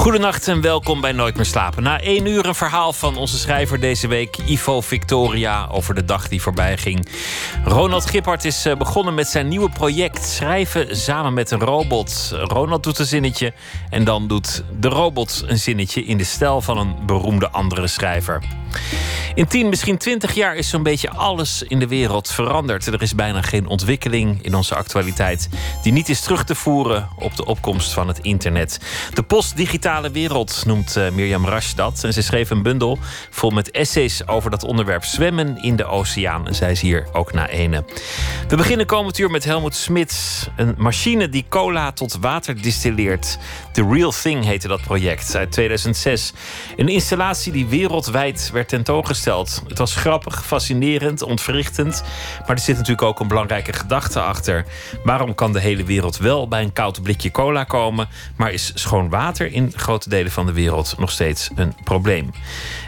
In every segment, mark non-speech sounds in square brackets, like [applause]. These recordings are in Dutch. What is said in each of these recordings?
Goedenacht en welkom bij Nooit meer slapen. Na één uur een verhaal van onze schrijver deze week, Ivo Victoria, over de dag die voorbij ging. Ronald Gippard is eh, begonnen met zijn nieuwe project, schrijven samen met een robot. Ronald doet een zinnetje en dan doet de robot een zinnetje in de stijl van een beroemde andere schrijver. In 10, misschien 20 jaar is zo'n beetje alles in de wereld veranderd. Er is bijna geen ontwikkeling in onze actualiteit die niet is terug te voeren op de opkomst van het internet. De postdigitale wereld noemt uh, Mirjam Rasch dat. En ze schreef een bundel vol met essays over dat onderwerp zwemmen in de oceaan. En zij is hier ook na ene. We beginnen komend uur met Helmut Smits. Een machine die cola tot water distilleert. The Real Thing heette dat project uit 2006. Een installatie die wereldwijd werd tentoongesteld. Het was grappig, fascinerend, ontwrichtend. Maar er zit natuurlijk ook een belangrijke gedachte achter. Waarom kan de hele wereld wel bij een koud blikje cola komen, maar is schoon water in grote delen van de wereld nog steeds een probleem?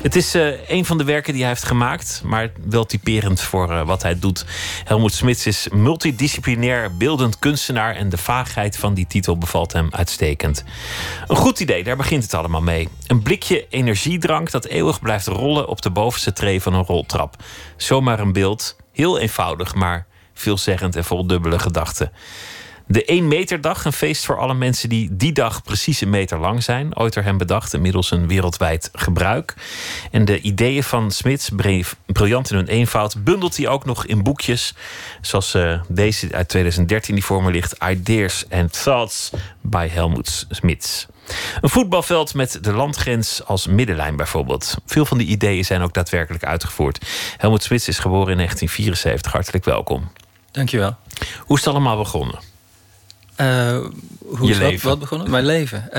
Het is uh, een van de werken die hij heeft gemaakt, maar wel typerend voor uh, wat hij doet. Helmoet Smits is multidisciplinair beeldend kunstenaar en de vaagheid van die titel bevalt hem uitstekend. Een goed idee, daar begint het allemaal mee. Een blikje energiedrank dat eeuwig blijft rollen op de bovenste tree van een roltrap. Zomaar een beeld, heel eenvoudig, maar veelzeggend en vol dubbele gedachten. De 1 meter dag, een feest voor alle mensen die die dag precies een meter lang zijn. Ooit door hem bedacht, inmiddels een wereldwijd gebruik. En de ideeën van Smits, briljant in hun eenvoud, bundelt hij ook nog in boekjes. Zoals uh, deze uit 2013 die voor me ligt. Ideas and Thoughts by Helmut Smits. Een voetbalveld met de landgrens als middenlijn bijvoorbeeld. Veel van die ideeën zijn ook daadwerkelijk uitgevoerd. Helmut Smits is geboren in 1974. Hartelijk welkom. Dankjewel. Hoe is het allemaal begonnen? Uh, hoe je is leven. Wat, begonnen? Mijn leven. Uh,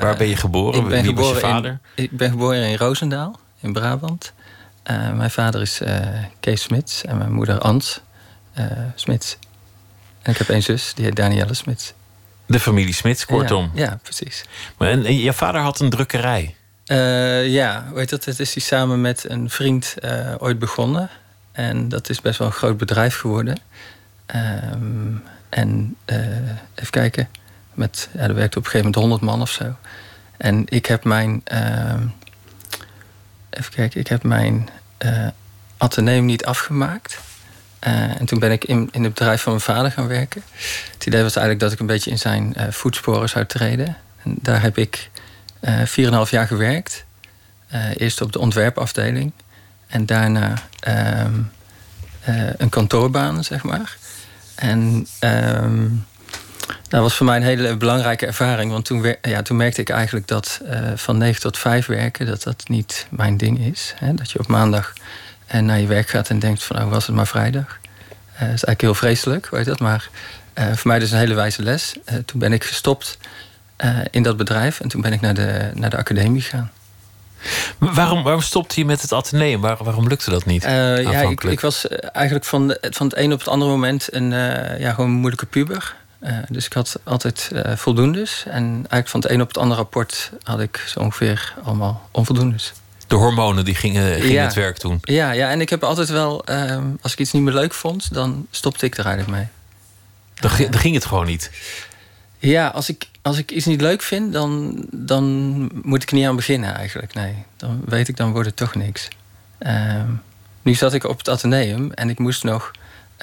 Waar ben je geboren? Ik ben Wie geboren was je vader? In, ik ben geboren in Roosendaal, in Brabant. Uh, mijn vader is Kees Smits en mijn moeder Ans Smits. En ik heb één zus, die heet Danielle Smits. De familie Smits, kortom. Ja, ja precies. Maar en, en, je vader had een drukkerij? ja, weet dat, het is hij samen met een vriend ooit begonnen. En dat is best wel een groot bedrijf geworden. Um, en uh, even kijken, met, ja, er werkte op een gegeven moment 100 man of zo. En ik heb mijn, uh, even kijken, ik heb mijn uh, ateneum niet afgemaakt. Uh, en toen ben ik in, in het bedrijf van mijn vader gaan werken. Het idee was eigenlijk dat ik een beetje in zijn voetsporen zou treden. En daar heb ik 4,5 jaar gewerkt. eerst op de ontwerpafdeling. En daarna ehm, een kantoorbaan, zeg maar. En um, dat was voor mij een hele belangrijke ervaring. Want toen, ja, toen merkte ik eigenlijk dat uh, van 9 tot 5 werken, dat dat niet mijn ding is. Hè? Dat je op maandag en naar je werk gaat en denkt van, oh, was het maar vrijdag. Dat is eigenlijk heel vreselijk, weet dat. Maar voor mij dus een hele wijze les. toen ben ik gestopt in dat bedrijf en toen ben ik naar de, naar de academie gegaan. Waarom, waarom stopte je met het ateneum? Waar, waarom lukte dat niet? Uh, ja, ik, ik, was eigenlijk van, de, van het een op het andere moment een uh, ja, gewoon een moeilijke puber. Uh, dus ik had altijd voldoendes. En eigenlijk van het een op het andere rapport had ik zo ongeveer allemaal onvoldoendes. De hormonen die gingen, gingen ja. het werk doen. Ja, ja, en ik heb altijd wel, ehm, als ik iets niet meer leuk vond, dan stopte ik er eigenlijk mee. Dan, dan ging het gewoon niet. Ja, als ik, als ik iets niet leuk vind, dan, dan moet ik er niet aan beginnen eigenlijk. Nee, dan weet ik, dan wordt het toch niks. Uh, nu zat ik op het ateneum en ik moest nog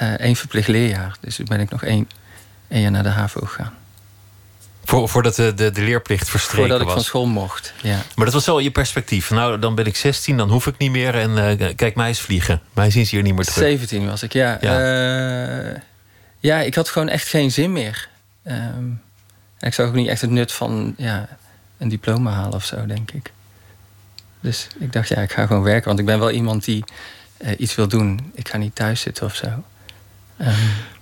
uh, één verplicht leerjaar. Dus toen ben ik nog één, één jaar naar de HAVO gegaan. Voor, voordat de, de, de leerplicht verstreken Voordat ik was. van school mocht, ja. Maar dat was wel je perspectief. Nou, dan ben ik 16, dan hoef ik niet meer. En uh, kijk, mij eens vliegen. Mij zien ze hier niet meer terug. 17 was ik, ja. Ja, uh, ja ik had gewoon echt geen zin meer. Um, ik zag ook niet echt het nut van ja, een diploma halen of zo, denk ik. Dus ik dacht, ja, ik ga gewoon werken. Want ik ben wel iemand die uh, iets wil doen. Ik ga niet thuis zitten of zo. Um,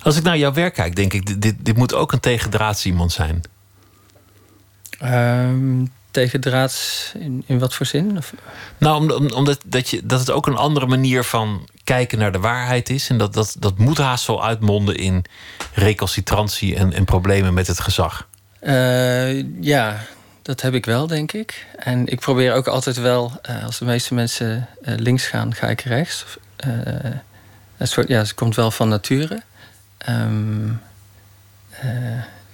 Als ik naar jouw werk kijk, denk ik, dit, dit moet ook een tegendraads iemand zijn. Um, tegendraads in, in wat voor zin? Of? Nou, om, omdat dat je, dat het ook een andere manier van kijken naar de waarheid is. En dat, dat, dat moet haast wel uitmonden in recalcitrantie en, en problemen met het gezag. Uh, ja, dat heb ik wel, denk ik. En ik probeer ook altijd wel, uh, als de meeste mensen uh, links gaan, ga ik rechts. een soort, ja, het komt wel van nature. Um,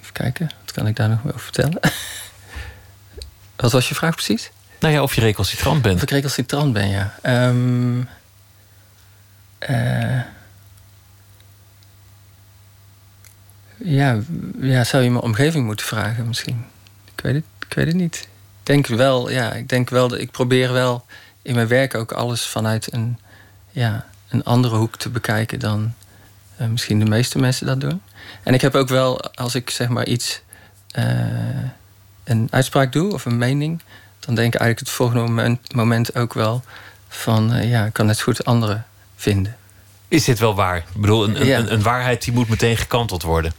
even kijken, wat kan ik daar nog over vertellen? [laughs] wat was je vraag precies? Nou ja, of je recalcitrant bent. Of ik recalcitrant ben, ja. Um, ja, ja, zou je mijn omgeving moeten vragen misschien. Ik weet het, ik weet het niet. Ik denk wel, ja, ik denk wel dat ik probeer wel in mijn werk ook alles vanuit een, ja, een andere hoek te bekijken dan uh, misschien de meeste mensen dat doen. En ik heb ook wel, als ik zeg maar iets, uh, een uitspraak doe of een mening, dan denk ik eigenlijk het volgende moment, moment ook wel van, uh, ja, ik kan zo goed anderen vinden. Is dit wel waar? Ik bedoel, een, ja. een, een waarheid die moet meteen gekanteld worden.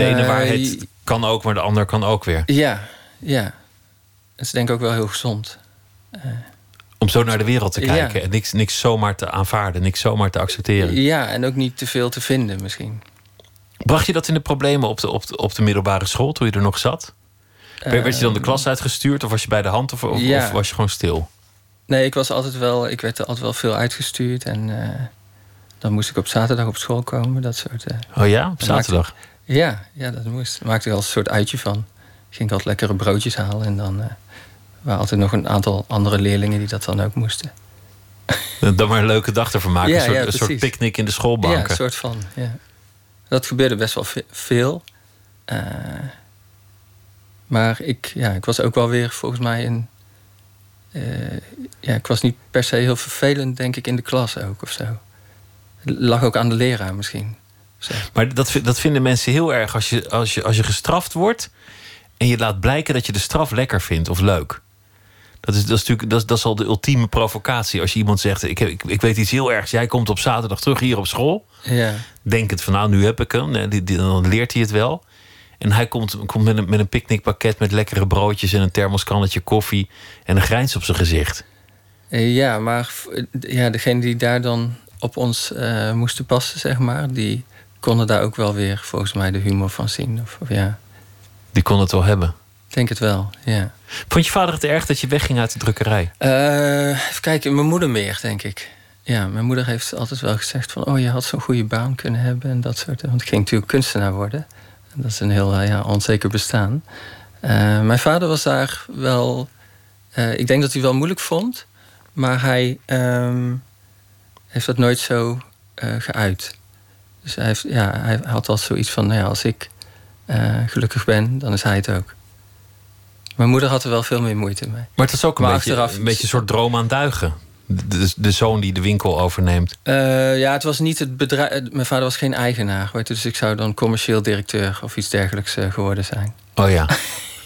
De ene waarheid kan ook, maar de ander kan ook weer. Ja, ja. Het is denk ik ook wel heel gezond. Uh, Om zo naar de wereld te kijken ja. en niks, niks zomaar te aanvaarden, niks zomaar te accepteren. Ja, en ook niet te veel te vinden misschien. Bracht je dat in de problemen op de, op de, op de middelbare school toen je er nog zat? werd je dan de klas uitgestuurd of was je bij de hand of, of, ja. of, was je gewoon stil? Nee, ik was altijd wel, ik werd er altijd wel veel uitgestuurd en uh, dan moest ik op zaterdag op school komen, dat soort. Oh ja, op zaterdag? Ja, ja, dat moest. Daar maakte ik al een soort uitje van. Ging ik altijd lekkere broodjes halen en dan uh, waren altijd nog een aantal andere leerlingen die dat dan ook moesten. Dan maar een leuke dag ervan maken. Ja, een soort, ja, een soort picknick in de schoolbanken. Ja, een soort van. Ja. Dat gebeurde best wel veel. Uh, maar ik, ja, ik was ook wel weer volgens mij een. Uh, ja, ik was niet per se heel vervelend, denk ik, in de klas ook of zo. Het lag ook aan de leraar misschien. Maar dat, dat vinden mensen heel erg als je, als, je, als je gestraft wordt en je laat blijken dat je de straf lekker vindt of leuk. Dat is, dat is natuurlijk dat is, dat is al de ultieme provocatie. Als je iemand zegt: ik, heb, ik, ik weet iets heel ergs, jij komt op zaterdag terug hier op school. Ja. Denk het van nou, nu heb ik hem. Dan leert hij het wel. En hij komt, komt met, een, met een picknickpakket met lekkere broodjes en een thermoskannetje koffie en een grijns op zijn gezicht. Ja, maar ja, degene die daar dan op ons uh, moesten passen, zeg maar, die konden daar ook wel weer volgens mij de humor van zien. Of, ja. Die kon het wel hebben? Ik denk het wel, ja. Vond je vader het erg dat je wegging uit de drukkerij? Uh, even kijken, mijn moeder meer, denk ik. Ja, mijn moeder heeft altijd wel gezegd van... oh, je had zo'n goede baan kunnen hebben en dat soort... Want ik ging natuurlijk kunstenaar worden. En dat is een heel ja, onzeker bestaan. Uh, mijn vader was daar wel... Uh, ik denk dat hij wel moeilijk vond. Maar hij um, heeft dat nooit zo geuit. Dus hij, heeft, ja, hij had al zoiets van: nou ja, als ik uh, gelukkig ben, dan is hij het ook. Mijn moeder had er wel veel meer moeite mee. Maar het is ook een, maar beetje, achteraf, een beetje een soort droom aan duigen. De, de, zoon die de winkel overneemt. Uh, ja, het was niet het bedrijf. Mijn vader was geen eigenaar. Weet je, dus ik zou dan commercieel directeur of iets dergelijks uh, geworden zijn. Oh ja.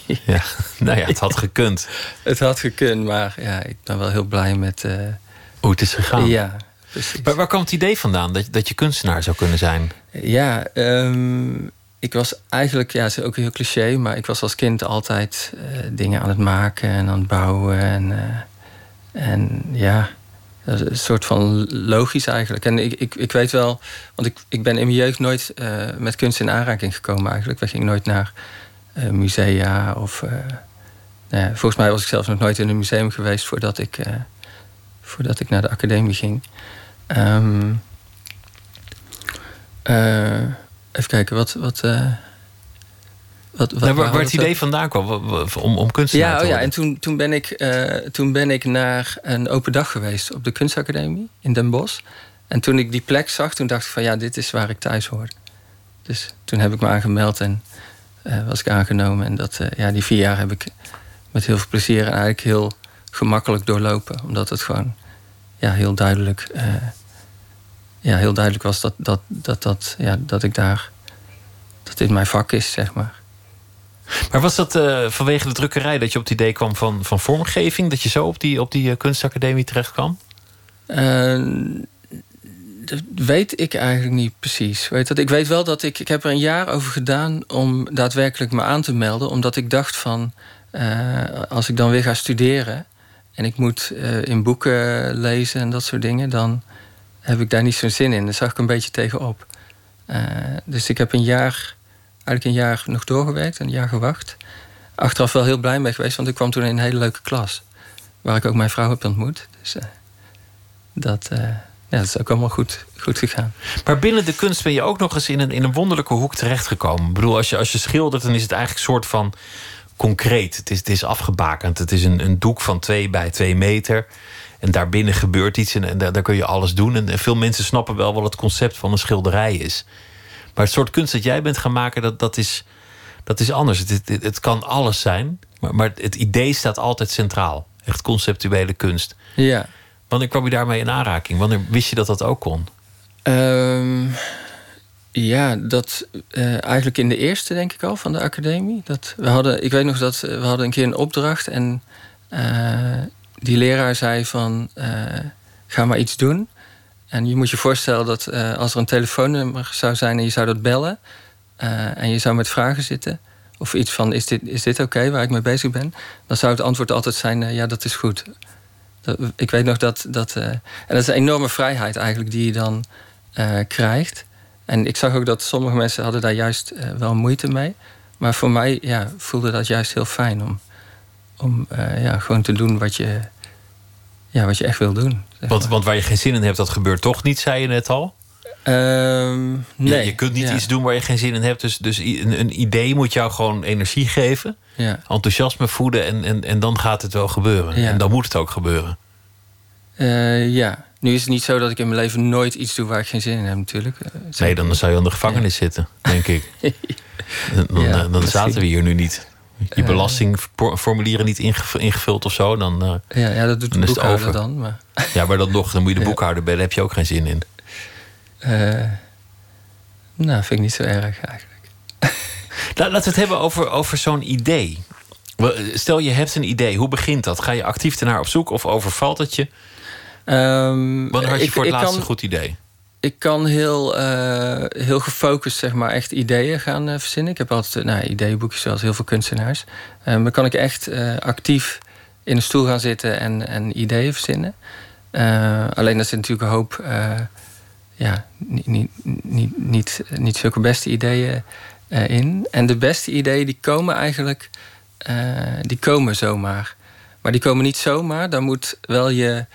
[laughs] ja. Nou ja, het had gekund. [laughs] het had gekund, maar ja, ik ben wel heel blij met. Uh, Hoe het is gegaan. Ja, maar waar kwam het idee vandaan dat, dat je kunstenaar zou kunnen zijn? Ja, um, ik was eigenlijk, ja, het is ook heel cliché, maar ik was als kind altijd uh, dingen aan het maken en aan het bouwen. En, uh, en ja, een soort van logisch eigenlijk. En ik, ik, ik weet wel, want ik, ik ben in mijn jeugd nooit uh, met kunst in aanraking gekomen eigenlijk. We gingen nooit naar musea of. Nou ja, volgens mij was ik zelfs nog nooit in een museum geweest voordat ik, voordat ik naar de academie ging. Um, uh, even kijken, wat. wat uh, wat, wat, nou, waar, waar het idee vandaan kwam om, om kunstenaar ja, te oh ja, en toen, toen, ben ik, uh, toen ben ik naar een open dag geweest op de kunstacademie in Den Bosch. En toen ik die plek zag, toen dacht ik van ja, dit is waar ik thuis hoor. Dus toen heb ik me aangemeld en uh, was ik aangenomen. En dat, uh, ja, die vier jaar heb ik met heel veel plezier en eigenlijk heel gemakkelijk doorlopen. Omdat het gewoon ja, heel duidelijk, uh, ja, heel duidelijk was dat, dat, dat, dat, ja, dat ik daar. dat dit mijn vak is, zeg maar. Maar was dat uh, vanwege de drukkerij dat je op het idee kwam van, van vormgeving? Dat je zo op die, op die uh, kunstacademie terecht kwam? dat weet ik eigenlijk niet precies. Weet dat, ik weet wel dat ik. Ik heb er een jaar over gedaan om daadwerkelijk me aan te melden. Omdat ik dacht van. als ik dan weer ga studeren en ik moet uh, in boeken lezen en dat soort dingen, dan heb ik daar niet zo'n zin in. Daar zag ik een beetje tegenop. Uh, dus ik heb een jaar eigenlijk een jaar nog doorgewerkt, een jaar gewacht. Achteraf wel heel blij mee geweest, want ik kwam toen in een hele leuke klas. Waar ik ook mijn vrouw heb ontmoet. Dus dat, ja, dat is ook allemaal goed, goed gegaan. Maar binnen de kunst ben je ook nog eens in een, in een wonderlijke hoek terechtgekomen. Ik bedoel, als je, als je schildert, dan is het eigenlijk een soort van concreet. Het is, het is afgebakend. Het is een, een doek van twee bij twee meter. En daarbinnen gebeurt iets en, en daar, daar, kun je alles doen. En, veel mensen snappen wel wat het concept van een schilderij is. Maar het soort kunst dat jij bent gaan maken, dat, dat, is, dat is anders. Het, het, het kan alles zijn, maar, maar het idee staat altijd centraal. Echt conceptuele kunst. Ja. Wanneer kwam je daarmee in aanraking? Wanneer wist je dat dat ook kon? Um, ja, dat uh, eigenlijk in de eerste, denk ik al, van de academie. Dat we hadden, ik weet nog dat we hadden een keer een opdracht en uh, die leraar zei van ga maar iets doen. En je moet je voorstellen dat als er een telefoonnummer zou zijn en je zou dat bellen en je zou met vragen zitten, of iets van is dit, is dit oké waar ik mee bezig ben, dan zou het antwoord altijd zijn ja, dat is goed ik weet nog dat. dat en dat is een enorme vrijheid eigenlijk die je dan krijgt. En ik zag ook dat sommige mensen hadden daar juist uh, wel moeite mee. Maar voor mij ja, voelde dat juist heel fijn om, om ja, gewoon te doen wat je, ja, wat je echt wil doen. Want, want waar je geen zin in hebt, dat gebeurt toch niet, zei je net al? Um, nee. Je, je, kunt niet iets doen waar je geen zin in hebt. Dus, dus een, een idee moet jou gewoon energie geven. Ja. Enthousiasme voeden en, en, en dan gaat het wel gebeuren. En dan moet het ook gebeuren. Uh, ja. Nu is het niet zo dat ik in mijn leven nooit iets doe waar ik geen zin in heb, natuurlijk. Uh, nee, dan zou je in de gevangenis zitten, denk ik. [laughs] dan, ja, dan zaten we hier nu niet. Je belastingformulieren niet ingevuld of zo, dan, ja, ja, dat doet de boekhouder dan. Maar... Ja, maar dan nog, dan moet je de [laughs] boekhouder bellen, heb je ook geen zin in. nou, vind ik niet zo erg eigenlijk. [laughs] Nou, laten we het hebben over, over zo'n idee. Stel je hebt een idee, hoe begint dat? Ga je actief ernaar op zoek of overvalt het je? Um, Wanneer had je ik, voor het laatste kan, goed idee? Ik kan heel, uh, heel gefocust zeg maar, echt ideeën gaan uh, verzinnen. Ik heb altijd nou, ideeënboekjes zoals heel veel kunstenaars. Um, dan kan ik echt actief in een stoel gaan zitten en, en ideeën verzinnen. alleen er zit natuurlijk een hoop ja, niet, niet, niet, niet, niet zulke beste ideeën in. En de beste ideeën die komen eigenlijk die komen zomaar. Maar die komen niet zomaar. Dan moet wel je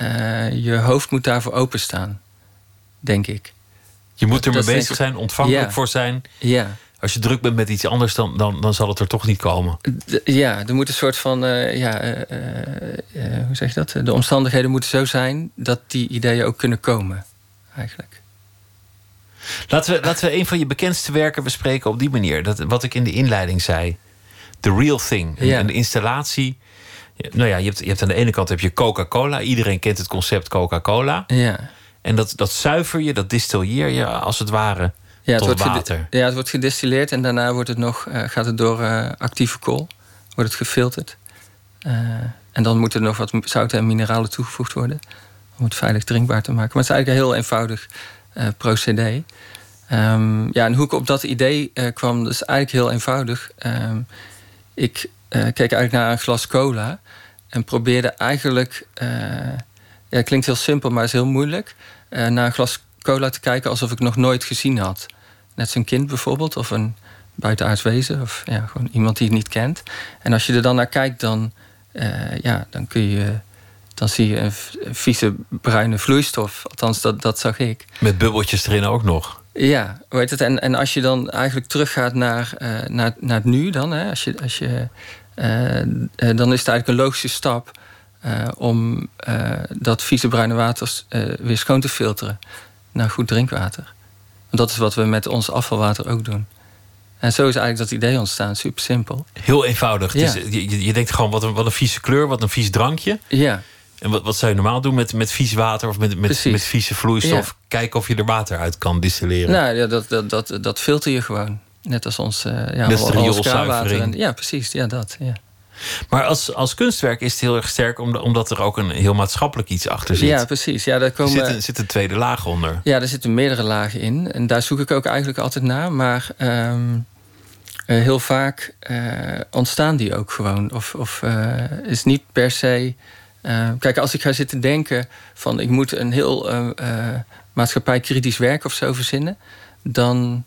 uh, je hoofd moet daarvoor openstaan, denk ik. Je moet er mee bezig zijn, ontvankelijk voor zijn. Ja. Als je druk bent met iets anders, dan, dan, dan zal het er toch niet komen. ja, er moet een soort van. Uh, ja, uh, hoe zeg je dat? De omstandigheden moeten zo zijn dat die ideeën ook kunnen komen, eigenlijk. Laten we, laten we een van je bekendste werken bespreken op die manier. Dat, wat ik in de inleiding zei. The Real Thing. Een installatie nou ja, je hebt, je hebt aan de ene kant heb je Coca-Cola. Iedereen kent het concept Coca-Cola. Ja. En dat, dat zuiver je, dat distilleer je als het ware ja, het tot wordt water. Ja, het wordt gedistilleerd en daarna wordt het nog, uh, gaat het door uh, actieve kool. Wordt het gefilterd. Uh, en dan moeten er nog wat zouten en mineralen toegevoegd worden. Om het veilig drinkbaar te maken. Maar het is eigenlijk een heel eenvoudig procedé. Um, ja, en hoe ik op dat idee kwam, dat is eigenlijk heel eenvoudig. Um, ik keek eigenlijk naar een glas cola. En probeerde eigenlijk, uh, ja, het klinkt heel simpel, maar is heel moeilijk, uh, naar een glas cola te kijken alsof ik nog nooit gezien had. Net zo'n kind bijvoorbeeld, of een buitenaards wezen, of ja, gewoon iemand die het niet kent. En als je er dan naar kijkt, dan, ja, dan kun je. Dan zie je een vieze bruine vloeistof. Althans, dat, dat zag ik. Met bubbeltjes erin ook nog. Ja, weet het. En, en als je dan eigenlijk teruggaat naar, naar, naar het nu, dan, hè, als je, als je eh, eh, dan is het eigenlijk een logische stap eh, om dat vieze bruine water weer schoon te filteren naar goed drinkwater. Want dat is wat we met ons afvalwater ook doen. En zo is eigenlijk dat idee ontstaan. Super simpel. Heel eenvoudig. Ja. je, je, denkt gewoon wat een, wat een vieze kleur, wat een vies drankje. Ja. En wat, wat zou je normaal doen met, met vies water of met, met, met vieze vloeistof? Kijken of je er water uit kan distilleren. Nou ja, dat, dat, dat, dat filter je gewoon. Net als ons, uh, ja, Net als Ja, precies. Ja, dat. Ja. Maar als, als kunstwerk is het heel erg sterk omdat er ook een heel maatschappelijk iets achter zit. Ja, precies. Ja, daar komen, er zit een, zit een tweede laag onder. Ja, er zitten meerdere lagen in. En daar zoek ik ook eigenlijk altijd naar. Maar um, heel vaak uh, ontstaan die ook gewoon. Of, of is niet per se. Uh, kijk, als ik ga zitten denken van ik moet een heel maatschappij kritisch werk of zo verzinnen, dan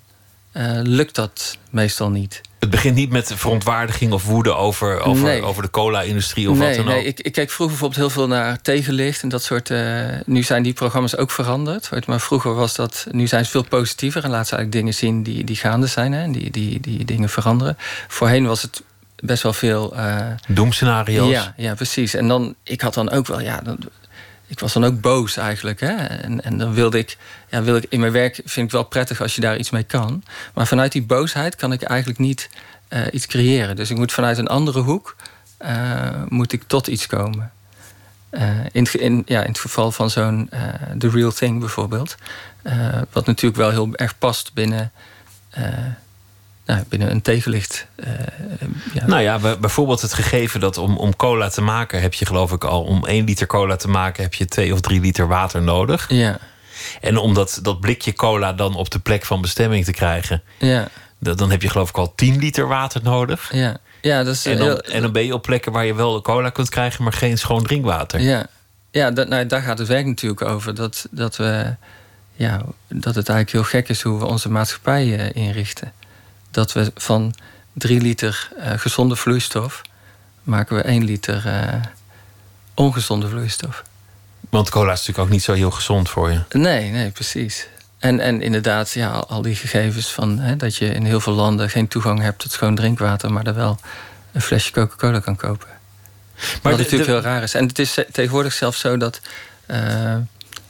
eh, lukt dat meestal niet. Het begint niet met verontwaardiging of woede over, over, Nee. over de cola-industrie of nee, wat dan nee ook. ik, ik kijk vroeger bijvoorbeeld heel veel naar tegenlicht en dat soort. eh, nu zijn die programma's ook veranderd. Maar vroeger was dat. Nu zijn ze veel positiever en laten ze eigenlijk dingen zien die, die gaande zijn hè, en die, die, die dingen veranderen. Voorheen was het best wel veel. eh, Doemscenario's. ja, ja, precies. En dan, ik had dan ook wel, ja, dan, ik was dan ook boos eigenlijk. Hè? En, en dan wilde ik, ja, wil ik, in mijn werk vind ik wel prettig als je daar iets mee kan. Maar vanuit die boosheid kan ik eigenlijk niet eh, iets creëren. Dus ik moet vanuit een andere hoek, eh, moet ik tot iets komen. In, in, ja, in het geval van zo'n The Real Thing bijvoorbeeld. wat natuurlijk wel heel erg past binnen, nou, binnen een tegenlicht. eh, ja, Nou ja, bij- bijvoorbeeld het gegeven dat om, om cola te maken heb je geloof ik al om één liter cola te maken heb je twee of drie liter water nodig. ja, En om dat, dat blikje cola dan op de plek van bestemming te krijgen, ja, da- dan heb je geloof ik al 10 liter water nodig. ja. Ja, dat is En dan, heel- en dan ben je op plekken waar je wel cola kunt krijgen, maar geen schoon drinkwater. Ja, ja dat, nou, daar gaat het werk natuurlijk over. Dat, dat, we, ja, dat het eigenlijk heel gek is hoe we onze maatschappij eh, inrichten. Dat we van drie liter eh, gezonde vloeistof maken we één liter eh, ongezonde vloeistof. Want cola is natuurlijk ook niet zo heel gezond voor je. Nee, nee, precies. En, en inderdaad, ja, al- die gegevens van hè, dat je in heel veel landen geen toegang hebt tot schoon drinkwater, maar er wel een flesje Coca-Cola kan kopen. Maar Wat de- natuurlijk de- heel raar is. En het is tegenwoordig zelfs zo dat eh,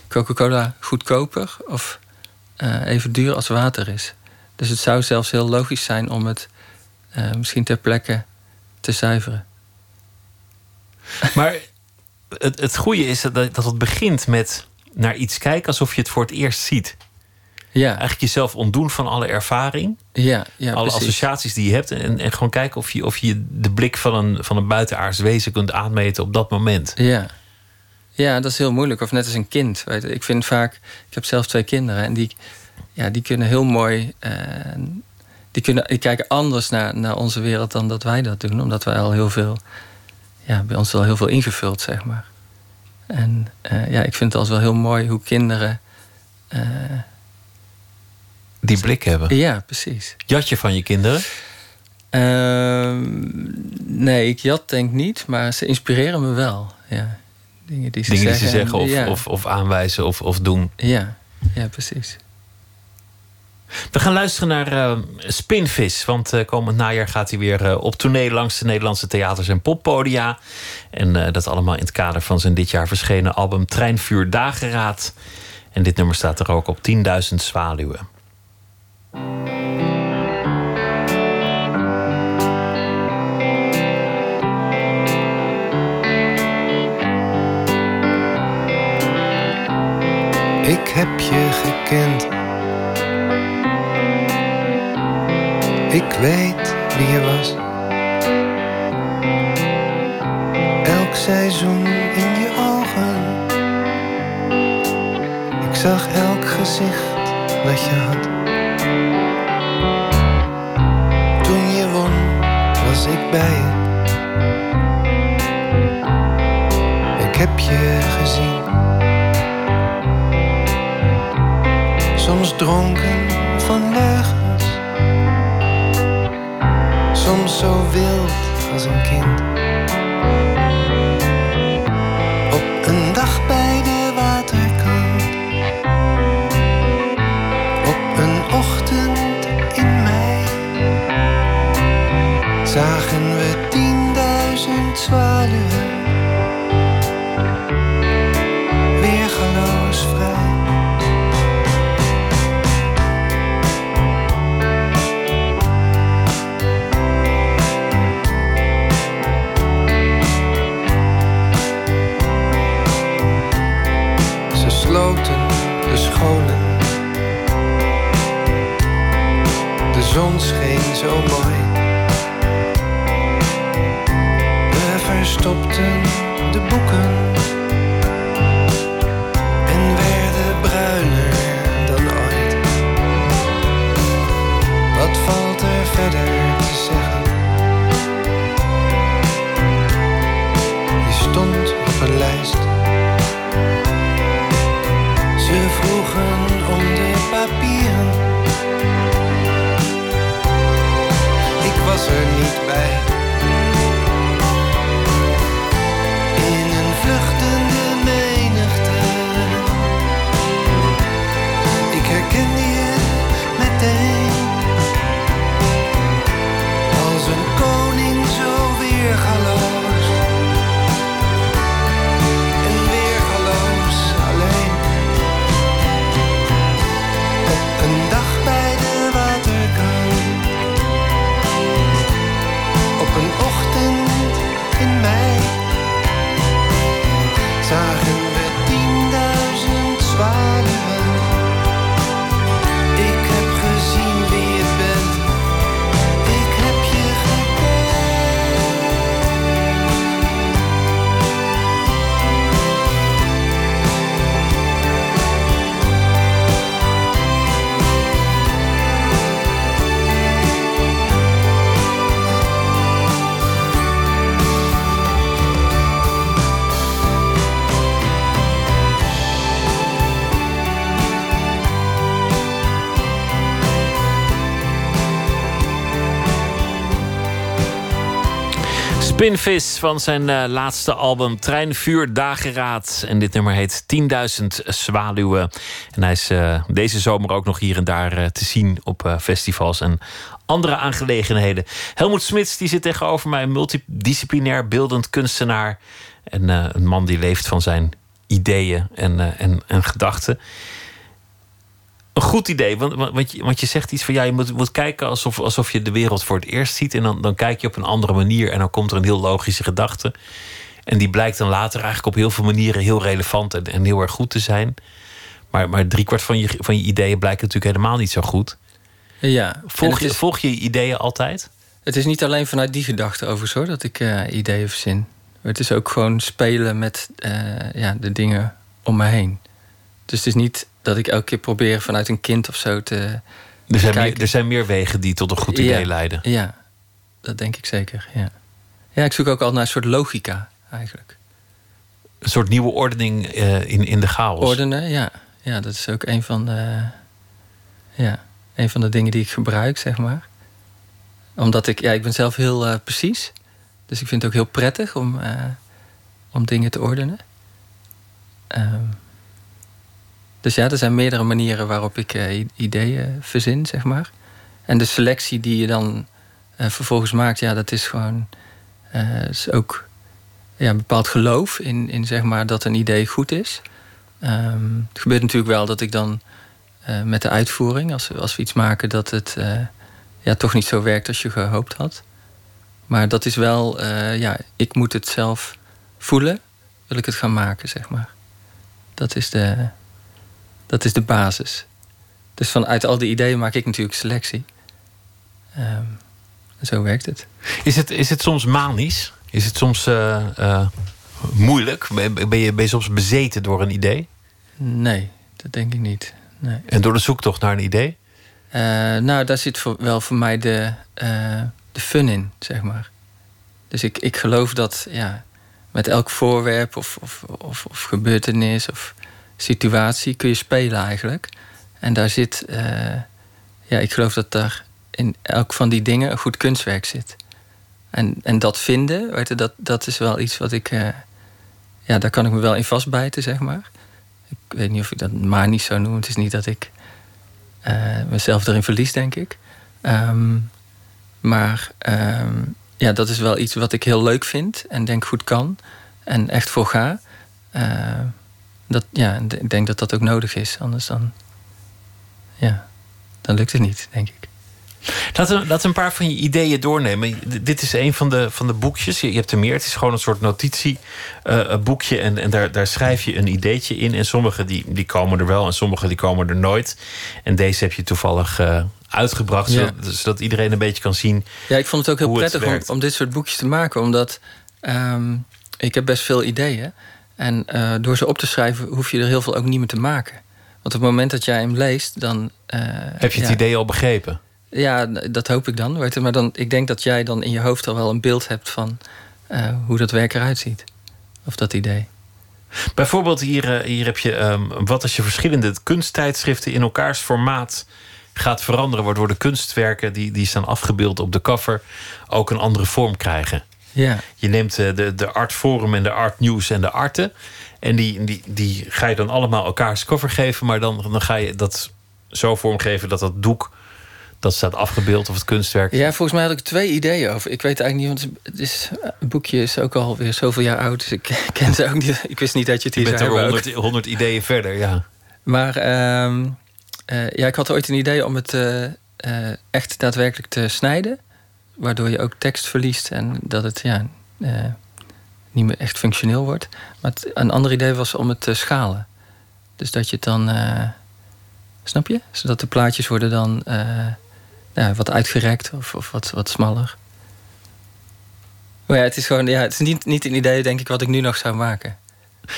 Coca-Cola goedkoper of even duur als water is. Dus het zou zelfs heel logisch zijn om het eh, misschien ter plekke te zuiveren. Maar het, het goede is dat, dat het begint met naar iets kijken alsof je het voor het eerst ziet. Ja, Eigenlijk jezelf ontdoen van alle ervaring, ja, ja alle precies. associaties die je hebt. En, en gewoon kijken of je, of je de blik van een, van een buitenaards wezen kunt aanmeten op dat moment. Ja. ja, dat is heel moeilijk. Of net als een kind. Weet je. Ik vind vaak, ik heb zelf twee kinderen en die, ja, die kunnen heel mooi. eh, die, kunnen, die kijken anders naar, naar onze wereld dan dat wij dat doen, omdat wij al heel veel. Ja, bij ons al heel veel ingevuld, zeg maar. En eh, ja, ik vind het altijd wel heel mooi hoe kinderen. eh, Die blik hebben. ja, precies. Jat je van je kinderen? Ehm, nee, ik jat denk niet, maar ze inspireren me wel. Ja. Dingen die ze Dingen die zeggen. ze zeggen of, ja, of, of aanwijzen of, of doen. ja, ja, precies. We gaan luisteren naar eh, Spinvis. Want eh, komend najaar gaat hij weer eh, op tournee langs de Nederlandse theaters en poppodia. En dat allemaal in het kader van zijn dit jaar verschenen album Treinvuur Dageraad. En dit nummer staat er ook op 10.000 zwaluwen. Ik heb je gekend. Ik weet wie je was. Elk seizoen in je ogen. Ik zag elk gezicht dat je had. Toen je won, was ik bij je. Ik heb je gezien. Soms dronken van leugens. Soms zo wild als een kind. zo mooi. We verstopten de boeken. sky Spinvis van zijn uh, laatste album Treinvuur Dageraad. En dit nummer heet 10.000 Zwaluwen. En hij is uh, deze zomer ook nog hier en daar uh, te zien op festivals en andere aangelegenheden. Helmoet Smits die zit tegenover mij, een multidisciplinair beeldend kunstenaar. En een man die leeft van zijn ideeën en, en, en gedachten. Een goed idee, want, want, je, want je zegt iets van ja, je moet, moet kijken alsof, alsof je de wereld voor het eerst ziet. En dan, dan kijk je op een andere manier en dan komt er een heel logische gedachte. En die blijkt dan later eigenlijk op heel veel manieren heel relevant en, en heel erg goed te zijn. Maar, maar driekwart van je, van je ideeën blijkt natuurlijk helemaal niet zo goed. Ja, volg, je, volg je ideeën altijd? Het is niet alleen vanuit die gedachte over zo dat ik uh, ideeën verzin. Het is ook gewoon spelen met uh, ja, de dingen om me heen. Dus het is niet dat ik elke keer probeer vanuit een kind of zo te. Er zijn, meer, er zijn meer wegen die tot een goed idee ja, leiden. Ja, dat denk ik zeker. Ja. ja, ik zoek ook altijd naar een soort logica eigenlijk. Een soort nieuwe ordening uh, in, in de chaos. Ordenen, ja. Ja, dat is ook een van de. Ja, een van de dingen die ik gebruik, zeg maar. Omdat ik, ja, ik ben zelf heel uh, precies. Dus ik vind het ook heel prettig om, uh, om dingen te ordenen. Um, dus ja, er zijn meerdere manieren waarop ik uh, ideeën verzin, zeg maar. En de selectie die je dan uh, vervolgens maakt, ja, dat is gewoon uh, is ook ja, een bepaald geloof in, in zeg maar, dat een idee goed is. Um, het gebeurt natuurlijk wel dat ik dan met de uitvoering, als, als we iets maken, dat het ja, toch niet zo werkt als je gehoopt had. Maar dat is wel, ja, ik moet het zelf voelen, wil ik het gaan maken, zeg maar. Dat is de, dat is de basis. Dus vanuit al die ideeën maak ik natuurlijk selectie. Um, zo werkt het. Is het, is het soms manisch? Is het soms uh, uh, moeilijk? Ben je, ben je soms bezeten door een idee? Nee, dat denk ik niet. Nee. En door de zoektocht naar een idee? Uh, nou, daar zit voor, wel voor mij de, de fun in, zeg maar. Dus ik, ik geloof dat ja, met elk voorwerp of, of, of, of gebeurtenis of situatie kun je spelen eigenlijk. En daar zit, uh, ja, ik geloof dat daar in elk van die dingen een goed kunstwerk zit. En, en dat vinden, weet je, dat, dat is wel iets wat ik, uh, ja, daar kan ik me wel in vastbijten, zeg maar. Ik weet niet of ik dat maar niet zou noemen. Het is niet dat ik uh, mezelf erin verlies, denk ik. Um, maar um, ja, dat is wel iets wat ik heel leuk vind en denk goed kan. En echt voor ga. Uh, dat, ja, ik denk dat dat ook nodig is. Anders dan, ja, dan lukt het niet, denk ik. Laten we, laten we een paar van je ideeën doornemen. Dit is een van de, van de boekjes. Je, hebt er meer. Het is gewoon een soort notitieboekje. Uh, en en daar, daar schrijf je een ideetje in. En sommige die, die komen er wel en sommige die komen er nooit. En deze heb je toevallig uh, uitgebracht. Ja. Zodat, zodat, iedereen een beetje kan zien. Ja, ik vond het ook heel prettig om, om, dit soort boekjes te maken. Omdat um, ik heb best veel ideeën. En uh, door ze op te schrijven hoef je er heel veel ook niet meer te maken. Want op het moment dat jij hem leest, dan. Uh, Heb je het ja, idee al begrepen? Ja, dat hoop ik dan. Weet je, maar dan, ik denk dat jij dan in je hoofd al wel een beeld hebt van uh, hoe dat werk eruit ziet. Of dat idee. Bijvoorbeeld, hier, hier heb je um, wat als je verschillende kunsttijdschriften in elkaars formaat gaat veranderen, waardoor de kunstwerken die, die staan afgebeeld op de cover ook een andere vorm krijgen. Ja. Je neemt eh, de, de Art Forum en de Art News en de Arten. En die, die, die ga je dan allemaal elkaars cover geven. Maar dan, dan ga je dat zo vormgeven dat dat doek dat staat afgebeeld of het kunstwerk. Ja, volgens mij had ik twee ideeën over. Ik weet eigenlijk niet, want het, is, het boekje is ook alweer zoveel jaar oud. Dus ik [laughs] ken ze ook niet. Ik wist niet dat je het hier je bent er 100, 100 ideeën verder, ja. Maar uh, uh, ja, ik had ooit een idee om het uh, echt daadwerkelijk te snijden waardoor je ook tekst verliest en dat het ja, uh, niet meer echt functioneel wordt. Maar een ander idee was om het te schalen. Dus dat je het dan, uh, snap je? Zodat de plaatjes worden dan uh, ja, wat uitgerekt of, of wat, wat smaller. Maar ja, het is gewoon, ja, het is niet, niet een idee, denk ik, wat ik nu nog zou maken.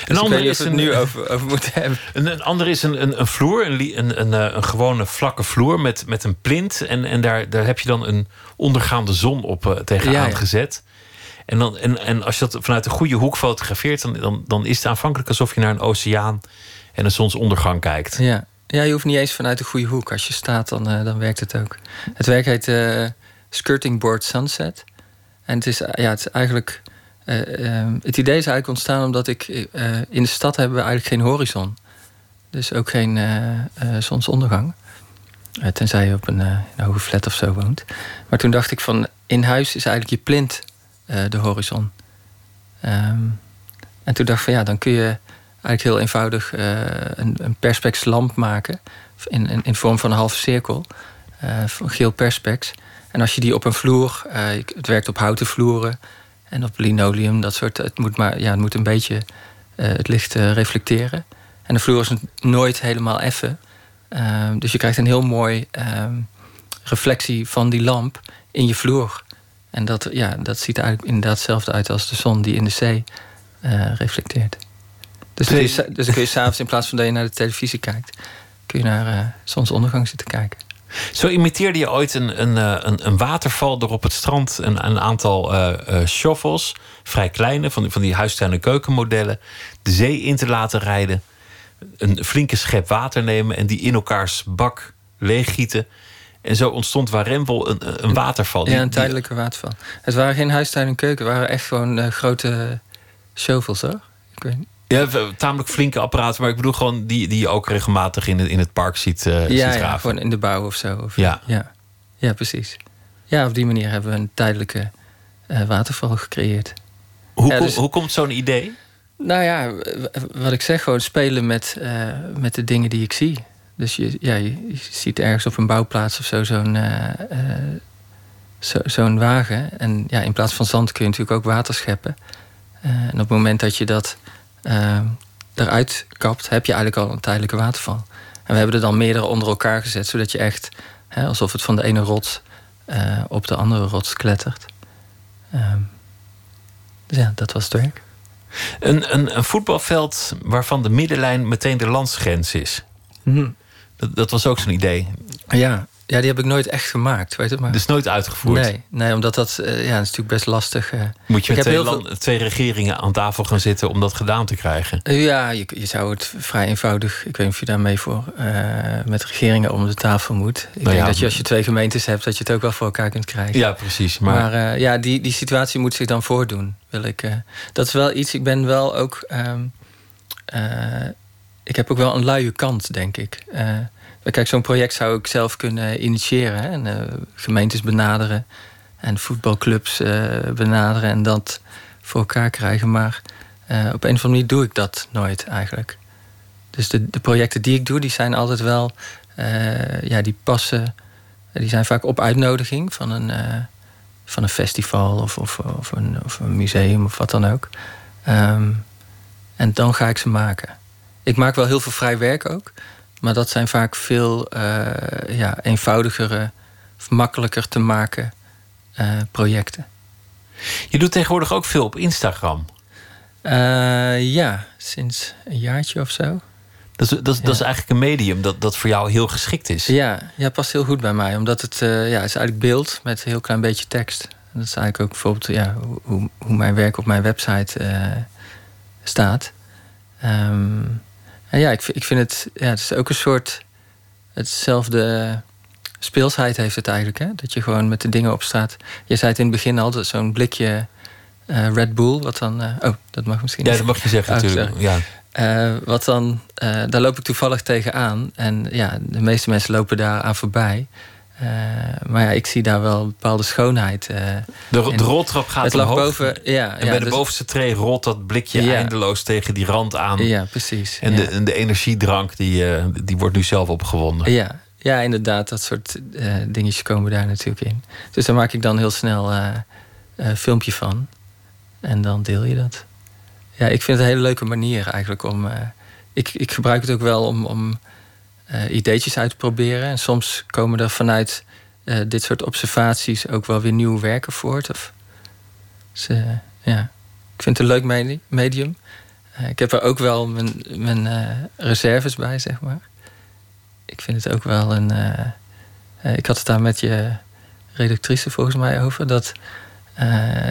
Dus een ander is het nu over, over moeten [laughs] hebben. Een, een ander is een, een, een vloer, een, een, een, een, gewone vlakke vloer met, met een plint. En, en daar, daar heb je dan een ondergaande zon op uh, tegenaan ja, ja. gezet. En, dan, en, en als je dat vanuit de goede hoek fotografeert, dan, dan, dan is het aanvankelijk alsof je naar een oceaan en een zonsondergang kijkt. Ja. ja, je hoeft niet eens vanuit de goede hoek. Als je staat, dan, uh, dan werkt het ook. Het werk heet uh, Skirting Board Sunset. En het is, ja, het is eigenlijk. Eh, ehm, het idee is eigenlijk ontstaan omdat ik. eh, in de stad hebben we eigenlijk geen horizon. Dus ook geen eh, eh, zonsondergang. Eh, tenzij je op een, eh, een hoge flat of zo woont. Maar toen dacht ik van. In huis is eigenlijk je plint eh, de horizon. Ehm, en toen dacht ik van ja, dan kun je eigenlijk heel eenvoudig eh, een, een perspex lamp maken. In, in, in vorm van een halve cirkel. eh, geel perspex. En als je die op een vloer, eh, het werkt op houten vloeren en op linoleum, dat soort. Het moet, maar, ja, het moet een beetje eh, het licht eh, reflecteren. En de vloer is nooit helemaal effen. Ehm, dus je krijgt een heel mooi ehm, reflectie van die lamp in je vloer. En dat, ja, dat ziet er eigenlijk inderdaad hetzelfde uit als de zon die in de zee eh, reflecteert. Dus dan, kun je, dus kun je s'avonds in plaats van dat je naar de televisie kijkt, kun je naar zonsondergang zitten kijken. Zo imiteerde je ooit een, een, eh, een, een waterval door op het strand een, een aantal eh, shovels, vrij kleine, van, die- van die huistuin- en keukenmodellen, de zee in te laten rijden, een flinke schep water nemen en die in elkaars bak leeggieten. En zo ontstond Warempel een, een- een waterval. Die- Ja, een tijdelijke waterval. Het waren geen huistuin en keuken, het waren echt gewoon grote shovels hoor. Ik weet niet. Ja, tamelijk flinke apparaten, maar ik bedoel gewoon die, die je ook regelmatig in, het- in het park ziet, ziet ja, gewoon in de bouw of zo. Of, Ja. ja. Ja, precies. Ja, op die manier hebben we een tijdelijke eh, waterval gecreëerd. Hoe, Ja, kom- dus- hoe komt zo'n idee? Nou ja, wat ik zeg, gewoon spelen met, eh, met de dingen die ik zie. Dus je, ja, je, je ziet ergens op een bouwplaats of zo zo'n zo, zo'n wagen. En ja, in plaats van zand kun je natuurlijk ook water scheppen. En op het moment dat je dat eh, eruit kapt, heb je eigenlijk al een tijdelijke waterval. En we hebben er dan meerdere onder elkaar gezet, zodat je echt, hè, alsof het van de ene rots eh, op de andere rots klettert. Ehm, dus ja, dat was het werk. Een, een, een voetbalveld waarvan de middenlijn meteen de landsgrens is. Mhm. Dat, dat was ook zo'n idee. Ja, ja, die heb ik nooit echt gemaakt, weet je maar. Dus nooit uitgevoerd. nee, nee, omdat dat, eh, ja, dat is natuurlijk best lastig. eh. Moet je Ik met twee, land- twee regeringen aan tafel gaan zitten om dat gedaan te krijgen? Eh, Ja, je, je zou het vrij eenvoudig. Ik weet niet of je daarmee voor met regeringen om de tafel moet. Ik Nou denk ja, dat je als je twee gemeentes hebt, dat je het ook wel voor elkaar kunt krijgen. Ja, precies. Maar, Maar, ja, die, die situatie moet zich dan voordoen. Wil ik, dat is wel iets. Ik ben wel ook. ehm, eh, ik heb ook wel een luie kant, denk ik. Kijk, zo'n project zou ik zelf kunnen initiëren. Hè, en eh, gemeentes benaderen. En voetbalclubs eh, benaderen. En dat voor elkaar krijgen. Maar eh, op een of andere manier doe ik dat nooit eigenlijk. Dus de, de projecten die ik doe, die zijn altijd wel. ja, die passen. Die zijn vaak op uitnodiging van een, van een festival of, of, of, een, of een museum of wat dan ook. Ehm, en dan ga ik ze maken. Ik maak wel heel veel vrij werk ook. Maar dat zijn vaak veel eh, ja, eenvoudigere makkelijker te maken eh, projecten. je doet tegenwoordig ook veel op Instagram. Eh, ja, sinds een jaartje of zo. Dat is, dat, eigenlijk een medium dat, dat voor jou heel geschikt is. Ja, ja, past heel goed bij mij. Omdat het, ja, is eigenlijk beeld met een heel klein beetje tekst. Dat is eigenlijk ook bijvoorbeeld ja, hoe- hoe, mijn werk op mijn website staat. En ja, ik, vind- ik vind het, ja, het is ook een soort hetzelfde speelsheid heeft het eigenlijk. Hè? Dat je gewoon met de dingen op straat. Je zei het in het begin al, dat zo'n blikje eh, Red Bull, wat dan. eh, oh, dat mag misschien. Ja, niet. dat mag je zeggen Oh, natuurlijk. sorry. Ja. Eh, wat dan, eh, daar loop ik toevallig tegenaan. En ja, de meeste mensen lopen daar aan voorbij. Eh, maar ja, ik zie daar wel een bepaalde schoonheid. eh. De, de roltrap gaat het omhoog. boven, ja. en ja, bij de dus- bovenste tree rolt dat blikje Ja. eindeloos tegen die rand aan. Ja, precies. En, de, en de energiedrank die, eh, die wordt nu zelf opgewonden. Ja, ja, inderdaad. Dat soort dingetjes komen daar natuurlijk in. Dus daar maak ik dan heel snel een filmpje van. En dan deel je dat. Ja, ik vind het een hele leuke manier eigenlijk om... ik, ik gebruik het ook wel om, om eh, ideetjes uit te proberen. En soms komen er vanuit eh, dit soort observaties ook wel weer nieuwe werken voort. Of, ja, ik vind het een leuk medi- medium. Eh, ik heb er ook wel mijn, mijn reserves bij, zeg maar ik vind het ook wel een. ik had het daar met je redactrice volgens mij over. Dat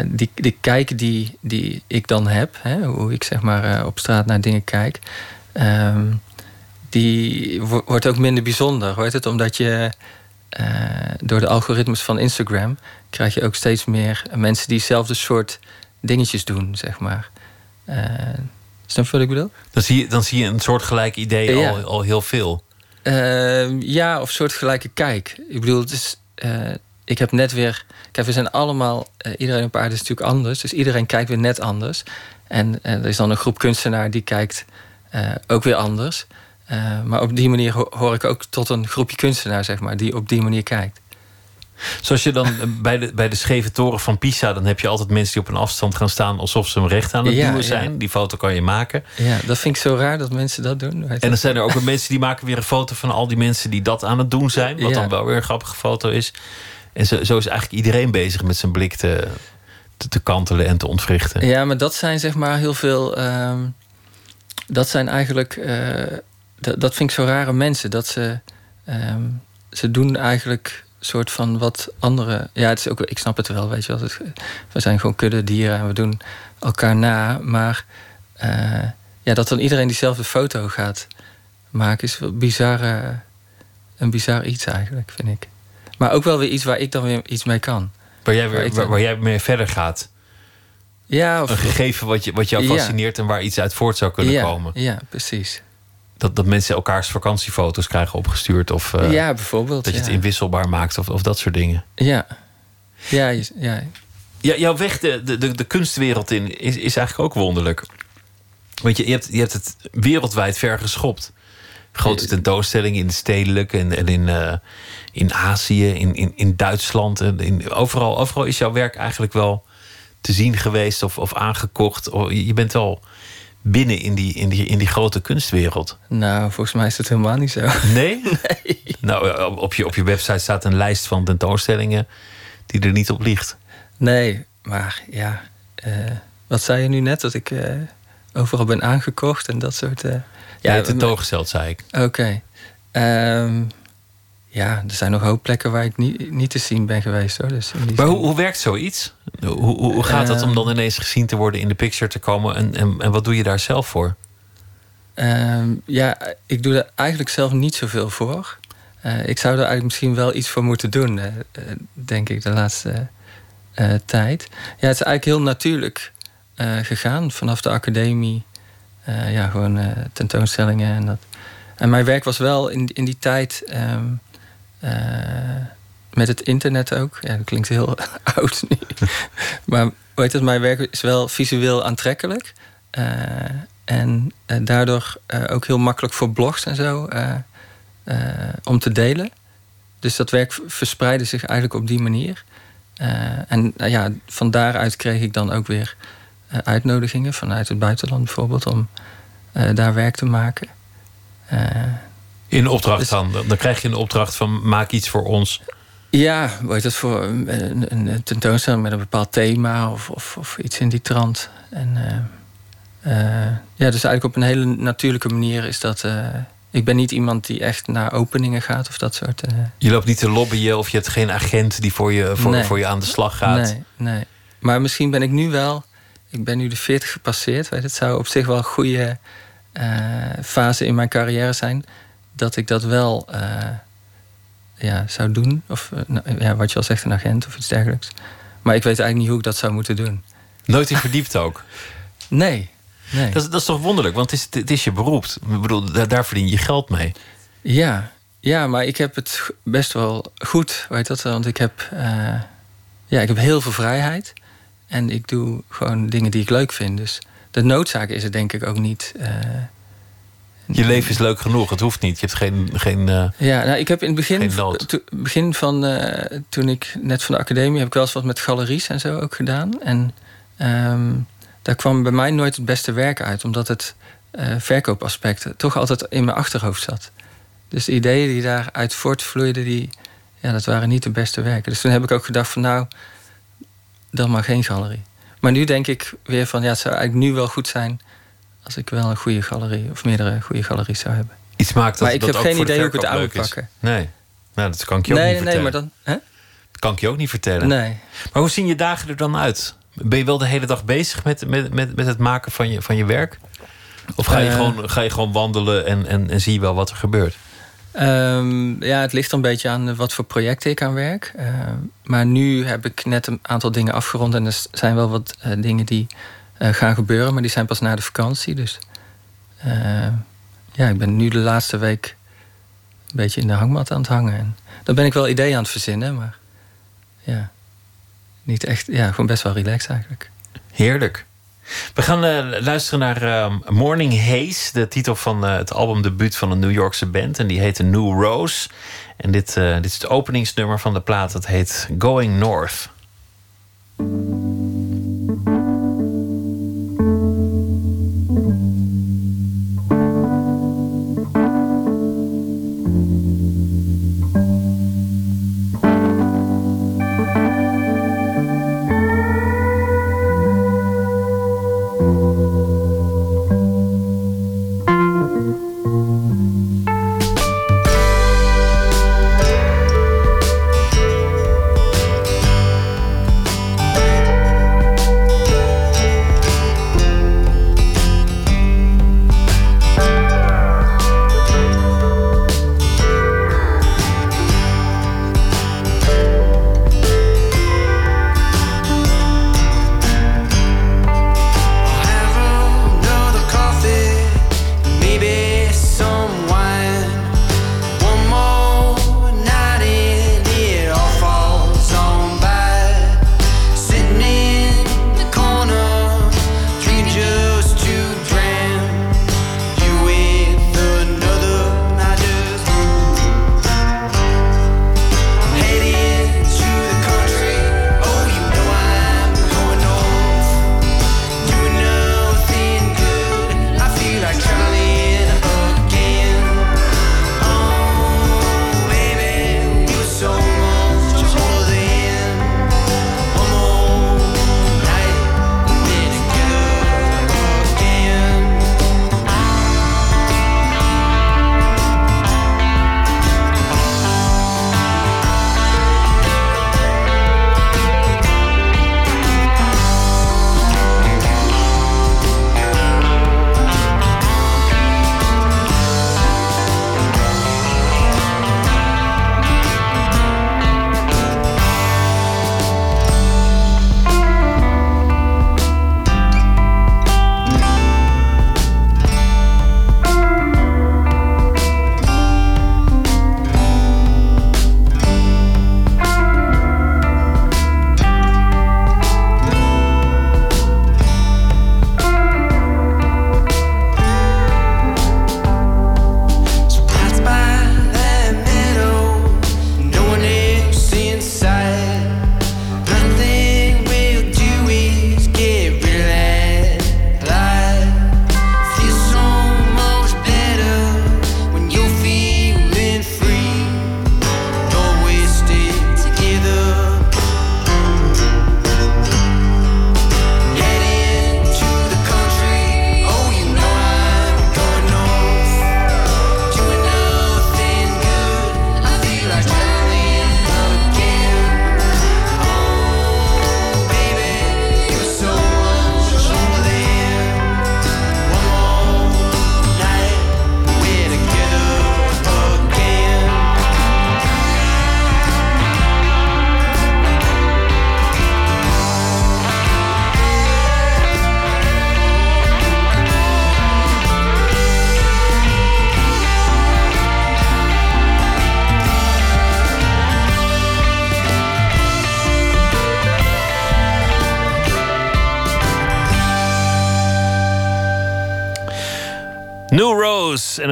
die, die kijk die, die ik dan heb, hè, hoe ik zeg maar op straat naar dingen kijk, ehm, die wo- wordt ook minder bijzonder. Hoort het? Omdat je eh, door de algoritmes van Instagram krijg je ook steeds meer mensen die hetzelfde soort dingetjes doen, zeg maar. Uh, snap je wat ik bedoel? Dan zie je, dan zie je een soortgelijk idee Ja. al, al heel veel. Ehm, ja, of soortgelijke kijk. Ik bedoel, het is, eh, ik heb net weer. Kijk, we zijn allemaal. eh, iedereen op aarde is natuurlijk anders. Dus iedereen kijkt weer net anders. En eh, er is dan een groep kunstenaar die kijkt eh, ook weer anders. Eh, maar op die manier ho- hoor ik ook tot een groepje kunstenaar, zeg maar, die op die manier kijkt. Zoals je dan eh, bij de, bij de scheve toren van Pisa... dan heb je altijd mensen die op een afstand gaan staan... alsof ze hem recht aan het Ja, ja. zijn. Die foto kan je maken. Ja, dat vind ik zo raar dat mensen dat doen. En dan zijn er ook weer mensen die maken weer een foto... van al die mensen die dat aan het doen zijn. Wat Ja. dan wel weer een grappige foto is. En zo, zo is eigenlijk iedereen bezig met zijn blik te, te, te kantelen en te ontwrichten. Ja, maar dat zijn zeg maar heel veel. ehm, dat zijn eigenlijk. eh, dat, dat vind ik zo rare mensen. Dat ze. ehm, ze doen eigenlijk een soort van wat andere. Ja, het is ook, ik snap het wel, weet je wel. Het- We zijn gewoon kudde dieren en we doen elkaar na. Maar eh, ja, dat dan iedereen diezelfde foto gaat maken, is wel bizar. eh, een bizar iets eigenlijk, vind ik. Maar ook wel weer iets waar ik dan weer iets mee kan. Waar jij, Waar weer, ik waar, dan- waar jij mee verder gaat. Ja, of, Een gegeven wat, je, wat jou Ja. fascineert... en waar iets uit voort zou kunnen ja, komen. Ja, precies. Dat, dat mensen elkaars vakantiefoto's krijgen opgestuurd. Of eh, ja, bijvoorbeeld. dat je ja. het inwisselbaar maakt. Of, of dat soort dingen. Ja. Ja, ja. Ja, jouw weg de, de, de, de kunstwereld in is, is eigenlijk ook wonderlijk. Want je, je, hebt, je hebt het wereldwijd ver geschopt. Grote tentoonstellingen in de stedelijke en, en in, eh, in Azië, in, in, in Duitsland. En in, overal, overal is jouw werk eigenlijk wel te zien geweest of, of aangekocht. Of- Je je bent wel binnen in die, in, die, in die grote kunstwereld. Nou, volgens mij is dat helemaal niet zo. Nee? [laughs] Nou, eh, op je, op je website staat een lijst van tentoonstellingen die er niet op ligt. Nee, maar ja. eh, wat zei je nu net? Dat ik eh, overal ben aangekocht en dat soort. eh, Ja, tentoongesteld, zei ik. Oké. Ehm, ja, er zijn nog een hoop plekken waar ik niet, niet te zien ben geweest hoor. Dus Maar hoe, hoe werkt zoiets? Hoe, hoe, hoe gaat dat om dan ineens gezien te worden, in de picture te komen? En, en, en wat doe je daar zelf voor? Ehm, ja, ik doe er eigenlijk zelf niet zoveel voor. Eh, ik zou er eigenlijk misschien wel iets voor moeten doen, eh, eh, denk ik, de laatste eh, tijd. Ja, het is eigenlijk heel natuurlijk eh, gegaan vanaf de academie. Eh, ja, gewoon eh, tentoonstellingen en dat. En mijn werk was wel in, in die tijd ehm, eh, met het internet ook. Ja, dat klinkt heel [laughs] oud nu. maar weet het, mijn werk is wel visueel aantrekkelijk. Eh, en eh, daardoor eh, ook heel makkelijk voor blogs en zo eh, eh, om te delen. Dus dat werk verspreidde zich eigenlijk op die manier. Eh, en ja, van daaruit kreeg ik dan ook weer eh, uitnodigingen vanuit het buitenland bijvoorbeeld om eh, daar werk te maken. In opdracht Dus- dan? Krijg je een opdracht van maak iets voor ons. ja, weet dat voor een, tentoonstelling met een bepaald thema of, of, of iets in die trant. En eh, eh, ja, dus eigenlijk op een hele natuurlijke manier is dat. eh, ik ben niet iemand die echt naar openingen gaat of dat soort. Je loopt niet te lobbyen of je hebt geen agent die voor je, voor, Nee. voor je aan de slag gaat. Nee, nee. Maar misschien ben ik nu wel. Ik ben nu de 40 gepasseerd. Weet het zou op zich wel een goede fase in mijn carrière zijn. Dat ik dat wel eh, ja, zou doen. Of eh, nou, ja, wat je al zegt, een agent of iets dergelijks. Maar ik weet eigenlijk niet hoe ik dat zou moeten doen. Nooit in verdiept ook. [laughs] Nee. nee. Dat, is- dat is toch wonderlijk, want het is, het is je beroep. Ik bedoel, daar, daar verdien je geld mee. Ja, ja, maar ik heb het best wel goed, weet dat, want ik heb, eh, ja, ik heb heel veel vrijheid en ik doe gewoon dingen die ik leuk vind. Dus de noodzaak is er denk ik ook niet. Je leven is leuk genoeg, het hoeft niet. Je hebt geen... geen eh, ja, nou, ik heb in het begin, to- begin van eh, toen ik net van de academie heb ik wel eens wat met galeries en zo ook gedaan. En ehm, daar kwam bij mij nooit het beste werk uit, omdat het eh, verkoopaspect toch altijd in mijn achterhoofd zat. Dus de ideeën die daaruit voortvloeiden, die, ja, dat waren niet de beste werken. Dus toen heb ik ook gedacht van nou, dan maar geen galerie. Maar nu denk ik weer van ja, het zou eigenlijk nu wel goed zijn als ik wel een goede galerie of meerdere goede galeries zou hebben. iets maakt dat maar ik dat heb ook geen idee hoe ik het verkoop aan moet leuk is. pakken. Nee, nou, dat kan ik je ook Nee, niet nee, nee, vertellen. maar dan. Hè? Dat kan ik je ook niet vertellen. Nee. Maar hoe zien je dagen er dan uit? Ben je wel de hele dag bezig met, met, met, met het maken van je, van je werk? Of ga je, Eh. gewoon, ga je gewoon wandelen en, en, en zie je wel wat er gebeurt? Ehm, ja, het ligt een beetje aan wat voor projecten ik aan werk. Ehm, maar nu heb ik net een aantal dingen afgerond. En er zijn wel wat eh, dingen die gaan gebeuren. Maar die zijn pas na de vakantie. Dus ehm, ja, ik ben nu de laatste week een beetje in de hangmat aan het hangen. En dan ben ik wel ideeën aan het verzinnen. Maar ja, niet echt. Ja, gewoon best wel relaxed eigenlijk. Heerlijk. We gaan uh, luisteren naar uh, Morning Haze, de titel van uh, het albumdebuut van een New Yorkse band. En die heet New Rose. En dit, dit is het openingsnummer van de plaat, dat heet Going North.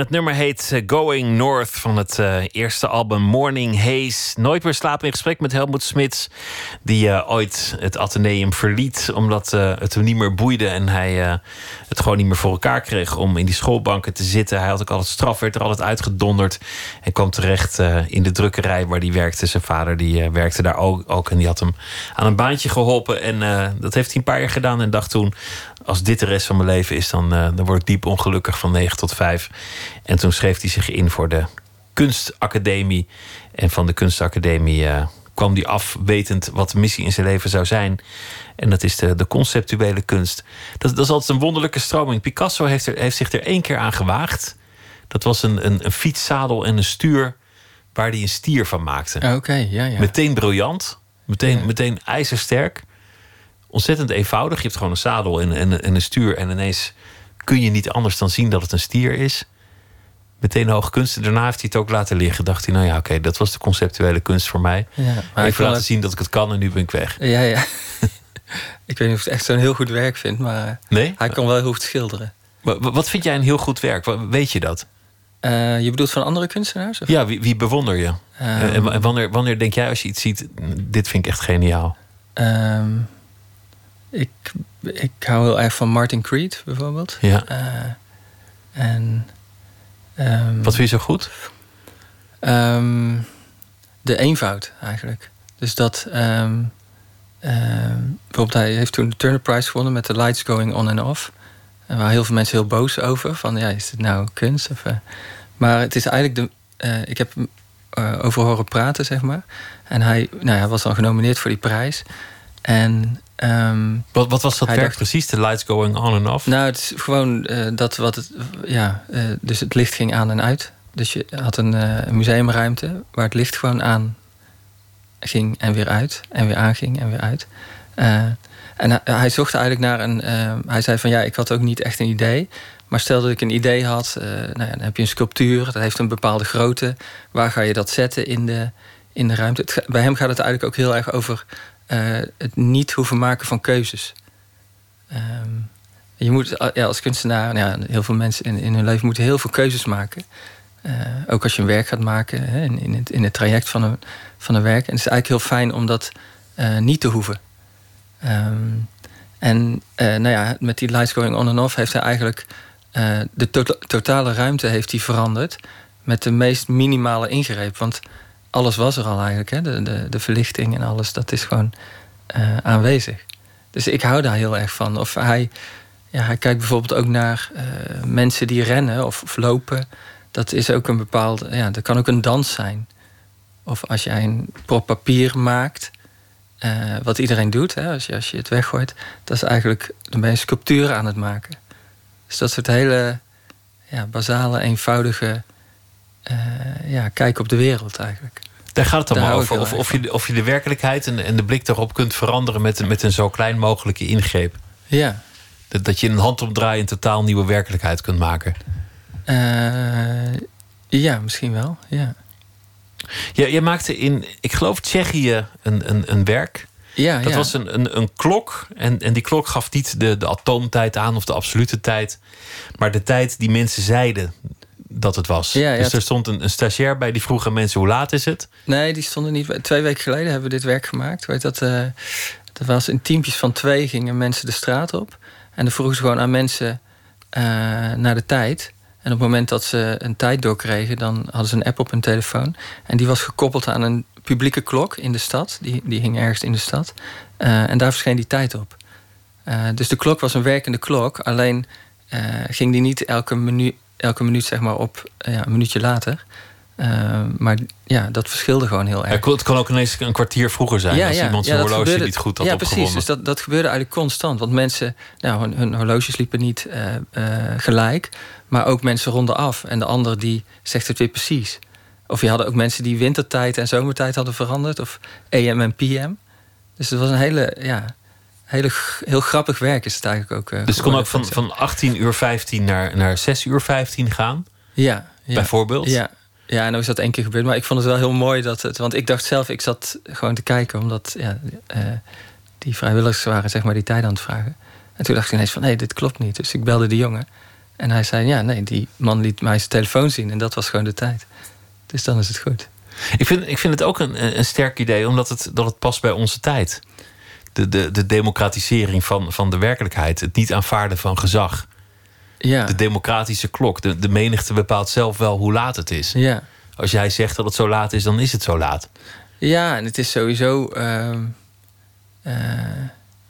Het nummer heet eh, Going North van het uh, eerste album Morning Haze. Nooit meer slapen in gesprek met Helmoet Smits, die uh, ooit het Atheneum verliet omdat het hem niet meer boeide en hij het gewoon niet meer voor elkaar kreeg om in die schoolbanken te zitten. Hij had ook altijd straf, werd er altijd uitgedonderd en kwam terecht in de drukkerij waar hij werkte. Zijn vader die werkte daar ook, ook en die had hem aan een baantje geholpen en dat heeft hij een paar jaar gedaan en dacht toen als dit de rest van mijn leven is, dan, dan word ik diep ongelukkig van 9 tot 5. En toen schreef hij zich in voor de kunstacademie. En van de kunstacademie kwam hij af, wetend wat de missie in zijn leven zou zijn. En dat is de, de conceptuele kunst. Dat, dat is altijd een wonderlijke stroming. Picasso heeft, er, heeft zich er één keer aan gewaagd. Dat was een, een, een fietszadel en een stuur waar hij een stier van maakte. Oké, ja, ja. Meteen briljant, meteen, Ja. meteen ijzersterk. Ontzettend eenvoudig. Je hebt gewoon een zadel en, en, en een stuur. En ineens kun je niet anders dan zien dat het een stier is. Meteen hoog kunst. En daarna heeft hij het ook laten liggen. Dacht hij, nou ja, oké, dat was de conceptuele kunst voor mij. ja. Maar ik Even laten het- zien dat ik het kan en nu ben ik weg. Ja, ja. [laughs] ik weet niet of ik het echt zo'n heel goed werk vind, maar eh, Nee? hij kon wel heel goed schilderen. Wa- Wat vind jij een heel goed werk? Weet je dat? Eh, je bedoelt van andere kunstenaars? Of? Ja, wie, wie bewonder je? Ehm, En- en, en wanneer, wanneer denk jij als je iets ziet, dit vind ik echt geniaal? ehm, ik, ik hou heel erg van Martin Creed, bijvoorbeeld. Ja. Eh, en... ehm, Wat vind je zo goed? Ehm, de eenvoud eigenlijk. Dus dat. ehm, bijvoorbeeld, hij heeft toen de Turner Prize gewonnen met The Lights Going On and Off. En waar heel veel mensen heel boos over. Van ja, is dit nou kunst? Of, eh, maar het is eigenlijk de. eh, ik heb hem eh, over horen praten, zeg maar. En hij, nou, hij was dan genomineerd voor die prijs. En. Ehm, Wat, wat was dat werk dacht- precies? The lights going on and off? nou, het is gewoon eh, dat wat het. Ja, eh, dus het licht ging aan en uit. Dus je had een, eh, een museumruimte waar het licht gewoon aan ging en weer uit. En weer aanging en weer uit. En hij, hij zocht eigenlijk naar een. eh, hij zei van ja, ik had ook niet echt een idee. Maar stel dat ik een idee had, nou ja, dan heb je een sculptuur, dat heeft een bepaalde grootte. Waar ga je dat zetten in de, in de ruimte? Het bij hem gaat het eigenlijk ook heel erg over het niet hoeven maken van keuzes. Ehm, je moet eh, ja, als kunstenaar, nou ja, heel veel mensen in, in hun leven moeten heel veel keuzes maken. Eh, ook als je een werk gaat maken, hè, in, in, het, in het traject van een, van een werk. En het is eigenlijk heel fijn om dat eh, niet te hoeven. Ehm, en eh, nou ja, met die lights going on en off heeft hij eigenlijk eh, de to- totale ruimte heeft hij veranderd met de meest minimale ingreep. Want alles was er al eigenlijk, hè? De, de, de verlichting en alles, dat is gewoon eh, aanwezig. Dus ik hou daar heel erg van. Of hij, ja, hij kijkt bijvoorbeeld ook naar eh, mensen die rennen of, lopen. Dat is ook een bepaalde, ja, dat kan ook een dans zijn. Of als jij een prop papier maakt, eh, wat iedereen doet, hè, als, je, als je het weggooit, dat is eigenlijk, dan ben je sculpturen aan het maken. Dus dat soort hele ja, basale, eenvoudige ja, kijk op de wereld eigenlijk. Daar gaat het allemaal over. Of, of, je, of je de werkelijkheid en, en de blik daarop kunt veranderen met, met een zo klein mogelijke ingreep. Ja. Dat, dat je in een handomdraai een totaal nieuwe werkelijkheid kunt maken. Eh, ja, misschien wel. Ja, Ja, jij maakte in, ik geloof, Tsjechië een, een, een werk. ja, Dat ja. was een, een, een klok. En, en die klok gaf niet de, de atoomtijd aan of de absolute tijd. Maar de tijd die mensen zeiden dat het was. Ja, ja, dus er stond een, een stagiair bij die vroeg aan mensen hoe laat is het. Nee, die stonden niet. Twee weken geleden hebben we dit werk gemaakt. Weet dat, eh, dat was in teampjes van twee gingen mensen de straat op. En dan vroegen ze gewoon aan mensen eh, naar de tijd. En op het moment dat ze een tijd doorkregen, dan hadden ze een app op hun telefoon. En die was gekoppeld aan een publieke klok in de stad. Die, die hing ergens in de stad. Eh, en daar verscheen die tijd op. Dus de klok was een werkende klok. Alleen ging die niet elke, minu elke minuut zeg maar, op eh, ja, een minuutje later. Eh, maar ja, dat verschilde gewoon heel erg. Het kon, het kon ook ineens een kwartier vroeger zijn. als iemand zijn horloge gebeurde- niet goed had Ja, opgewonden. precies. Dus dat, dat gebeurde eigenlijk constant. Want mensen, nou, hun, hun horloges liepen niet eh, gelijk. Maar ook mensen ronden af. En de ander die zegt het weer precies. Of je hadden ook mensen die wintertijd en zomertijd hadden veranderd. Of AM en PM. Dus het was een hele, ja, hele, heel grappig werk is het eigenlijk ook. eh, Dus het kon ook van, van 18 uur 15 naar, naar 6 uur 15 gaan, Ja, ja. bijvoorbeeld. Ja. ja, en dan is dat één keer gebeurd. Maar ik vond het wel heel mooi dat het. Want ik dacht zelf, ik zat gewoon te kijken, omdat ja, eh, die vrijwilligers waren zeg maar die tijd aan het vragen. En toen dacht ik ineens van nee, dit klopt niet. Dus ik belde die jongen. En hij zei: Ja, nee, die man liet mij zijn telefoon zien en dat was gewoon de tijd. Dus dan is het goed. Ik, vind, ik vind het ook een, een sterk idee, omdat het, dat het past bij onze tijd. De, de, de democratisering van, van de werkelijkheid. Het niet aanvaarden van gezag. Ja, De democratische klok. De, de menigte bepaalt zelf wel hoe laat het is. ja. Als jij zegt dat het zo laat is, dan is het zo laat. ja en het is sowieso. ehm, eh,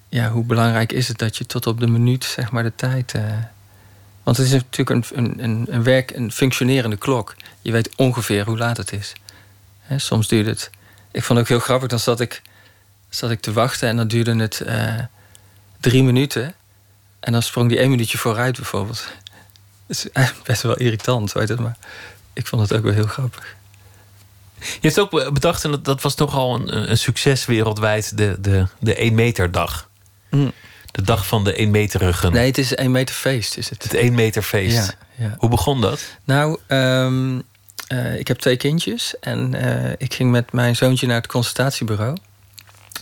ja, hoe belangrijk is het dat je tot op de minuut zeg maar de tijd. eh, want het is natuurlijk een, een, een, werk, een functionerende klok. Je weet ongeveer hoe laat het is. Hè, soms duurde het. Ik vond het ook heel grappig, dan zat ik, zat ik te wachten en dan duurde het eh, drie minuten. En dan sprong die één minuutje vooruit bijvoorbeeld. is eigenlijk best wel irritant, weet het, maar ik vond het ook wel heel grappig. Je hebt ook bedacht, en dat, dat was toch al een, een succes wereldwijd, de, de, de 1 meter dag. Mm. De dag van de 1 meterigen. Nee, het is 1 meter feest, is het. Het 1 meter feest. Ja, ja. Hoe begon dat? Nou, ehm, eh, ik heb twee kindjes en eh, ik ging met mijn zoontje naar het consultatiebureau.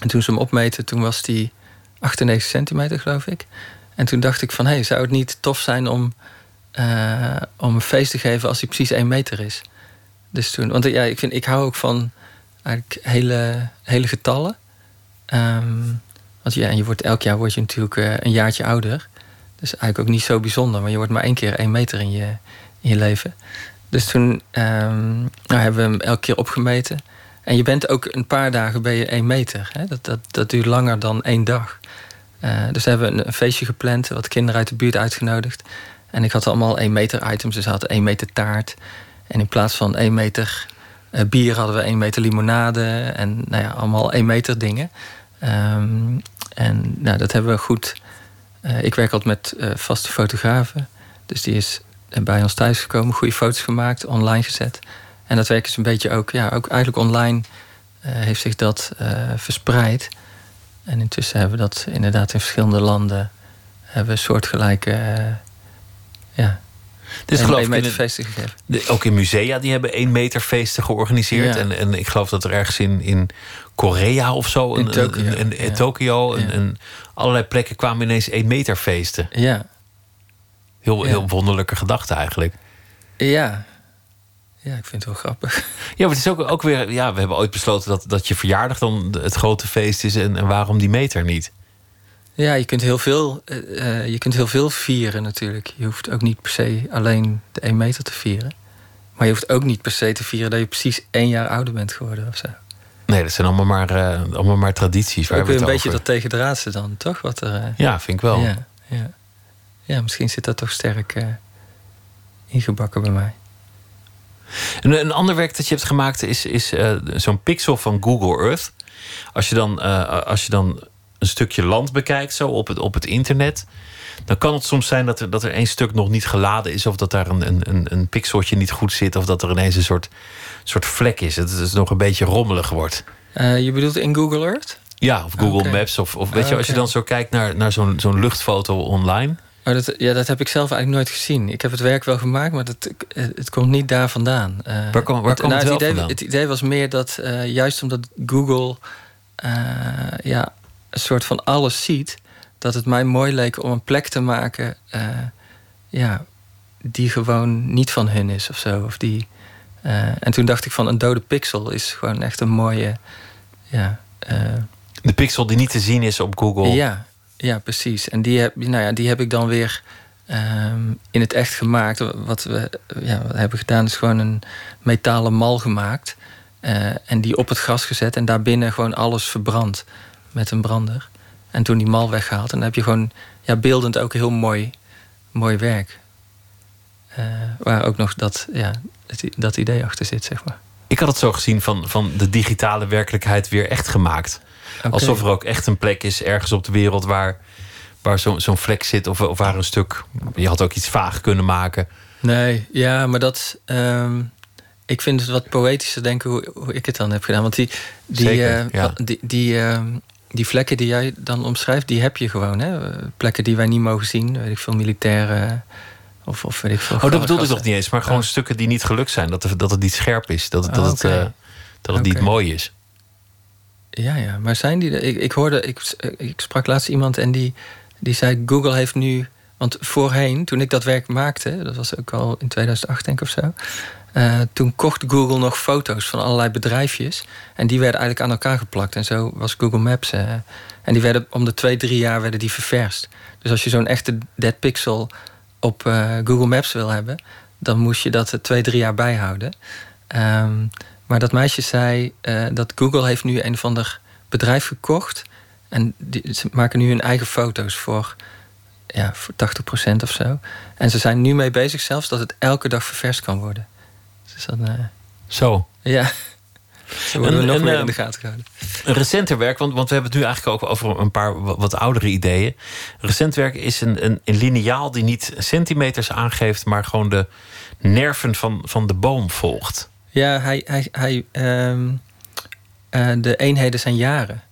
En toen ze hem opmeten, toen was die 98 centimeter, geloof ik. En toen dacht ik van, hé, hey, zou het niet tof zijn om, eh, om een feest te geven als hij precies 1 meter is? Dus toen, want ja, ik, vind, ik hou ook van eigenlijk hele, hele getallen. Ehm, want ja, je wordt, elk jaar word je natuurlijk eh, een jaartje ouder. Dus eigenlijk ook niet zo bijzonder, maar je wordt maar één keer 1 meter in je, in je leven. Dus toen ehm, nou, hebben we hem elke keer opgemeten. En je bent ook een paar dagen ben je 1 meter. Hè? Dat, dat, dat duurt langer dan één dag. Uh, dus hebben we een, een, feestje gepland, wat kinderen uit de buurt uitgenodigd. En ik had allemaal 1 meter items. Dus ze hadden 1 meter taart. En in plaats van 1 meter uh, bier hadden we 1 meter limonade. En nou ja, allemaal 1 meter dingen. Um, en nou, dat hebben we goed. Uh, ik werk altijd met vaste fotografen. Dus die is bij ons thuis gekomen, goede foto's gemaakt, online gezet. En dat werk is een beetje ook, ja, ook eigenlijk online heeft zich dat verspreid. En intussen hebben we dat inderdaad in verschillende landen hebben we soortgelijke uh, ja, dus geloof ik meter feesten gegeven. De, ook in musea die hebben één meter feesten georganiseerd. Ja. En, en ik geloof dat er ergens in, in Korea of zo, In Tokio, een, een- in ja. Tokio, Ja. een, een- allerlei plekken kwamen ineens één meter feesten. Ja, Heel, heel wonderlijke gedachte eigenlijk. ja. Ja, ik vind het wel grappig. Ja, maar het is ook, ook weer. Ja, we hebben ooit besloten dat, dat je verjaardag dan het grote feest is. En, en waarom die meter niet? Ja, je kunt, heel veel, eh, eh, je kunt heel veel vieren natuurlijk. Je hoeft ook niet per se alleen de 1 meter te vieren. Maar je hoeft ook niet per se te vieren dat je precies één jaar ouder bent geworden of zo. Nee, dat zijn allemaal maar, eh, allemaal maar tradities. Waar ook we een beetje over- dat tegendraadse dan, toch? Wat er, Ja, vind ik wel. Ja, ja. ja, misschien zit dat toch sterk ingebakken bij mij. Een, een ander werk dat je hebt gemaakt is, is eh, zo'n pixel van Google Earth. Als je, dan, eh, als je dan een stukje land bekijkt, zo op het, op het internet. Dan kan het soms zijn dat er, dat er één stuk nog niet geladen is. Of dat daar een, een, een, een pixeltje niet goed zit. Of dat er ineens een soort, soort vlek is. Dat het nog een beetje rommelig wordt. Eh, je bedoelt in Google Earth? Ja, of Google. Maps. Of, of weet je, als je dan zo kijkt naar, naar zo'n zo'n luchtfoto online. Oh, dat, ja, dat heb ik zelf eigenlijk nooit gezien. Ik heb het werk wel gemaakt, maar dat, eh, het komt niet daar vandaan. Eh, Waar kwam- waar het wel idee, vandaan? Het idee was meer dat eh, juist omdat Google ja, een soort van alles ziet, dat het mij mooi leek om een plek te maken ja, die gewoon niet van hun is of zo. Of die, en toen dacht ik van een dode pixel is gewoon echt een mooie. Ja, De pixel die niet te zien is op Google. ja, ja, precies. En die heb, nou ja, die heb ik dan weer ehm, in het echt gemaakt. Wat we, ja, wat hebben gedaan is gewoon een metalen mal gemaakt. eh, en die op het gras gezet. En daarbinnen gewoon alles verbrand met een brander. En toen die mal weggehaald. En dan heb je gewoon ja, beeldend ook heel mooi, mooi werk. Eh, waar ook nog dat, ja, dat idee achter zit, zeg maar. Ik had het zo gezien van, van de digitale werkelijkheid weer echt gemaakt. Alsof er ook echt een plek is ergens op de wereld waar, waar zo'n zo'n vlek zit. Of, of waar een stuk. Je had ook iets vaag kunnen maken. Nee, ja, maar dat. ehm, ik vind het wat poëtischer denken hoe, hoe ik het dan heb gedaan. Want die, die, Zeker, eh, ja. die, die, ehm, die vlekken die jij dan omschrijft, die heb je gewoon. Hè? Eh, Plekken die wij niet mogen zien, weet ik veel, militairen. Of, of weet ik veel. Oh, dat bedoelde ik nog niet eens. Maar gewoon stukken die niet gelukt zijn. Dat, het- dat het niet scherp is. Dat, het- dat, Oh, het, eh, dat het niet mooi is. Ja, ja, maar zijn die er? Ik, ik hoorde, ik, ik sprak laatst iemand en die, die zei: Google heeft nu. Want voorheen, toen ik dat werk maakte, dat was ook al in 2008 denk ik of zo. eh, toen kocht Google nog foto's van allerlei bedrijfjes. En die werden eigenlijk aan elkaar geplakt. En zo was Google Maps. eh, en die werden om de twee, drie jaar werden die ververst. Dus als je zo'n echte dead pixel op eh, Google Maps wil hebben, dan moest je dat twee, drie jaar bijhouden. Ehm, maar dat meisje zei eh, dat Google heeft nu een of ander bedrijf gekocht. En die, ze maken nu hun eigen foto's voor, ja, voor 80% of zo. En ze zijn nu mee bezig zelfs dat het elke dag ververst kan worden. Dus dan, eh, Zo. ja. Zo worden we En- nog en, meer eh, in de gaten gehouden. Een recenter werk, want, want we hebben het nu eigenlijk ook over een paar wa- wat oudere ideeën. Recent werk is een, een, een lineaal die niet centimeters aangeeft, maar gewoon de nerven van, van de boom volgt. Ja, hij, hij, hij, ehm, eh, de eenheden zijn jaren.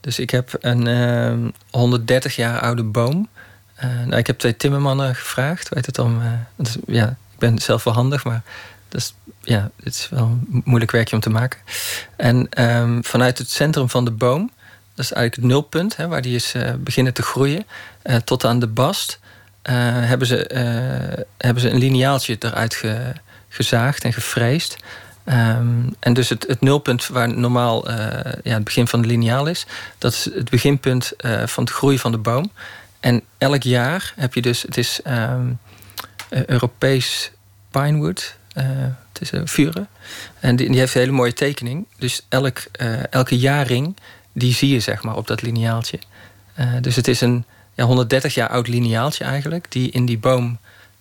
Dus ik heb een ehm, 130 jaar oude boom. Eh, nou, ik heb twee timmermannen gevraagd. Weet het om, eh, ja, ik ben zelf wel handig, maar dat is, ja, het is wel een moeilijk werkje om te maken. En ehm, vanuit het centrum van de boom, dat is eigenlijk het nulpunt, hè, waar die is beginnen te groeien, tot aan de bast, hebben, ze, hebben ze een lineaaltje eruit ge- gezaagd en gefreesd. Ehm, en dus het, het nulpunt waar normaal eh, ja, het begin van de lineaal is, dat is het beginpunt eh, van het groei van de boom. En elk jaar heb je dus, het is ehm, eh, Europees pinewood, eh, het is een vuren. En die, heeft een hele mooie tekening. Dus elk, elke jaarring, die zie je zeg maar op dat lineaaltje. Dus het is een ja, 130 jaar oud lineaaltje eigenlijk, die in die boom,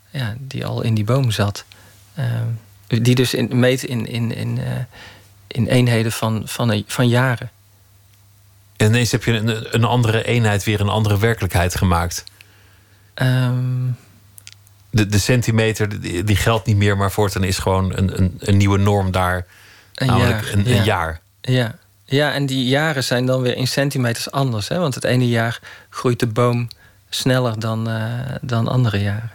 ja, die al in die boom zat. Ehm, die dus in, meet in, in, in, eh, in eenheden van, van, een- van jaren. En ineens heb je een, een andere eenheid, weer een andere werkelijkheid gemaakt. Ehm, De, de centimeter die, die geldt niet meer, maar voortaan is gewoon een, een, een nieuwe norm daar. een namelijk jaar. een, een ja. jaar. Ja. ja, en die jaren zijn dan weer in centimeters anders. Hè? Want het ene jaar groeit de boom sneller dan, eh, dan andere jaren.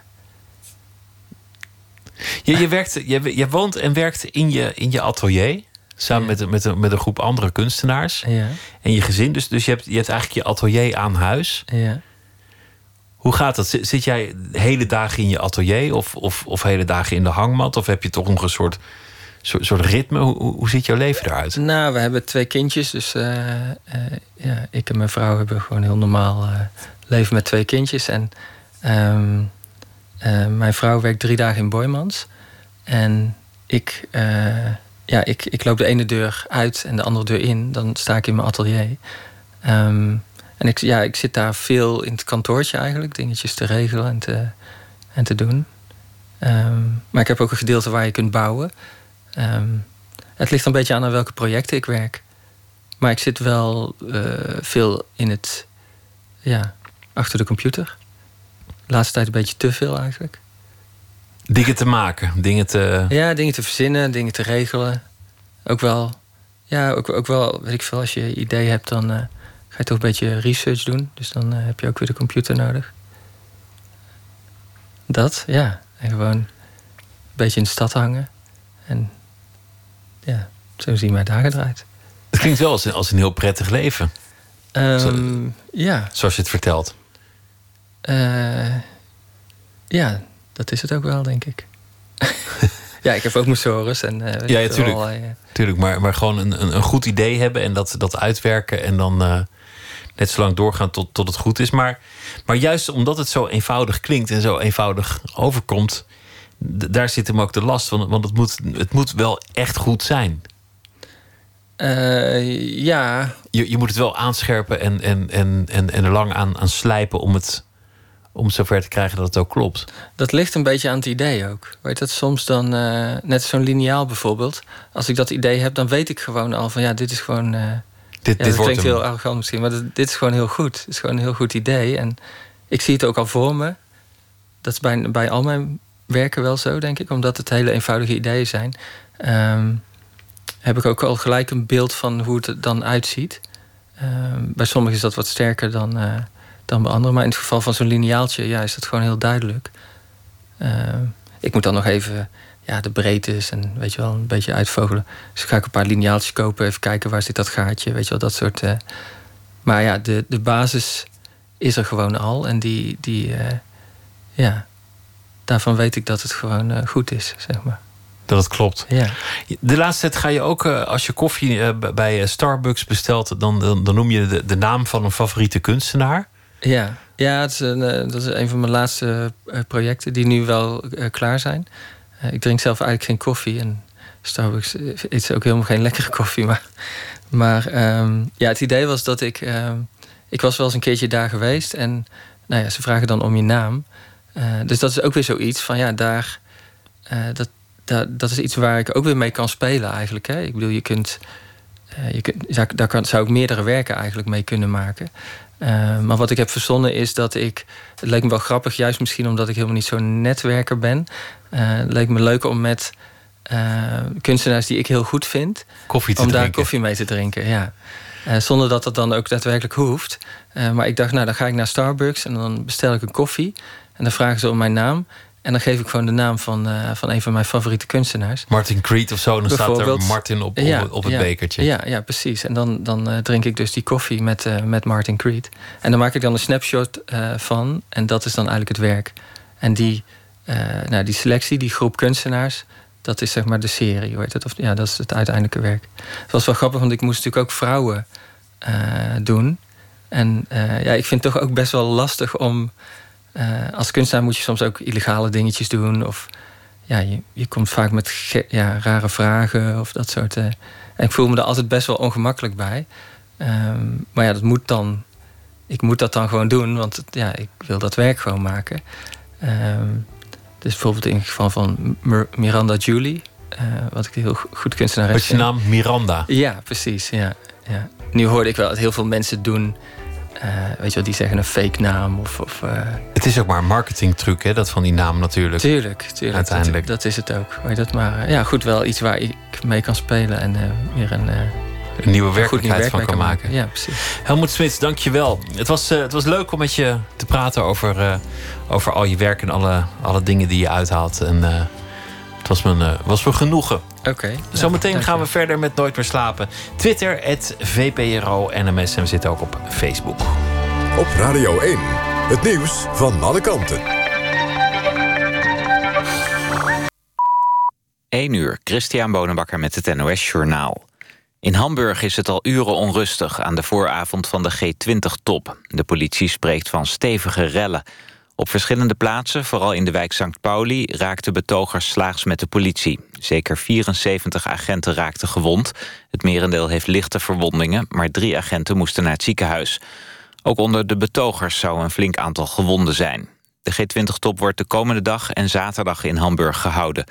Je, je, werkt, je, je woont en werkt in je, in je atelier. Samen Ja. met, een- met, een, met een groep andere kunstenaars. Ja, En je gezin. Dus, dus je, hebt, je hebt eigenlijk je atelier aan huis. ja. Hoe gaat dat? Zit, zit jij hele dagen in je atelier? Of, of, of hele dagen in de hangmat? Of heb je toch nog een soort, soort, soort ritme? Hoe, hoe- hoe ziet jouw leven eruit? Nou, we hebben twee kindjes. Dus eh, eh, ja, ik en mijn vrouw hebben gewoon heel normaal eh, leven met twee kindjes. En ehm, eh, mijn vrouw werkt drie dagen in Boymans. En ik, eh, ja, ik, ik loop de ene deur uit en de andere deur in. Dan sta ik in mijn atelier. Ehm, en ik, ja, ik zit daar veel in het kantoortje eigenlijk. Dingetjes te regelen en te, en te doen. Ehm, maar ik heb ook een gedeelte waar je kunt bouwen. Ehm, het ligt een beetje aan aan welke projecten ik werk. Maar ik zit wel eh, veel in het, ja, achter de computer. De laatste tijd een beetje te veel eigenlijk. Dingen te maken, dingen te. Ja, dingen te verzinnen, dingen te regelen. Ook wel, ja, ook, ook wel, weet ik veel, als je idee hebt, dan eh, ga je toch een beetje research doen. Dus dan eh, heb je ook weer de computer nodig. Dat, ja. En gewoon een beetje in de stad hangen. En ja, zo zien mijn dagen eruit. Het klinkt wel als een, als een heel prettig leven, Ehm, ja, zoals je het vertelt. Eh, ja, dat is het ook wel, denk ik. [laughs] ja, ik heb ook mijn sores en eh, Ja, ik ja, veel, tuurlijk. allerlei, eh, Tuurlijk, maar, maar gewoon een, een, een goed idee hebben en dat, dat uitwerken en dan net zo lang doorgaan tot, tot het goed is. Maar, maar juist omdat het zo eenvoudig klinkt en zo eenvoudig overkomt, daar zit hem ook de last. Want, want het, moet, het moet wel echt goed zijn. Ja, Je, je moet het wel aanscherpen en, en, en, en, en er lang aan, aan slijpen om het, om zover te krijgen dat het ook klopt. dat ligt een beetje aan het idee ook. Weet dat soms dan, eh, net zo'n lineaal bijvoorbeeld. Als ik dat idee heb, dan weet ik gewoon al van ja, dit is gewoon. eh, Dit, ja, dit klinkt heel arrogant misschien, maar dit, dit is gewoon heel goed. Het is gewoon een heel goed idee. En ik zie het ook al voor me. Dat is bij, bij al mijn werken wel zo, denk ik, omdat het hele eenvoudige ideeën zijn. Ehm, heb ik ook al gelijk een beeld van hoe het er dan uitziet. Ehm, bij sommigen is dat wat sterker dan, eh, dan bij anderen. Maar in het geval van zo'n lineaaltje ja, is dat gewoon heel duidelijk. Ehm, ik moet dan nog even ja, de breedtes en weet je wel, een beetje uitvogelen. Dus ga ik een paar lineaaltjes kopen, even kijken waar zit dat gaatje, weet je wel, dat soort. eh. Maar ja, de, de basis is er gewoon al. En die, die eh, ja, daarvan weet ik dat het gewoon eh, goed is, zeg maar. Dat het klopt. Ja. De laatste tijd ga je ook, eh, als je koffie eh, bij eh, Starbucks bestelt, dan, dan, dan noem je de, de naam van een favoriete kunstenaar. Ja, ja het is een, eh, dat is een van mijn laatste eh, projecten die nu wel eh, klaar zijn. Ik drink zelf eigenlijk geen koffie en Starbucks is ook helemaal geen lekkere koffie. Maar, maar ehm, ja, het idee was dat ik. ehm, ik was wel eens een keertje daar geweest en nou ja, ze vragen dan om je naam. Dus dat is ook weer zoiets van ja, daar. dat, dat, is iets waar ik ook weer mee kan spelen eigenlijk. Hè? Ik bedoel, je kunt, je kunt daar kan, zou ik meerdere werken eigenlijk mee kunnen maken. Uh, maar wat ik heb verzonnen is dat ik. Het leek me wel grappig, juist misschien omdat ik helemaal niet zo'n netwerker ben. Uh, het leek me leuk om met kunstenaars die ik heel goed vind. Koffie te om drinken. daar koffie mee te drinken, ja. zonder dat dat dan ook daadwerkelijk hoeft. maar ik dacht, nou, dan ga ik naar Starbucks en dan bestel ik een koffie. En dan vragen ze om mijn naam. En dan geef ik gewoon de naam van, uh, van een van mijn favoriete kunstenaars. Martin Creed of zo. Dan staat er Martin op, op, ja, op het ja, bekertje. Ja, ja, precies. En dan, dan uh, drink ik dus die koffie met, uh, met Martin Creed. En dan maak ik dan een snapshot van. En dat is dan eigenlijk het werk. En die, nou, die selectie, die groep kunstenaars... dat is zeg maar de serie, heet het? Of, ja, dat is het uiteindelijke werk. Het was wel grappig, want ik moest natuurlijk ook vrouwen doen. En ja, ik vind het toch ook best wel lastig om... Uh, als kunstenaar moet je soms ook illegale dingetjes doen. Of ja, je, je komt vaak met ja, rare vragen of dat soort. Uh, en ik voel me er altijd best wel ongemakkelijk bij. Um, maar ja, dat moet dan. Ik moet dat dan gewoon doen, want ja, ik wil dat werk gewoon maken. Um, dus bijvoorbeeld in het geval van Miranda Julie, uh, wat ik heel goed kunstenaar Wat is je naam? Miranda? Ja, precies. Ja, ja. Nu hoorde ik wel dat heel veel mensen doen uh, weet je wel, die zeggen een fake naam. Of, of uh... Het is ook maar een marketingtruc, hè, dat van die naam natuurlijk. Tuurlijk, tuurlijk. Uiteindelijk. Dat, dat is het ook. Weet dat maar uh, ja, goed, wel iets waar ik mee kan spelen en weer een. een nieuwe werkelijkheid werk van kan maken. maken. Ja, precies. Helmoet Smits, dank je wel. Het was, het was leuk om met je te praten over, over al je werk en alle, alle dingen die je uithaalt. En het was me, was me genoegen. Oké. Okay, Zometeen ja, gaan we verder met Nooit meer slapen. Twitter, het VPRO NMS. En we zitten ook op Facebook. Op Radio 1, het nieuws van alle kanten. 1 uur, Christian Bonenbakker met het NOS Journaal. In Hamburg is het al uren onrustig aan de vooravond van de G20-top. De politie spreekt van stevige rellen. Op verschillende plaatsen, vooral in de wijk St. Pauli... raakten betogers slaags met de politie. Zeker 74 agenten raakten gewond. Het merendeel heeft lichte verwondingen... maar drie agenten moesten naar het ziekenhuis. Ook onder de betogers zou een flink aantal gewonden zijn. De G20-top wordt de komende dag en zaterdag in Hamburg gehouden.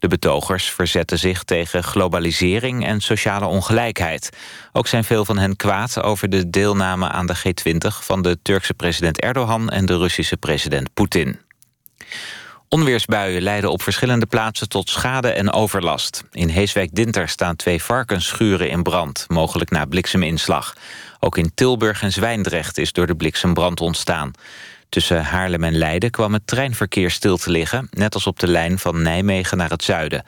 De betogers verzetten zich tegen globalisering en sociale ongelijkheid. Ook zijn veel van hen kwaad over de deelname aan de G20... van de Turkse president Erdogan en de Russische president Poetin. Onweersbuien leiden op verschillende plaatsen tot schade en overlast. In Heeswijk-Dinter staan twee varkensschuren in brand, mogelijk na blikseminslag. Ook in Tilburg en Zwijndrecht is door de bliksembrand ontstaan. Tussen Haarlem en Leiden kwam het treinverkeer stil te liggen... net als op de lijn van Nijmegen naar het zuiden.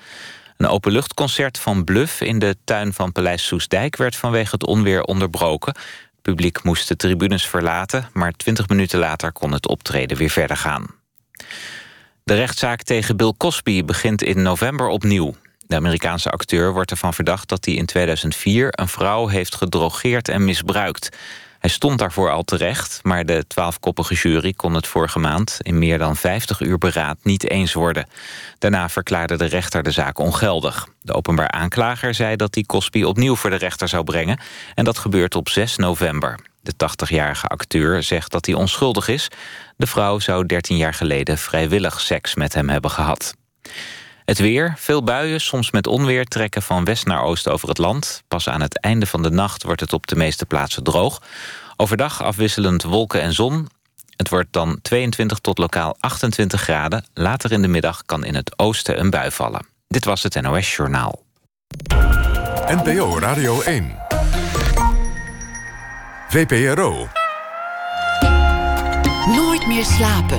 Een openluchtconcert van Bluff in de tuin van Paleis Soesdijk... werd vanwege het onweer onderbroken. Het publiek moest de tribunes verlaten... maar twintig minuten later kon het optreden weer verder gaan. De rechtszaak tegen Bill Cosby begint in november opnieuw. De Amerikaanse acteur wordt ervan verdacht dat hij in 2004... een vrouw heeft gedrogeerd en misbruikt... Hij stond daarvoor al terecht, maar de twaalfkoppige jury kon het vorige maand in meer dan 50 uur beraad niet eens worden. Daarna verklaarde de rechter de zaak ongeldig. De openbaar aanklager zei dat hij Cosby opnieuw voor de rechter zou brengen en dat gebeurt op 6 november. De 80-jarige acteur zegt dat hij onschuldig is. De vrouw zou 13 jaar geleden vrijwillig seks met hem hebben gehad. Het weer, veel buien, soms met onweer, trekken van west naar oost over het land. Pas aan het einde van de nacht wordt het op de meeste plaatsen droog. Overdag afwisselend wolken en zon. Het wordt dan 22 tot lokaal 28 graden. Later in de middag kan in het oosten een bui vallen. Dit was het NOS Journaal. NPO Radio 1. VPRO. Nooit meer slapen.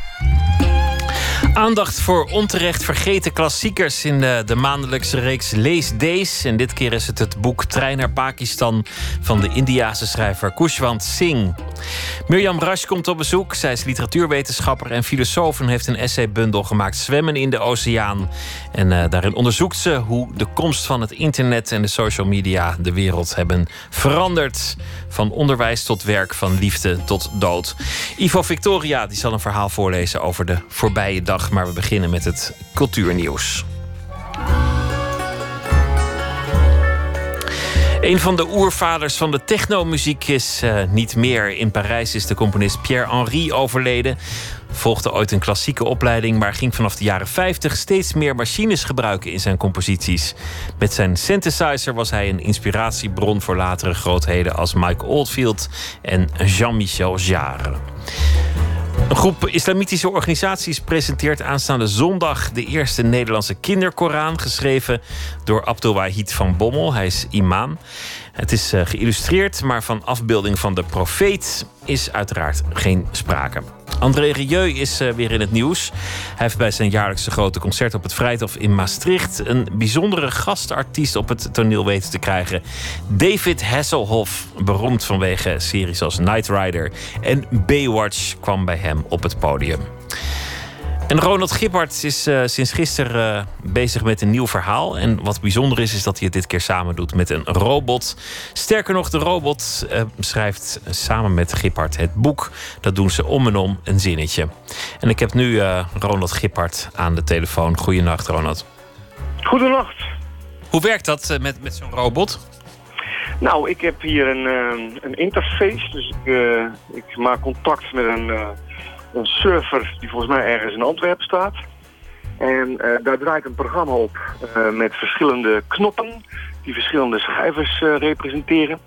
Aandacht voor onterecht vergeten klassiekers in de, de, maandelijkse reeks Lees Days. En dit keer is het het boek Trein naar Pakistan van de Indiase schrijver Kushwant Singh. Mirjam Rasch komt op bezoek. Zij is literatuurwetenschapper en filosoof en heeft een essaybundel gemaakt Zwemmen in de Oceaan. En uh, daarin onderzoekt ze hoe de komst van het internet en de social media de wereld hebben veranderd. Van onderwijs tot werk, van liefde tot dood. Ivo Victoria die zal een verhaal voorlezen over de voorbije dag. Maar we beginnen met het cultuurnieuws. Een van de oervaders van de technomuziek is uh, niet meer. In Parijs is de componist Pierre-Henri overleden. Volgde ooit een klassieke opleiding, maar ging vanaf de jaren 50 steeds meer machines gebruiken in zijn composities. Met zijn synthesizer was hij een inspiratiebron voor latere grootheden als Mike Oldfield en Jean-Michel Jarre. Een groep islamitische organisaties presenteert aanstaande zondag de eerste Nederlandse kinderkoran, geschreven door Abdelwahid van Bommel. Hij is imam. Het is uh, geïllustreerd, maar van afbeelding van de profeet is uiteraard geen sprake. André Rieu is uh, weer in het nieuws. Hij heeft bij zijn jaarlijkse grote concert op het Vrijthof in Maastricht een bijzondere gastartiest op het toneel weten te krijgen. David Hasselhoff, beroemd vanwege series als Knight Rider en Baywatch, kwam bij hem op het podium. En Ronald Gippard is uh, sinds gisteren uh, bezig met een nieuw verhaal. En wat bijzonder is, is dat hij het dit keer samen doet met een robot. Sterker nog, de robot uh, schrijft samen met Gippard het boek. Dat doen ze om en om een zinnetje. En ik heb nu Ronald Gippard aan de telefoon. Goedenacht, Ronald. Goedenacht. Hoe werkt dat met, met zo'n robot? Nou, ik heb hier een, een interface. Dus ik, ik maak contact met een een server die volgens mij ergens in Antwerpen staat. En uh, daar draait een programma op uh, met verschillende knoppen die verschillende schrijvers uh, representeren.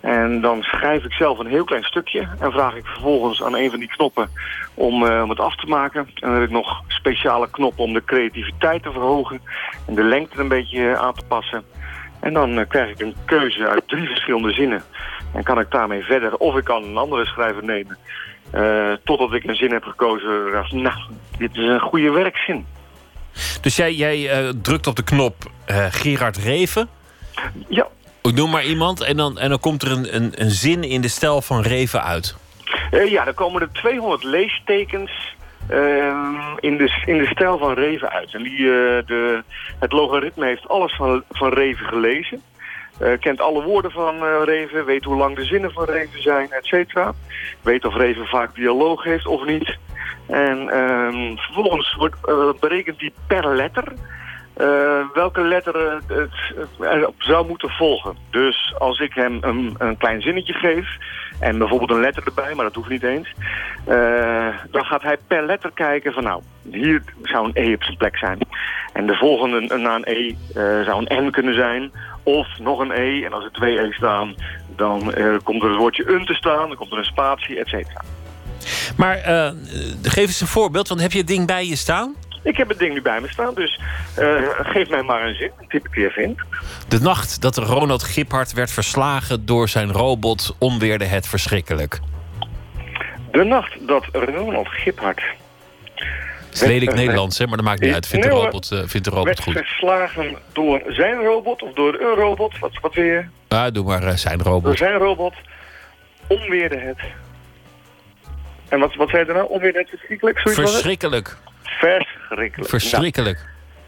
En dan schrijf ik zelf een heel klein stukje en vraag ik vervolgens aan een van die knoppen om, om het af te maken. En dan heb ik nog speciale knoppen om de creativiteit te verhogen en de lengte een beetje aan te passen. En dan krijg ik een keuze uit drie verschillende zinnen. En kan ik daarmee verder of ik kan een andere schrijver nemen uh, totdat ik een zin heb gekozen. Nou, dit is een goede werkzin. Dus jij, jij uh, drukt op de knop uh, Gerard Reven. Ja. Ik noem maar iemand. En dan, en dan komt er een, een, een zin in de stijl van Reven uit. ja, dan komen er 200 leestekens in, de, in de stijl van Reven uit. En die, de, het logaritme heeft alles van, van Reven gelezen. Uh, kent alle woorden van uh, Reven, weet hoe lang de zinnen van Reven zijn, et cetera. Weet of Reven vaak dialoog heeft of niet. En um, vervolgens wordt, uh, berekent hij per letter welke letter het, zou moeten volgen. Dus als ik hem een, een, klein zinnetje geef en bijvoorbeeld een letter erbij, maar dat hoeft niet eens. dan gaat hij per letter kijken van nou, hier zou een E op zijn plek zijn. En de volgende na een E zou een N kunnen zijn of nog een E. En als er twee E staan, dan uh, komt er het woordje un te staan. Dan komt er een spatie, et cetera. Maar geef eens een voorbeeld, want heb je het ding bij je staan? Ik heb het ding nu bij me staan, dus uh, geef mij maar een zin. Typ ik even in. De nacht dat Ronald Giphart werd verslagen door zijn robot onweerde het verschrikkelijk. De nacht dat Ronald Giphart het is lelijk Nederlands, hè, maar dat maakt niet uit. Vindt de robot, uh, vindt de robot werd goed. verslagen door zijn robot of door een robot? Wat, wat weer? Ja, doe maar uh, zijn robot. Door zijn robot onweerde het. En wat, wat zei je nou? Onweerde het verschrikkelijk? Verschrikkelijk. Verschrikkelijk. Verschrikkelijk.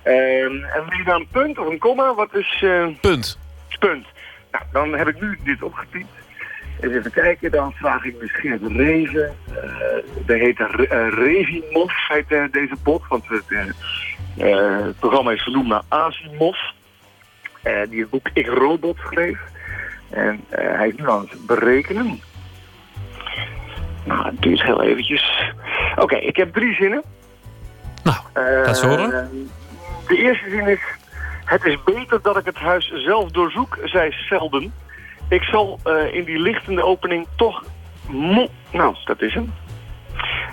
Nou, uh, en wil je dan een punt of een komma? Wat is... Uh... Punt. Punt. Nou, dan heb ik nu dit opgetypt. Eens even kijken, dan vraag ik misschien het Reven. Uh, dat heet uh, Revimov, heet deze bot. Want het, het, programma is vernoemd naar Asimov. die het boek Ik Robot schreef. En hij is nu aan het berekenen. Nou, het duurt heel eventjes. Oké, okay, ik heb drie zinnen. Nou, horen. De eerste zin is... Het is beter dat ik het huis zelf doorzoek, zei Selden. Ik zal uh, in die lichtende opening toch... Nou, dat is hem.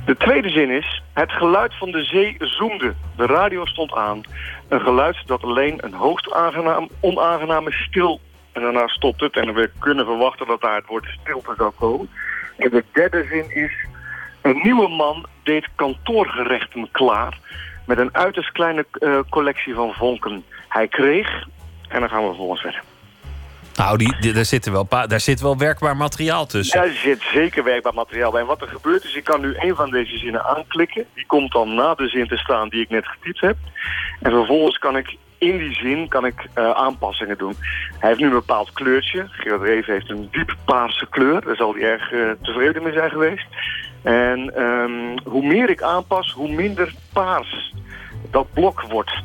De tweede zin is... Het geluid van de zee zoemde. De radio stond aan. Een geluid dat alleen een hoogst aangenaam, onaangename stil... En daarna stopt het. En we kunnen verwachten dat daar het woord stilte zou komen. En de derde zin is... Een nieuwe man deed kantoorgerechten klaar... met een uiterst kleine uh, collectie van vonken. Hij kreeg... En dan gaan we vervolgens verder. Nou, die, die, daar, zit wel, daar zit wel werkbaar materiaal tussen. Daar zit zeker werkbaar materiaal bij. En wat er gebeurt is, ik kan nu een van deze zinnen aanklikken. Die komt dan na de zin te staan die ik net getypt heb. En vervolgens kan ik in die zin kan ik, uh, aanpassingen doen. Hij heeft nu een bepaald kleurtje. Gerard Reven heeft een diep paarse kleur. Daar zal hij erg uh, tevreden mee zijn geweest. En um, hoe meer ik aanpas, hoe minder paars dat blok wordt.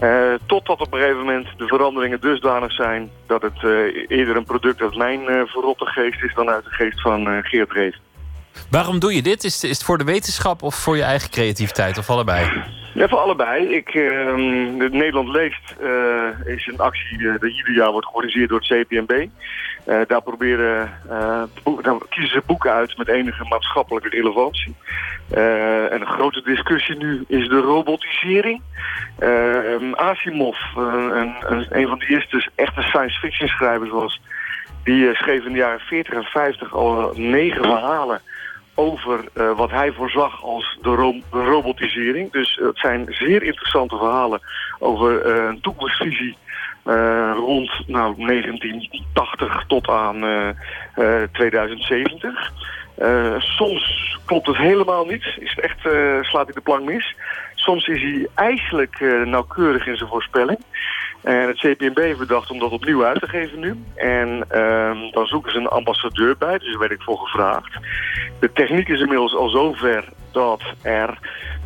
Uh, totdat op een gegeven moment de veranderingen dusdanig zijn dat het eerder een product uit mijn verrotte geest is dan uit de geest van Geert Rees. Waarom doe je dit? Is het, is het voor de wetenschap of voor je eigen creativiteit of allebei? Ja, voor allebei. Ik, uh, Nederland Leest uh, is een actie uh, die ieder jaar wordt georganiseerd door het CPMB. Uh, daar, proberen, daar kiezen ze boeken uit met enige maatschappelijke relevantie. en een grote discussie nu is de robotisering. Ehm, Asimov, een, een, een, van de eerste echte science fiction schrijvers was... die schreef in de jaren 40 en 50 al negen verhalen over wat hij voorzag als de, de robotisering. Dus het zijn zeer interessante verhalen over een toekomstvisie rond nou, 1980 tot aan 2070. soms klopt het helemaal niet, is echt, slaat hij de plank mis. Soms is hij ijselijk nauwkeurig in zijn voorspelling. En het CPMB heeft bedacht om dat opnieuw uit te geven nu. En uh, dan zoeken ze een ambassadeur bij, dus daar werd ik voor gevraagd. De techniek is inmiddels al zover dat er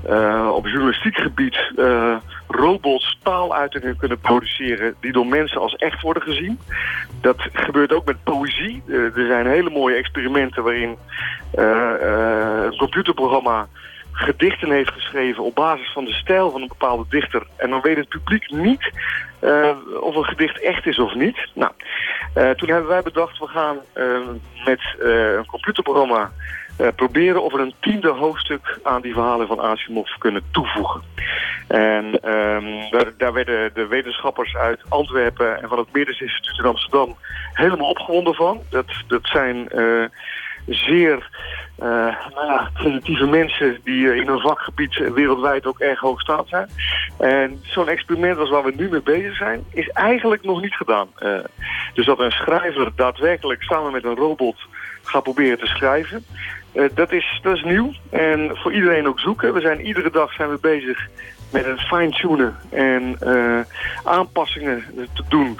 uh, op journalistiek gebied uh, robots taaluitingen kunnen produceren die door mensen als echt worden gezien. Dat gebeurt ook met poëzie. Uh, er zijn hele mooie experimenten waarin een computerprogramma gedichten heeft geschreven op basis van de stijl van een bepaalde dichter. En dan weet het publiek niet of een gedicht echt is of niet. Nou, toen hebben wij bedacht, we gaan met een computerprogramma proberen of we een tiende hoofdstuk aan die verhalen van Asimov kunnen toevoegen. En um, daar, daar, werden de wetenschappers uit Antwerpen en van het Meerders Instituut in Amsterdam helemaal opgewonden van. Dat, dat zijn zeer uh, nou ja, creatieve mensen die in hun vakgebied wereldwijd ook erg hoog staat zijn. En zo'n experiment als waar we nu mee bezig zijn, is eigenlijk nog niet gedaan. Dus dat een schrijver daadwerkelijk samen met een robot gaat proberen te schrijven. Dat, is, dat is nieuw en voor iedereen ook zoeken. We zijn iedere dag zijn we bezig met het fine-tunen en aanpassingen te doen.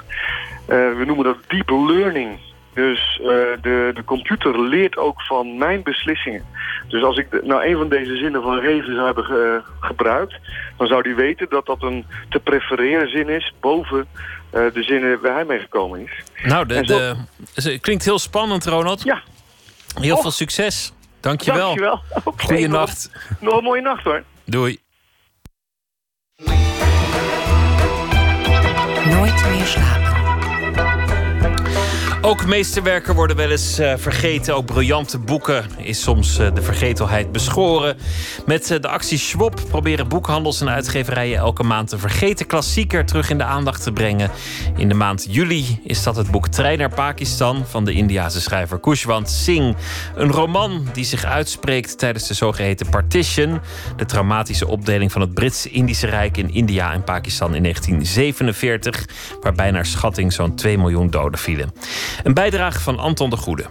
we noemen dat deep learning. Dus de, de computer leert ook van mijn beslissingen. Dus als ik nou een van deze zinnen van Reven zou hebben ge, gebruikt... dan zou die weten dat dat een te prefereren zin is... boven de zinnen waar hij mee gekomen is. Nou, de, zo... de, het klinkt heel spannend, Ronald. Ja. Heel veel succes. Dankjewel. Dankjewel. [laughs] Okay, Goeienacht. Nog, nog een mooie nacht, hoor. Doei. Nooit meer slapen. Ook meesterwerken worden wel eens uh, vergeten. Ook briljante boeken is soms uh, de vergetelheid beschoren. Met uh, de actie Schwab proberen boekhandels en uitgeverijen elke maand een vergeten klassieker terug in de aandacht te brengen. In de maand juli is dat het boek Trein naar Pakistan van de Indiase schrijver Kushwant Singh. Een roman die zich uitspreekt tijdens de zogeheten partition, de traumatische opdeling van het Brits-Indische Rijk in India en Pakistan in 1947, waarbij naar schatting zo'n 2 miljoen doden vielen. Een bijdrage van Anton de Goede.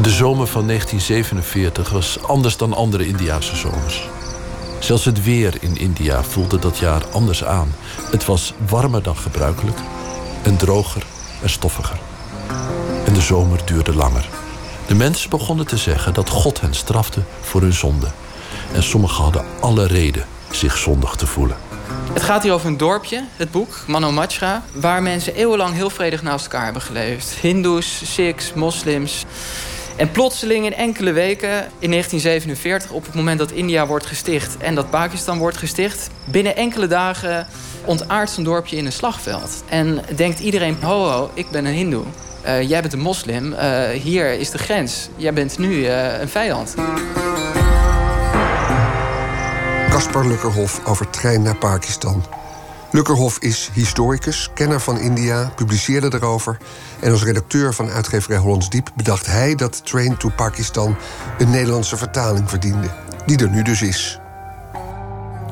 De zomer van 1947 was anders dan andere Indiase zomers. Zelfs het weer in India voelde dat jaar anders aan. Het was warmer dan gebruikelijk en droger en stoffiger. En de zomer duurde langer. De mensen begonnen te zeggen dat God hen strafte voor hun zonde. En sommigen hadden alle reden zich zondig te voelen. Het gaat hier over een dorpje, het boek, Manomachra... waar mensen eeuwenlang heel vredig naast elkaar hebben geleefd. Hindoes, Sikhs, moslims. En plotseling in enkele weken, in 1947... op het moment dat India wordt gesticht en dat Pakistan wordt gesticht... binnen enkele dagen ontaart zo'n dorpje in een slagveld. En denkt iedereen, ho ho, ik ben een hindoe. Uh, jij bent een moslim, uh, hier is de grens. Jij bent nu uh, een vijand. Caspar Lukkerhof over trein naar Pakistan. Lukkerhof is historicus, kenner van India, publiceerde erover... en als redacteur van uitgeverij Hollands Diep bedacht hij dat Train to Pakistan... een Nederlandse vertaling verdiende, die er nu dus is.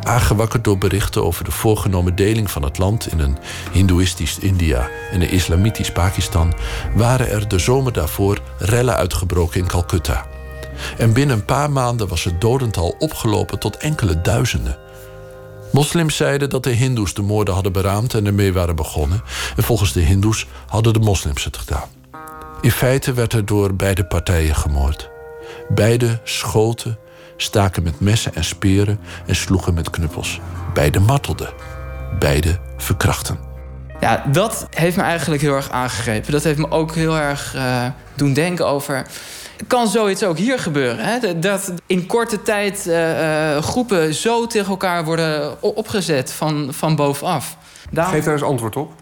Aangewakkerd door berichten over de voorgenomen deling van het land... in een hindoeïstisch India en een islamitisch Pakistan... waren er de zomer daarvoor rellen uitgebroken in Calcutta... En binnen een paar maanden was het dodental opgelopen tot enkele duizenden. Moslims zeiden dat de Hindoes de moorden hadden beraamd en ermee waren begonnen. En volgens de Hindoes hadden de moslims het gedaan. In feite werd er door beide partijen gemoord. Beide schoten staken met messen en speren en sloegen met knuppels. Beide martelden. Beide verkrachten. Ja, dat heeft me eigenlijk heel erg aangegrepen. Dat heeft me ook heel erg uh, doen denken over. Kan zoiets ook hier gebeuren? Hè? Dat in korte tijd uh, uh, groepen zo tegen elkaar worden opgezet van, van bovenaf. Daarom... Geef daar eens antwoord op.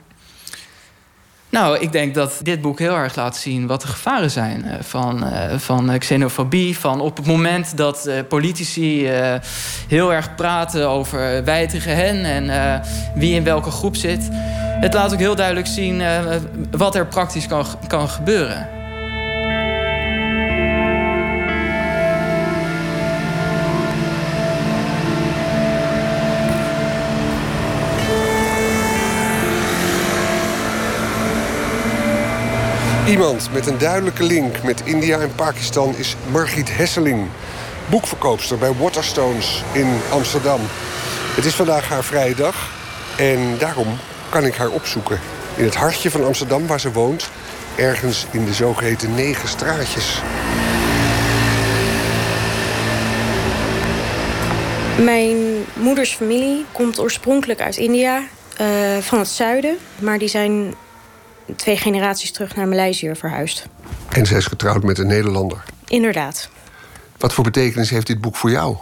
Nou, ik denk dat dit boek heel erg laat zien wat de gevaren zijn van, van xenofobie. Van op het moment dat politici heel erg praten over wij tegen hen en wie in welke groep zit het laat ook heel duidelijk zien wat er praktisch kan, kan gebeuren. Iemand met een duidelijke link met India en Pakistan is Margriet Hesseling. Boekverkoopster bij Waterstones in Amsterdam. Het is vandaag haar vrije dag en daarom kan ik haar opzoeken. In het hartje van Amsterdam, waar ze woont. Ergens in de zogeheten negen straatjes. Mijn moeders familie komt oorspronkelijk uit India, uh, van het zuiden. Maar die zijn twee generaties terug naar Maleisië verhuisd. En zij is getrouwd met een Nederlander? Inderdaad. Wat voor betekenis heeft dit boek voor jou?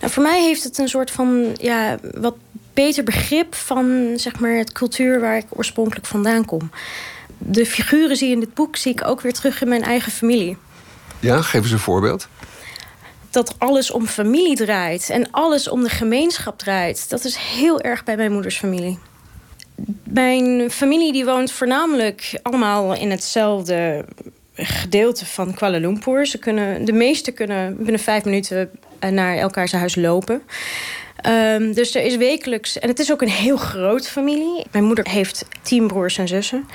Nou, voor mij heeft het een soort van ja, wat beter begrip van zeg maar, het cultuur waar ik oorspronkelijk vandaan kom. De figuren zie je in dit boek zie ik ook weer terug in mijn eigen familie. Ja, geef eens een voorbeeld. Dat alles om familie draait en alles om de gemeenschap draait. Dat is heel erg bij mijn moeders familie. Mijn familie die woont voornamelijk allemaal in hetzelfde gedeelte van Kuala Lumpur. Ze kunnen, de meesten kunnen binnen vijf minuten naar elkaars huis lopen. Um, dus er is wekelijks, en het is ook een heel grote familie. Mijn moeder heeft tien broers en zussen.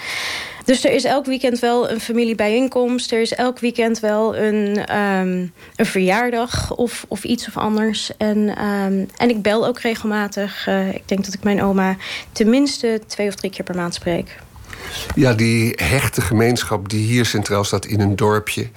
Dus er is elk weekend wel een familiebijeenkomst. Er is elk weekend wel een, um, een verjaardag of, of iets of anders. En, um, en ik bel ook regelmatig. Uh, ik denk dat ik mijn oma tenminste twee of drie keer per maand spreek. Ja, die hechte gemeenschap die hier centraal staat in een dorpje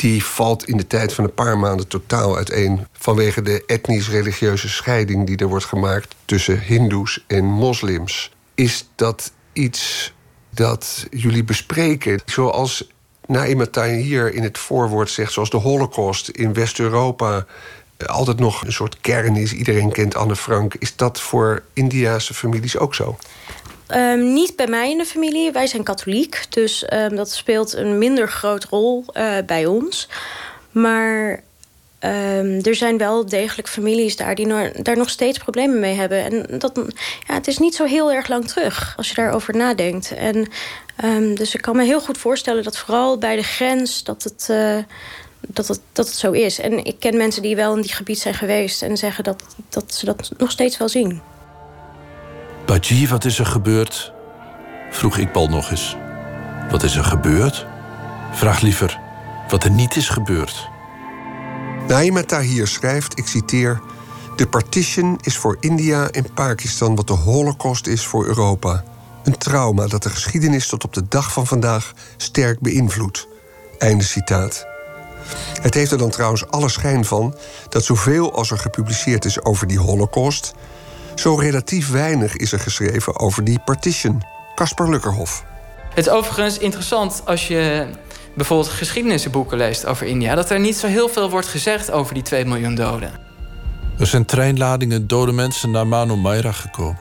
die valt in de tijd van een paar maanden totaal uiteen. Vanwege de etnisch-religieuze scheiding die er wordt gemaakt tussen Hindoes en moslims. Is dat iets dat jullie bespreken? Zoals Naima hier in het voorwoord zegt, zoals de Holocaust in West-Europa altijd nog een soort kern is. Iedereen kent Anne Frank. Is dat voor Indiase families ook zo? Um, niet bij mij in de familie. Wij zijn katholiek. Dus um, dat speelt een minder groot rol uh, bij ons. Maar um, er zijn wel degelijk families daar die daar nog steeds problemen mee hebben. En dat, ja, het is niet zo heel erg lang terug als je daarover nadenkt. En, dus ik kan me heel goed voorstellen dat vooral bij de grens dat het. Uh, dat het, dat het zo is. En ik ken mensen die wel in die gebied zijn geweest en zeggen dat, dat ze dat nog steeds wel zien. Baji, wat is er gebeurd? vroeg Iqbal nog eens. Wat is er gebeurd? Vraag liever wat er niet is gebeurd. Naima Tahir schrijft, ik citeer... De partition is voor India en Pakistan wat de holocaust is voor Europa. Een trauma dat de geschiedenis tot op de dag van vandaag sterk beïnvloedt. Einde citaat. Het heeft er dan trouwens alle schijn van dat zoveel als er gepubliceerd is over die holocaust zo relatief weinig is er geschreven over die partition. Caspar Lukkerhof. Het is overigens interessant als je bijvoorbeeld geschiedenisboeken leest over India... dat er niet zo heel veel wordt gezegd over die 2 miljoen doden. Er zijn treinladingen dode mensen naar Manu Maira gekomen.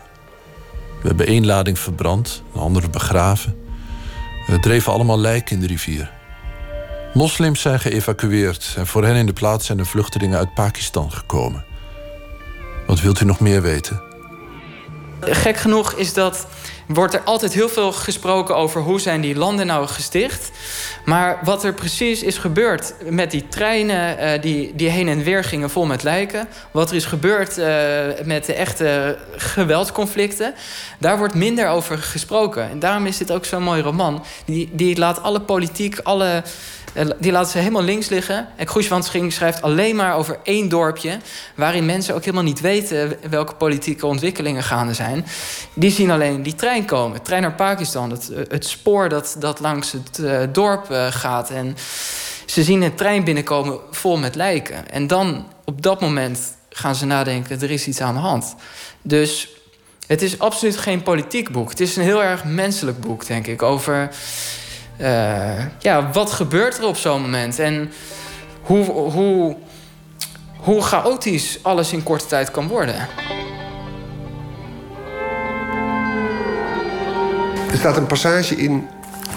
We hebben één lading verbrand, een andere begraven. We dreven allemaal lijken in de rivier. Moslims zijn geëvacueerd en voor hen in de plaats zijn de vluchtelingen uit Pakistan gekomen. Wat wilt u nog meer weten? Gek genoeg is dat, wordt er altijd heel veel gesproken over hoe zijn die landen nou gesticht. Maar wat er precies is gebeurd met die treinen uh, die, die heen en weer gingen vol met lijken. Wat er is gebeurd uh, met de echte geweldsconflicten. Daar wordt minder over gesproken. En daarom is dit ook zo'n mooi roman. Die, die laat alle politiek, alle eh, die laten ze helemaal links liggen. En Groeswansching schrijft alleen maar over één dorpje... waarin mensen ook helemaal niet weten welke politieke ontwikkelingen gaande zijn. Die zien alleen die trein komen. trein naar Pakistan, het, eh, het spoor dat, dat langs het uh, dorp gaat. En ze zien een trein binnenkomen vol met lijken. En dan, op dat moment, gaan ze nadenken: er is iets aan de hand. Dus het is absoluut geen politiek boek. Het is een heel erg menselijk boek, denk ik. Over uh, ja, wat gebeurt er op zo'n moment en hoe, hoe, hoe chaotisch alles in korte tijd kan worden. Er staat een passage in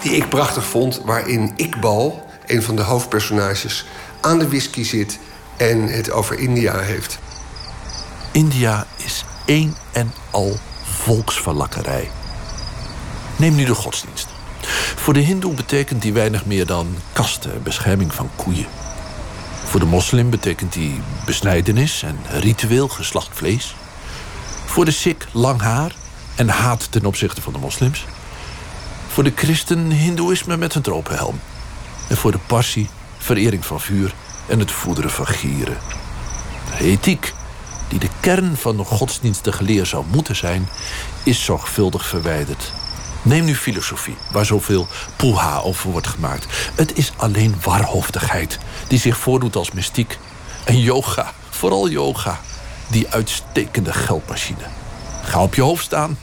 die ik prachtig vond, waarin Iqbal, een van de hoofdpersonages, aan de whisky zit en het over India heeft. India is één en al volksverlakkerij. Neem nu de godsdienst. Voor de hindoe betekent die weinig meer dan kasten, bescherming van koeien. Voor de moslim betekent die besnijdenis en ritueel geslacht vlees. Voor de sikh lang haar en haat ten opzichte van de moslims. Voor de christen hindoeïsme met een tropenhelm. En voor de passie verering van vuur en het voederen van gieren. De ethiek, die de kern van de godsdienstige leer zou moeten zijn... is zorgvuldig verwijderd. Neem nu filosofie, waar zoveel poeha over wordt gemaakt. Het is alleen warhoofdigheid die zich voordoet als mystiek. En yoga, vooral yoga, die uitstekende geldmachine. Ga op je hoofd staan.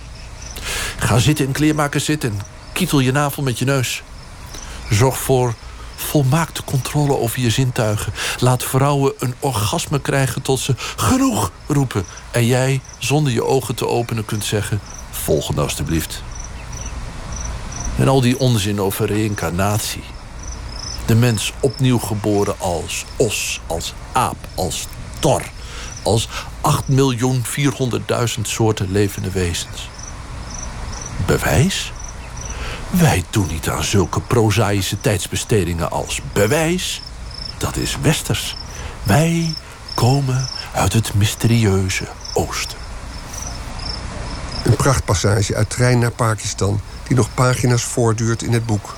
Ga zitten in kleermaker zitten kietel je navel met je neus. Zorg voor volmaakte controle over je zintuigen. Laat vrouwen een orgasme krijgen tot ze genoeg roepen. En jij, zonder je ogen te openen, kunt zeggen... volgende alstublieft. En al die onzin over reïncarnatie. De mens opnieuw geboren als os, als aap, als tor. Als 8.400.000 soorten levende wezens. Bewijs? Wij doen niet aan zulke prozaïsche tijdsbestedingen als bewijs. Dat is westers. Wij komen uit het mysterieuze oosten. Een prachtpassage uit Trein naar Pakistan... die nog pagina's voortduurt in het boek.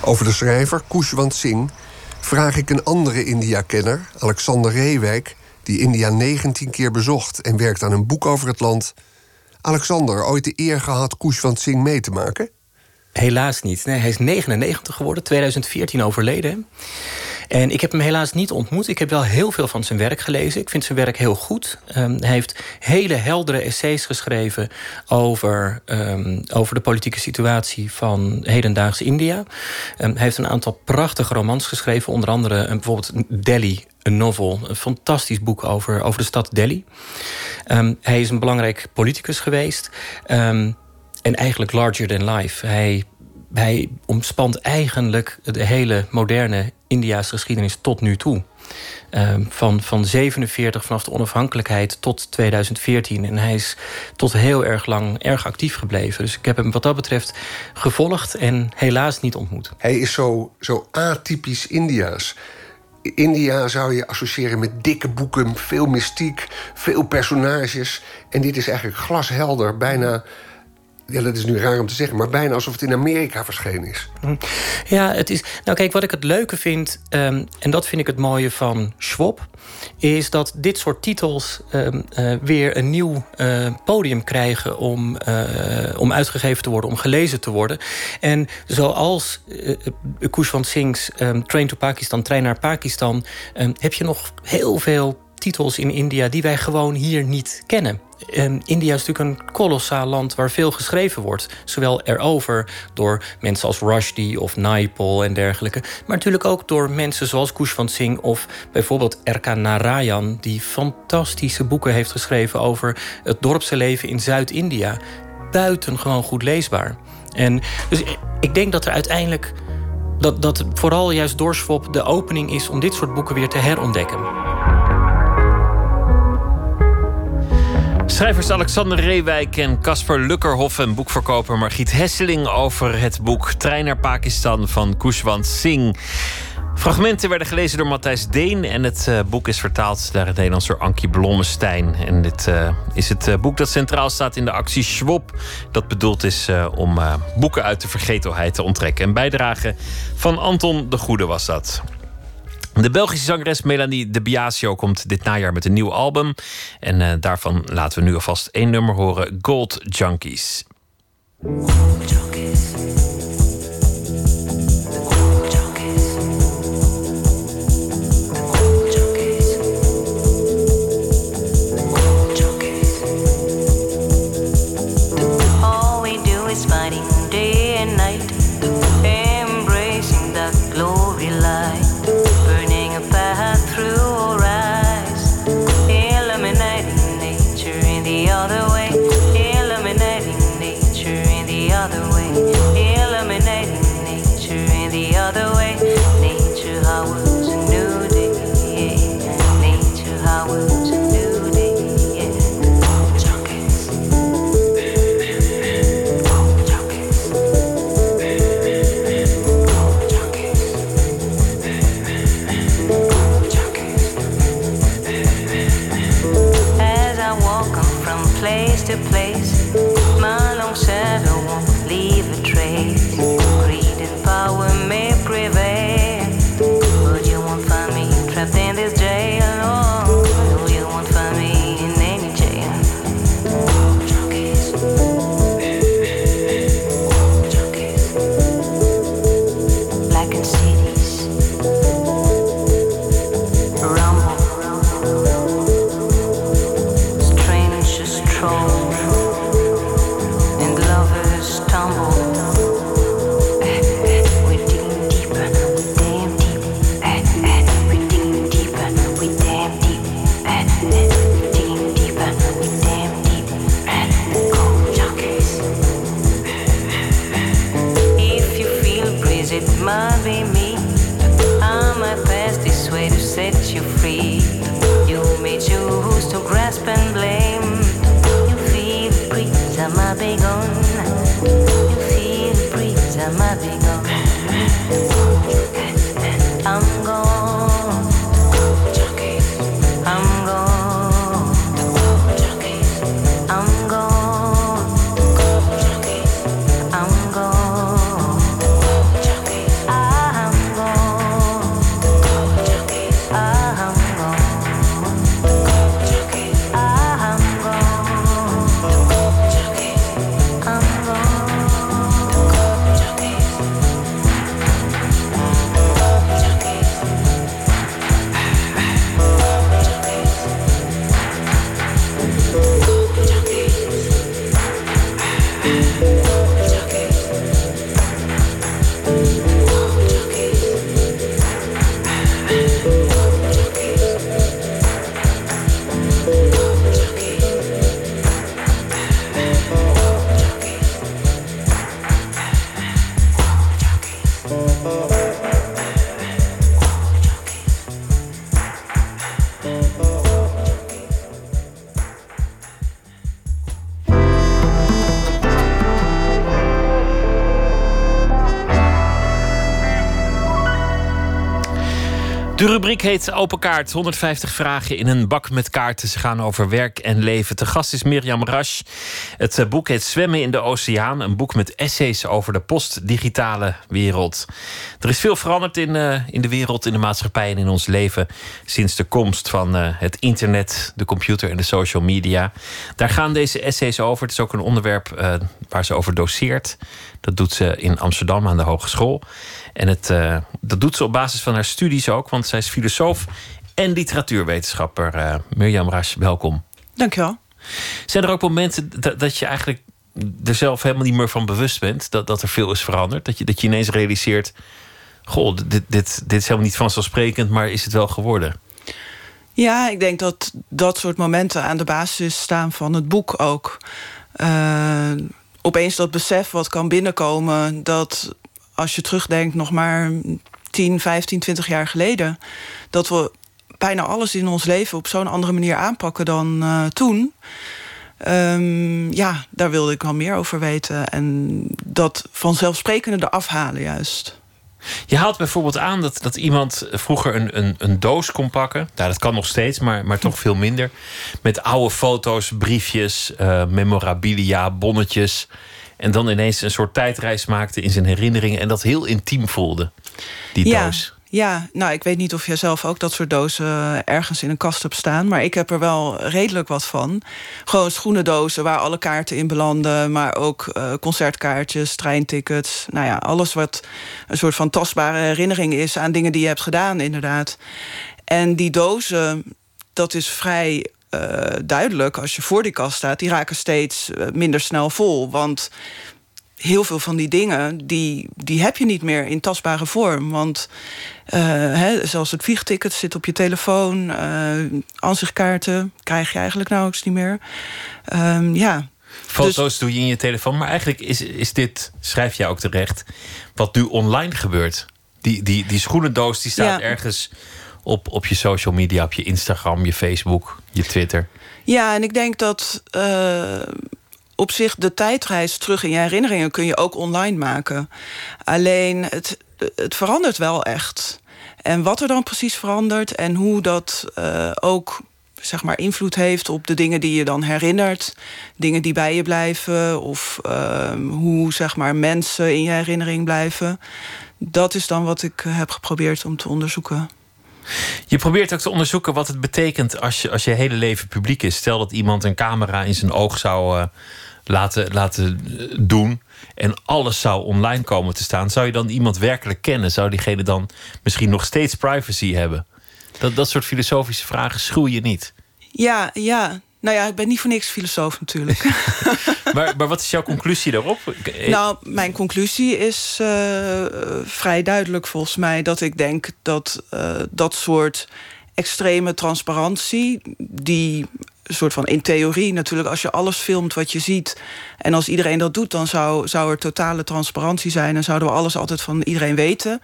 Over de schrijver Kushwant Singh vraag ik een andere India-kenner... Alexander Reewijk, die India 19 keer bezocht... en werkt aan een boek over het land. Alexander, ooit de eer gehad Kushwant Singh mee te maken? Helaas niet. Hij is 99 geworden, 2014 overleden. En ik heb hem helaas niet ontmoet. Ik heb wel heel veel van zijn werk gelezen. Ik vind zijn werk heel goed. Um, hij heeft hele heldere essays geschreven over, um, over de politieke situatie van hedendaags India. Um, hij heeft een aantal prachtige romans geschreven. Onder andere bijvoorbeeld Delhi, een novel. Een fantastisch boek over, over de stad Delhi. hij is een belangrijk politicus geweest. En eigenlijk larger than life. Hij, hij omspant eigenlijk de hele moderne India's geschiedenis tot nu toe. Um, van, van 47 vanaf de onafhankelijkheid tot 2014. En hij is tot heel erg lang erg actief gebleven. Dus ik heb hem wat dat betreft gevolgd en helaas niet ontmoet. Hij is zo, zo atypisch India's. India zou je associëren met dikke boeken, veel mystiek, veel personages. En dit is eigenlijk glashelder, bijna ja, dat is nu raar om te zeggen, maar bijna alsof het in Amerika verschenen is. Hm. Ja, het is. Nou, kijk, wat ik het leuke vind, um, en dat vind ik het mooie van Schwab, is dat dit soort titels um, uh, weer een nieuw uh, podium krijgen om, uh, om uitgegeven te worden, om gelezen te worden. En zoals uh, Kushwant Singh's um, Train to Pakistan, Trein naar Pakistan, heb je nog heel veel titels in India die wij gewoon hier niet kennen. En India is natuurlijk een kolossaal land waar veel geschreven wordt. Zowel erover door mensen als Rushdie of Naipaul en dergelijke. Maar natuurlijk ook door mensen zoals Kushwant Singh of bijvoorbeeld Erka Narayan... die fantastische boeken heeft geschreven over het dorpse leven in Zuid-India. Buitengewoon goed leesbaar. En dus ik denk dat er uiteindelijk... Dat, dat vooral juist door de opening is om dit soort boeken weer te herontdekken. Schrijvers Alexander Reewijk en Casper Lukkerhoff en boekverkoper Margriet Hesseling over het boek Trein naar Pakistan van Kushwant Singh. Fragmenten werden gelezen door Matthijs Deen en het uh, boek is vertaald naar het Nederlands door Ankie Blommestein. En dit uh, is het uh, boek dat centraal staat in de actie Schwab. Dat bedoeld is om boeken uit de vergetelheid te onttrekken. Een bijdrage van Anton de Goede was dat. De Belgische zangeres Melanie de Biasio komt dit najaar met een nieuw album. En uh, daarvan laten we nu alvast één nummer horen: Gold Junkies. De rubriek heet Open Kaart. 150 vragen in een bak met kaarten. Ze gaan over werk en leven. Te gast is Mirjam Rasch. Het eh, boek heet Zwemmen in de Oceaan. Een boek met essays over de postdigitale wereld. Er is veel veranderd in, uh, in de wereld, in de maatschappij en in ons leven. sinds de komst van uh, het internet, de computer en de social media. Daar gaan deze essays over. Het is ook een onderwerp waar ze over doseert. Dat doet ze in Amsterdam aan de Hogeschool. En het, dat doet ze op basis van haar studies ook, want zij is filosoof en literatuurwetenschapper. Uh, Mirjam Rasch, welkom. Dankjewel. Zijn er ook momenten dat, dat, je eigenlijk er zelf helemaal niet meer van bewust bent dat, dat er veel is veranderd? Dat je, dat je ineens realiseert: Goh, dit, dit, dit is helemaal niet vanzelfsprekend, maar is het wel geworden? Ja, ik denk dat dat soort momenten aan de basis staan van het boek ook. Uh, opeens dat besef wat kan binnenkomen, dat als je terugdenkt nog maar 10, 15, 20 jaar geleden, dat we bijna alles in ons leven op zo'n andere manier aanpakken dan uh, toen. Um, ja, daar wilde ik wel meer over weten. En dat vanzelfsprekende eraf halen juist. Je haalt bijvoorbeeld aan dat, dat iemand vroeger een, een, een doos kon pakken. Nou, dat kan nog steeds, maar, maar toch veel minder. Met oude foto's, briefjes, uh, memorabilia, bonnetjes. En dan ineens een soort tijdreis maakte in zijn herinneringen. En dat heel intiem voelde, die ja. doos. Ja, nou, ik weet niet of jij zelf ook dat soort dozen ergens in een kast hebt staan. Maar ik heb er wel redelijk wat van. Gewoon schoenendozen waar alle kaarten in belanden. Maar ook uh, concertkaartjes, treintickets. Nou ja, alles wat een soort van tastbare herinnering is aan dingen die je hebt gedaan, inderdaad. En die dozen, dat is vrij uh, duidelijk als je voor die kast staat. Die raken steeds uh, minder snel vol. Want heel veel van die dingen, die, die heb je niet meer in tastbare vorm. Want uh, hè, zoals het vliegticket zit op je telefoon. Uh, aanzichtkaarten krijg je eigenlijk nauwelijks niet meer. Um, ja. Foto's dus, doe je in je telefoon. Maar eigenlijk is, is dit, schrijf je ook terecht, wat nu online gebeurt. Die, die, die schoenendoos die staat ja. ergens op, op je social media, op je Instagram, je Facebook, je Twitter. Ja, en ik denk dat uh, op zich de tijdreis terug in je herinneringen kun je ook online maken. Alleen het, het verandert wel echt. En wat er dan precies verandert en hoe dat uh, ook zeg maar invloed heeft op de dingen die je dan herinnert, dingen die bij je blijven of uh, hoe zeg maar mensen in je herinnering blijven. Dat is dan wat ik heb geprobeerd om te onderzoeken. Je probeert ook te onderzoeken wat het betekent als je, als je hele leven publiek is. Stel dat iemand een camera in zijn oog zou uh, laten, laten doen en alles zou online komen te staan. Zou je dan iemand werkelijk kennen? Zou diegene dan misschien nog steeds privacy hebben? Dat, dat soort filosofische vragen schuw je niet. Ja, ja. Nou ja, ik ben niet voor niks filosoof natuurlijk. [laughs] maar, maar wat is jouw conclusie daarop? Nou, mijn conclusie is uh, vrij duidelijk volgens mij. Dat ik denk dat uh, dat soort extreme transparantie... die een soort van in theorie natuurlijk... als je alles filmt wat je ziet... en als iedereen dat doet, dan zou, zou er totale transparantie zijn... en zouden we alles altijd van iedereen weten.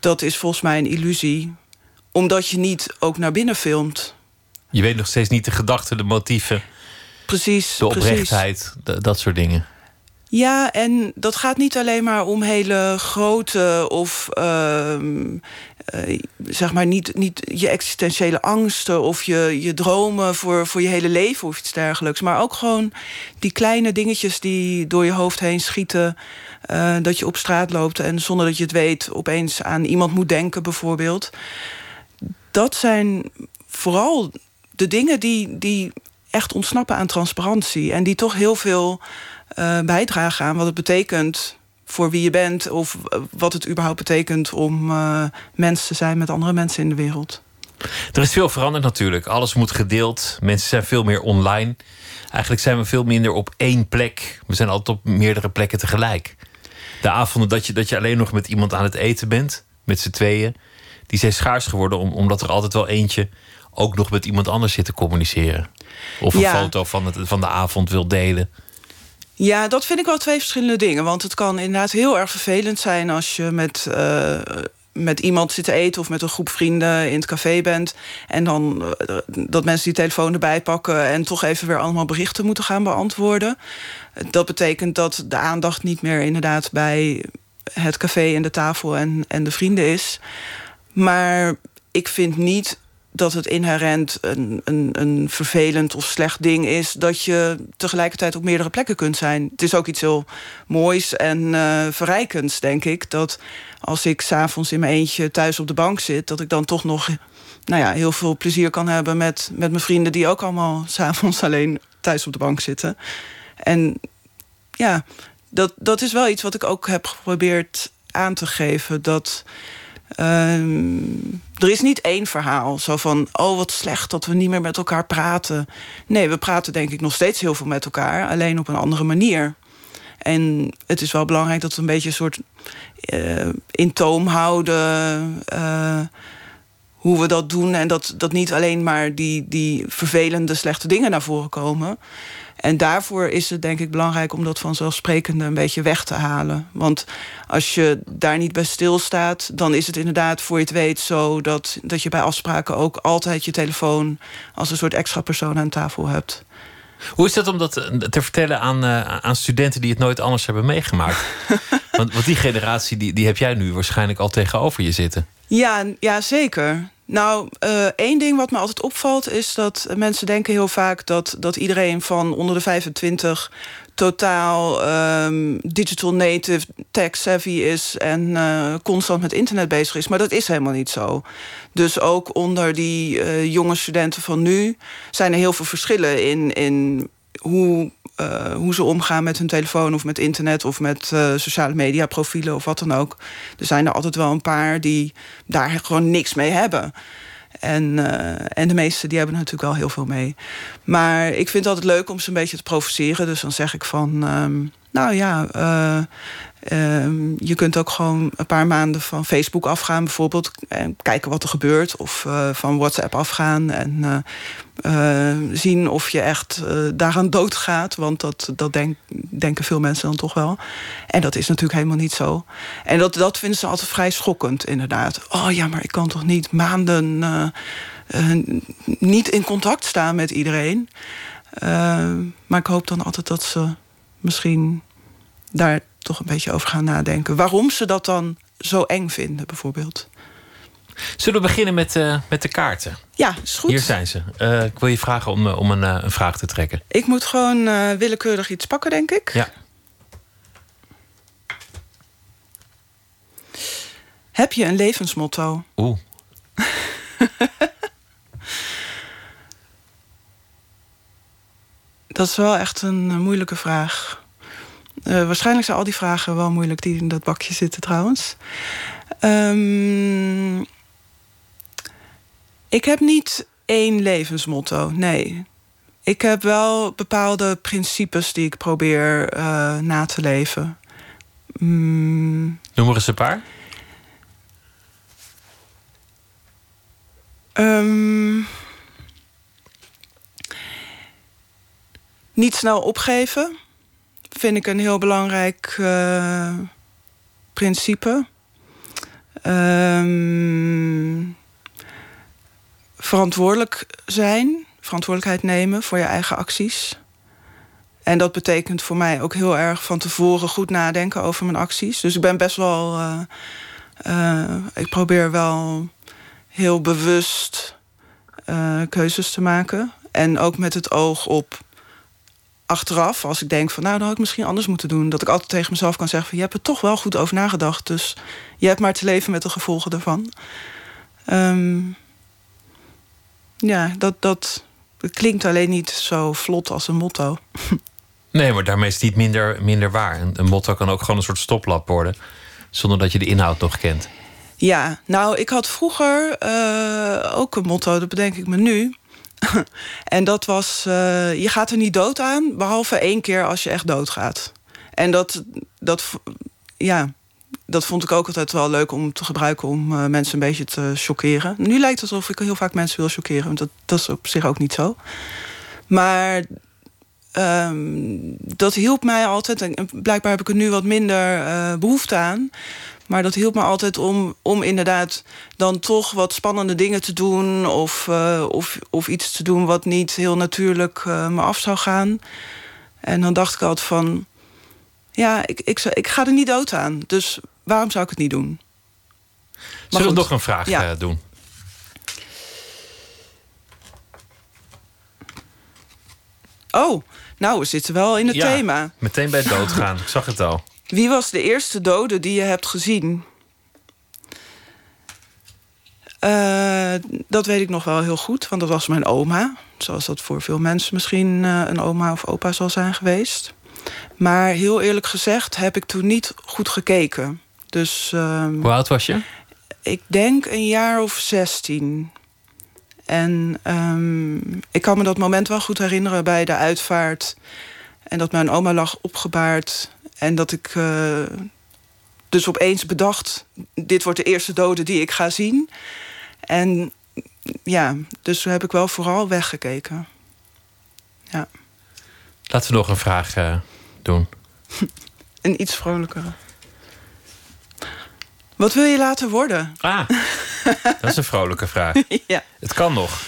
Dat is volgens mij een illusie. Omdat je niet ook naar binnen filmt... Je weet nog steeds niet de gedachten, de motieven. Precies. De oprechtheid, precies. dat soort dingen. Ja, en dat gaat niet alleen maar om hele grote of uh, uh, zeg maar niet, niet je existentiële angsten of je, je dromen voor, voor je hele leven of iets dergelijks. Maar ook gewoon die kleine dingetjes die door je hoofd heen schieten. Uh, dat je op straat loopt en zonder dat je het weet opeens aan iemand moet denken, bijvoorbeeld. Dat zijn vooral de dingen die, die echt ontsnappen aan transparantie. En die toch heel veel uh, bijdragen aan wat het betekent voor wie je bent. Of wat het überhaupt betekent om uh, mens te zijn met andere mensen in de wereld. Er is veel veranderd natuurlijk. Alles moet gedeeld. Mensen zijn veel meer online. Eigenlijk zijn we veel minder op één plek. We zijn altijd op meerdere plekken tegelijk. De avonden dat je, dat je alleen nog met iemand aan het eten bent, met z'n tweeën, die zijn schaars geworden omdat er altijd wel eentje ook nog met iemand anders zit te communiceren. Of een ja. foto van, het, van de avond wil delen. Ja, dat vind ik wel twee verschillende dingen. Want het kan inderdaad heel erg vervelend zijn als je met, uh, met iemand zit te eten of met een groep vrienden in het café bent. En dan uh, dat mensen die telefoon erbij pakken en toch even weer allemaal berichten moeten gaan beantwoorden. Dat betekent dat de aandacht niet meer inderdaad bij het café en de tafel en, en de vrienden is. Maar ik vind niet dat het inherent een, een, een vervelend of slecht ding is... dat je tegelijkertijd op meerdere plekken kunt zijn. Het is ook iets heel moois en uh, verrijkends, denk ik... dat als ik s'avonds in mijn eentje thuis op de bank zit... dat ik dan toch nog nou ja, heel veel plezier kan hebben met, met mijn vrienden... die ook allemaal [laughs] s'avonds alleen thuis op de bank zitten. En ja, dat, dat is wel iets wat ik ook heb geprobeerd aan te geven. Dat Ehm, er is niet één verhaal. Zo van, oh wat slecht dat we niet meer met elkaar praten. Nee, we praten denk ik nog steeds heel veel met elkaar. Alleen op een andere manier. En het is wel belangrijk dat we een beetje een soort uh, in toom houden. Uh, hoe we dat doen. En dat, dat niet alleen maar die, die vervelende, slechte dingen naar voren komen. En daarvoor is het denk ik belangrijk om dat vanzelfsprekende een beetje weg te halen. Want als je daar niet bij stilstaat, dan is het inderdaad voor je het weet zo dat, dat je bij afspraken ook altijd je telefoon als een soort extra persoon aan tafel hebt. Hoe is dat om dat te vertellen aan, uh, aan studenten die het nooit anders hebben meegemaakt? [laughs] want, want die generatie die, die heb jij nu waarschijnlijk al tegenover je zitten. Ja, ja zeker. Nou, uh, één ding wat me altijd opvalt is dat mensen denken heel vaak dat, dat iedereen van onder de 25 totaal um, digital native, tech savvy is en uh, constant met internet bezig is. Maar dat is helemaal niet zo. Dus ook onder die uh, jonge studenten van nu zijn er heel veel verschillen in, in hoe uh, hoe ze omgaan met hun telefoon of met internet of met uh, sociale media profielen of wat dan ook. Er zijn er altijd wel een paar die daar gewoon niks mee hebben. En, uh, en de meesten die hebben er natuurlijk wel heel veel mee. Maar ik vind het altijd leuk om ze een beetje te provoceren. Dus dan zeg ik van, um, nou ja, Um, je kunt ook gewoon een paar maanden van Facebook afgaan, bijvoorbeeld. En kijken wat er gebeurt. Of uh, van WhatsApp afgaan. En uh, uh, zien of je echt daaraan doodgaat. Want dat, dat denk, denken veel mensen dan toch wel. En dat is natuurlijk helemaal niet zo. En dat, dat vinden ze altijd vrij schokkend, inderdaad. Oh ja, maar ik kan toch niet maanden niet in contact staan met iedereen. maar ik hoop dan altijd dat ze misschien daar toch een beetje over gaan nadenken. Waarom ze dat dan zo eng vinden, bijvoorbeeld. Zullen we beginnen met, uh, met de kaarten? Ja, is goed. Hier zijn ze. Uh, ik wil je vragen om, uh, om een, een, vraag te trekken. Ik moet gewoon willekeurig iets pakken, denk ik. Ja. Heb je een levensmotto? Oeh. [laughs] dat is wel echt een moeilijke vraag. Uh, waarschijnlijk zijn al die vragen wel moeilijk die in dat bakje zitten trouwens. Um, ik heb niet één levensmotto, nee. Ik heb wel bepaalde principes die ik probeer uh, na te leven. Mm. Noem er eens een paar. Um, niet snel opgeven vind ik een heel belangrijk uh, principe. Um, verantwoordelijk zijn, verantwoordelijkheid nemen voor je eigen acties. En dat betekent voor mij ook heel erg van tevoren goed nadenken over mijn acties. Dus ik ben best wel. Uh, uh, ik probeer wel heel bewust keuzes te maken. En ook met het oog op achteraf, als ik denk van nou, dan had ik misschien anders moeten doen. Dat ik altijd tegen mezelf kan zeggen van je hebt er toch wel goed over nagedacht. Dus je hebt maar te leven met de gevolgen daarvan. Um, ja, dat, dat, dat klinkt alleen niet zo vlot als een motto. [laughs] Nee, maar daarmee is het niet minder, minder waar. Een, een motto kan ook gewoon een soort stoplap worden. Zonder dat je de inhoud nog kent. Ja, nou, ik had vroeger uh, ook een motto, dat bedenk ik me nu. [laughs] en dat was, uh, je gaat er niet dood aan, behalve één keer als je echt doodgaat. En dat, dat, ja, dat vond ik ook altijd wel leuk om te gebruiken om uh, mensen een beetje te chockeren. Nu lijkt het alsof ik heel vaak mensen wil chockeren, want dat, dat is op zich ook niet zo. Maar um, dat hielp mij altijd, en blijkbaar heb ik er nu wat minder uh, behoefte aan. Maar dat hielp me altijd om, om inderdaad dan toch wat spannende dingen te doen. Of, eh, of, of iets te doen wat niet heel natuurlijk eh, me af zou gaan. En dan dacht ik altijd van, ja, ik, ik, ik ga er niet dood aan. Dus waarom zou ik het niet doen? Maar Zullen we nog een vraag eh, doen? Oh, nou, we zitten wel in het thema. Meteen bij doodgaan, ik zag het al. Wie was de eerste dode die je hebt gezien? Eh, dat weet ik nog wel heel goed, want dat was mijn oma. Zoals dat voor veel mensen misschien eh, een oma of opa zal zijn geweest. Maar heel eerlijk gezegd heb ik toen niet goed gekeken. Dus ehm, Hoe oud was je? ik denk een jaar of zestien. En ehm, ik kan me dat moment wel goed herinneren bij de uitvaart. En dat mijn oma lag opgebaard. En dat ik eh, dus opeens bedacht... dit wordt de eerste dode die ik ga zien. En ja, dus heb ik wel vooral weggekeken. Ja, Laten we nog een vraag eh, doen. [laughs] een iets vrolijkere. Wat wil je later worden? Ah, dat is een vrolijke vraag. [laughs] ja. Het kan nog.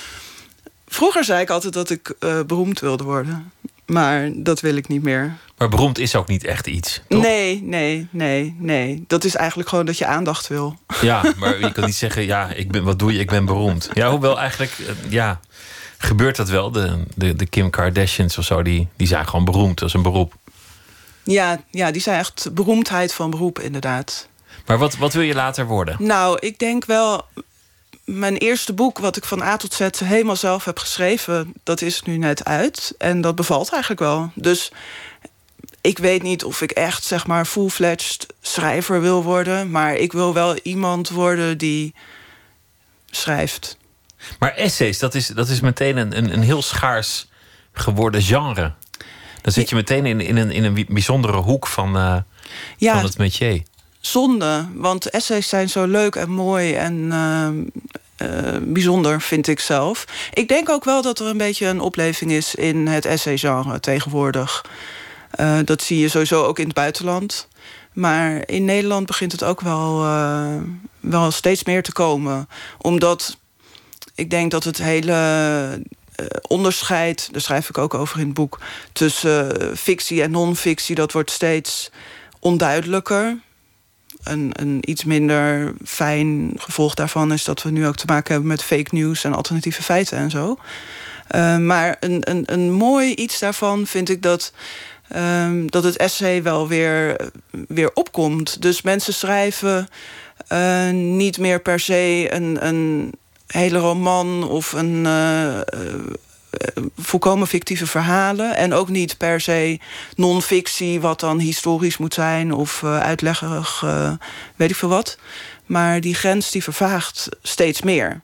Vroeger zei ik altijd dat ik eh, beroemd wilde worden. Maar dat wil ik niet meer. Maar beroemd is ook niet echt iets. Nee, nee, nee, nee. Dat is eigenlijk gewoon dat je aandacht wil. Ja, maar je [laughs] kan niet zeggen, ja, ik ben, wat doe je? Ik ben beroemd. Ja, hoewel eigenlijk, eh, ja, gebeurt dat wel. De, de, de Kim Kardashians of zo, die, die zijn gewoon beroemd. Is een beroep. Ja, ja, die zijn echt beroemdheid van beroep, inderdaad. Maar wat, wat wil je later worden? Nou, ik denk wel. Mijn eerste boek, wat ik van A tot Z helemaal zelf heb geschreven, dat is nu net uit. En dat bevalt eigenlijk wel. Dus ik weet niet of ik echt, zeg maar, full-fledged schrijver wil worden. Maar ik wil wel iemand worden die schrijft. Maar essays, dat is, dat is meteen een, een, een heel schaars geworden genre. Dan zit je meteen in, in, een, in een bijzondere hoek van, eh, Ja. van het métier. Zonde, want essays zijn zo leuk en mooi en ehm, eh, bijzonder, vind ik zelf. Ik denk ook wel dat er een beetje een opleving is in het essaygenre tegenwoordig. Eh, dat zie je sowieso ook in het buitenland. Maar in Nederland begint het ook wel, eh, wel steeds meer te komen. Omdat ik denk dat het hele eh, onderscheid, daar schrijf ik ook over in het boek, tussen fictie en non-fictie, dat wordt steeds onduidelijker. Een, een iets minder fijn gevolg daarvan is dat we nu ook te maken hebben met fake news en alternatieve feiten en zo. Maar een, een, een mooi iets daarvan vind ik dat, ehm, dat het essay wel weer, weer opkomt. Dus mensen schrijven eh, niet meer per se een, een hele roman of een eh, volkomen fictieve verhalen. En ook niet per se non-fictie, wat dan historisch moet zijn of uitleggerig, weet ik veel wat. Maar die grens die vervaagt steeds meer.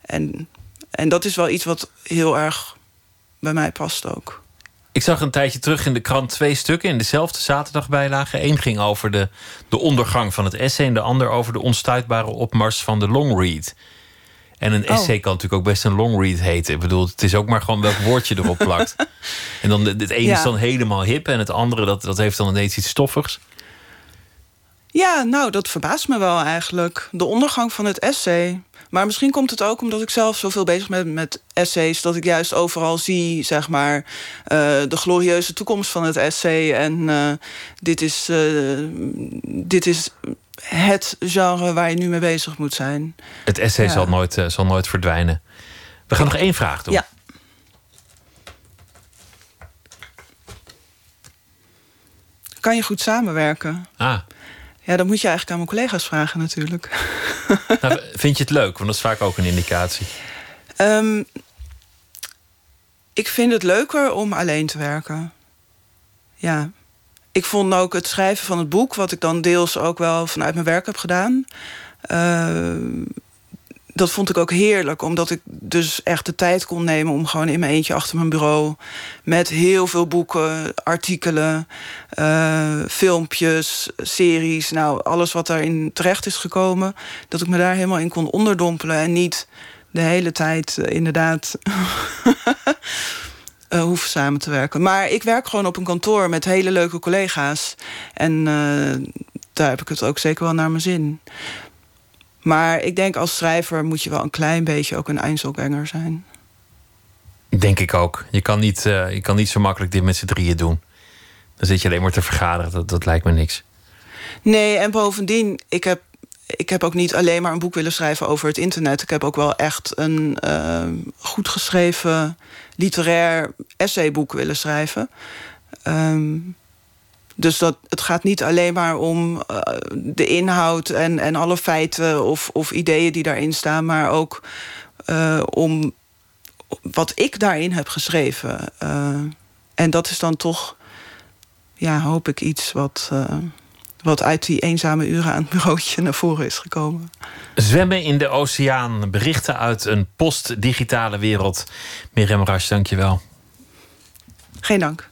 En, en dat is wel iets wat heel erg bij mij past ook. Ik zag een tijdje terug in de krant twee stukken in dezelfde zaterdagbijlage. Eén ging over de, de ondergang van het essay en de ander over de onstuitbare opmars van de longread. En een Oh. essay kan natuurlijk ook best een longread heten. Ik bedoel, het is ook maar gewoon welk woordje erop [laughs] plakt. En dan het ene Ja. is dan helemaal hip en het andere dat, dat heeft dan ineens iets stoffigs. Ja, nou, dat verbaast me wel eigenlijk. De ondergang van het essay. Maar misschien komt het ook omdat ik zelf zoveel bezig ben met essays... dat ik juist overal zie, zeg maar, eh, de glorieuze toekomst van het essay. En eh, dit, is, eh, dit is het genre waar je nu mee bezig moet zijn. Het essay Ja. zal, nooit, zal nooit verdwijnen. We gaan nog één vraag doen. Ja. Kan je goed samenwerken? Ah, Ja, dat moet je eigenlijk aan mijn collega's vragen natuurlijk. [laughs] nou, vind je het leuk? Want dat is vaak ook een indicatie. Ehm, ik vind het leuker om alleen te werken. Ja. Ik vond ook het schrijven van het boek, wat ik dan deels ook wel vanuit mijn werk heb gedaan. ehm, dat vond ik ook heerlijk, omdat ik dus echt de tijd kon nemen om gewoon in mijn eentje achter mijn bureau. met heel veel boeken, artikelen, eh, filmpjes, series. Nou, alles wat daarin terecht is gekomen. dat ik me daar helemaal in kon onderdompelen en niet de hele tijd eh, inderdaad [laughs] eh hoef samen te werken. Maar ik werk gewoon op een kantoor met hele leuke collega's. En daar heb ik het ook zeker wel naar mijn zin. Maar ik denk als schrijver moet je wel een klein beetje ook een Einzelganger zijn. Denk ik ook. Je kan niet, eh, je kan niet zo makkelijk dit met z'n drieën doen. Dan zit je alleen maar te vergaderen. Dat, dat lijkt me niks. Nee, en bovendien, ik heb ik heb ook niet alleen maar een boek willen schrijven over het internet. Ik heb ook wel echt een uh, goed geschreven literair essayboek willen schrijven. Um, dus dat, het gaat niet alleen maar om uh, de inhoud en, en alle feiten of, of ideeën die daarin staan, maar ook uh, om wat ik daarin heb geschreven. Uh, en dat is dan toch, ja, hoop ik iets wat, wat uit die eenzame uren aan het bureautje naar voren is gekomen. Zwemmen in de oceaan, berichten uit een post-digitale wereld. Mirjam Rasch, dank je wel. Geen dank.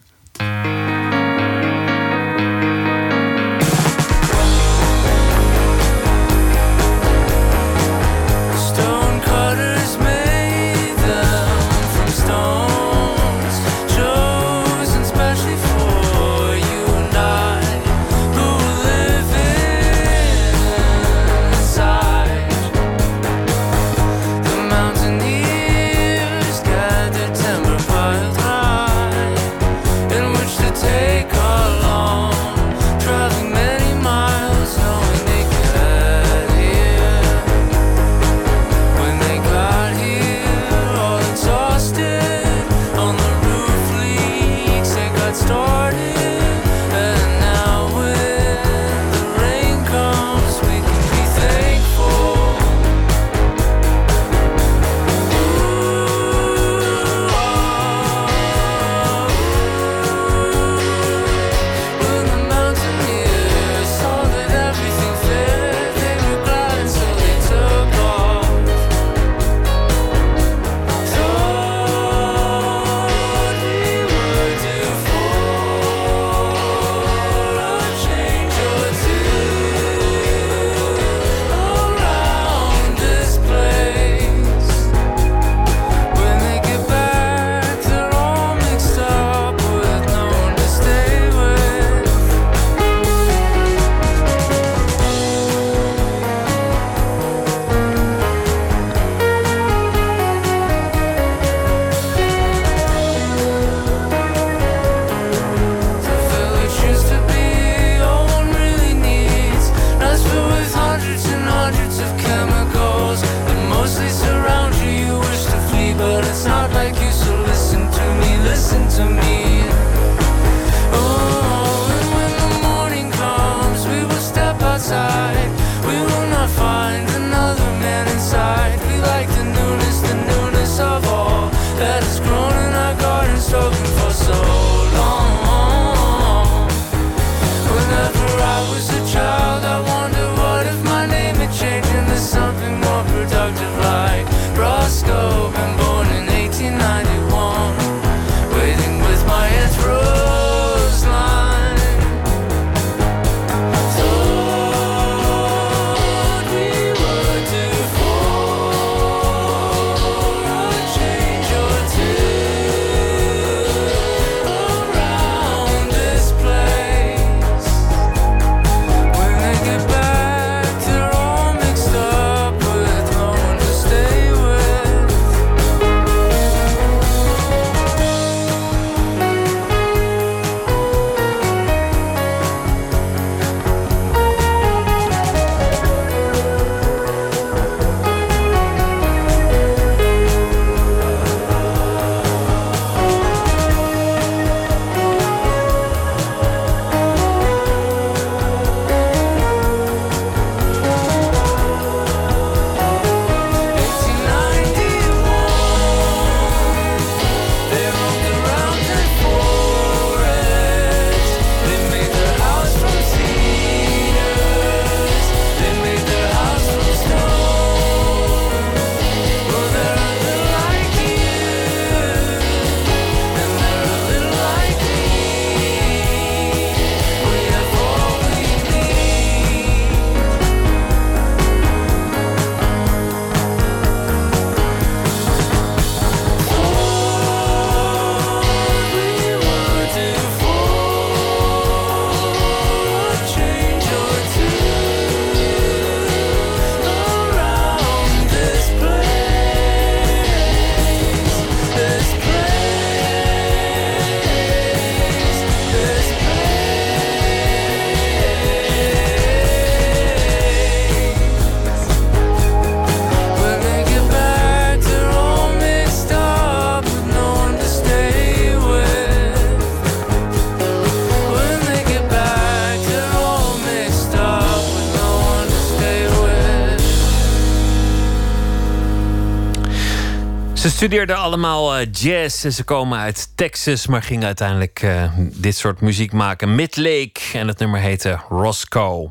Studeerden allemaal uh, jazz. Ze komen uit Texas, maar gingen uiteindelijk uh, dit soort muziek maken. Midlake en het nummer heette Roscoe.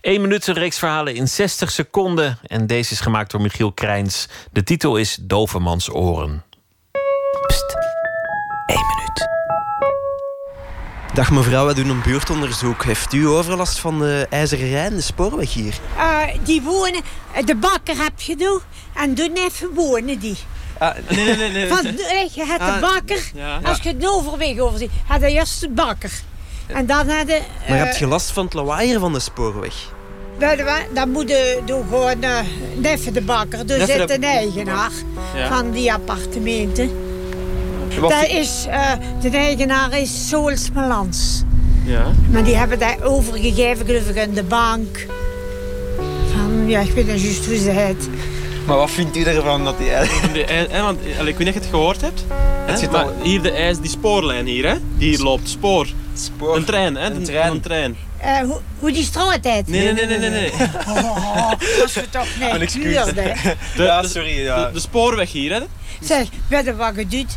Eén minuut een reeks verhalen in 60 seconden. En deze is gemaakt door Michiel Krijns. De titel is Dovermans Oren. Pst, één minuut. Dag mevrouw, we doen een buurtonderzoek. Heeft u overlast van de IJzeren Rijn, de spoorweg hier? Uh, die wonen, de bakker heb je nu. En doen even wonen die. Ah, nee, nee, nee. nee. Van, je hebt de bakker. Ja. Als je het overweg over ziet, had je eerst de bakker. En dan had je... Uh, maar heb je last van het lawaaier van de spoorweg? Dan moet je doen gewoon uh, Neffe de bakker. Dus zit een eigenaar ja. van die appartementen. Dat is, uh, de eigenaar is Soels Melans. Ja. Maar die hebben daar overgegeven, geloof ik, aan de bank. Van, ja, ik weet niet juist hoe ze heet. Maar wat vindt u ervan dat die ijs... want, ik weet niet of je het gehoord hebt. Het zit maar hier de ijs, die spoorlijn hier, hè? Die hier loopt, spoor. Spoor. Een trein, hè? Een trein. Een trein. Uh, hoe, hoe die straat heet? Nee, nee, nee, nee, nee. Oh, als we toch niet Een excuus. De, ja, sorry. Ja. De, de, spoorweg hier, hè? Zeg, weet je wat je doet?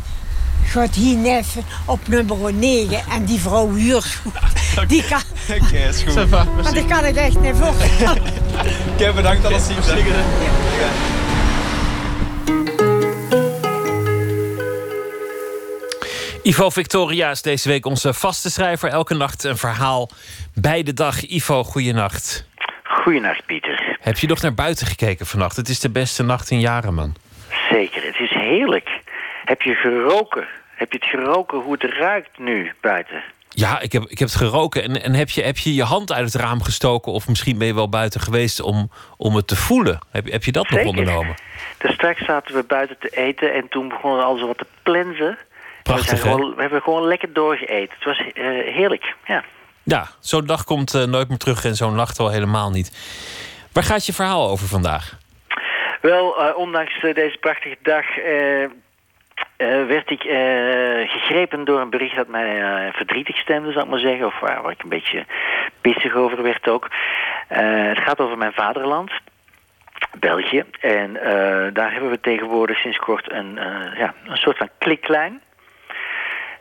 gaat hier neffen op nummer 9 en die vrouw huurt [laughs] Die kan... Oké, okay, is goed. Maar die kan ik echt niet voorstellen. [laughs] Oké, bedankt alles zien. Ivo Victoria is deze week onze vaste schrijver. Elke nacht een verhaal bij de dag. Ivo, goeienacht. Goeienacht, Pieter. Heb je nog naar buiten gekeken vannacht? Het is de beste nacht in jaren, man. Zeker, het is heerlijk. Heb je geroken? Heb je het geroken hoe het ruikt nu buiten? Ja, ik heb, ik heb het geroken. En, en heb, je, heb je je hand uit het raam gestoken? Of misschien ben je wel buiten geweest om, om het te voelen? Heb, heb je dat Zeker. nog ondernomen? Dus straks zaten we buiten te eten en toen begonnen we al zo wat te plensen. Prachtig, we, gewoon, we hebben gewoon lekker doorgeeten. Het was uh, heerlijk, ja. Ja, zo'n dag komt uh, nooit meer terug en zo'n nacht wel helemaal niet. Waar gaat je verhaal over vandaag? Wel, uh, ondanks deze prachtige dag uh, werd ik uh, gegrepen door een bericht dat mij uh, verdrietig stemde, zou ik maar zeggen. Of waar, waar ik een beetje pissig over werd ook. het gaat over mijn vaderland. België. En daar hebben we tegenwoordig sinds kort een, ja, een soort van kliklijn.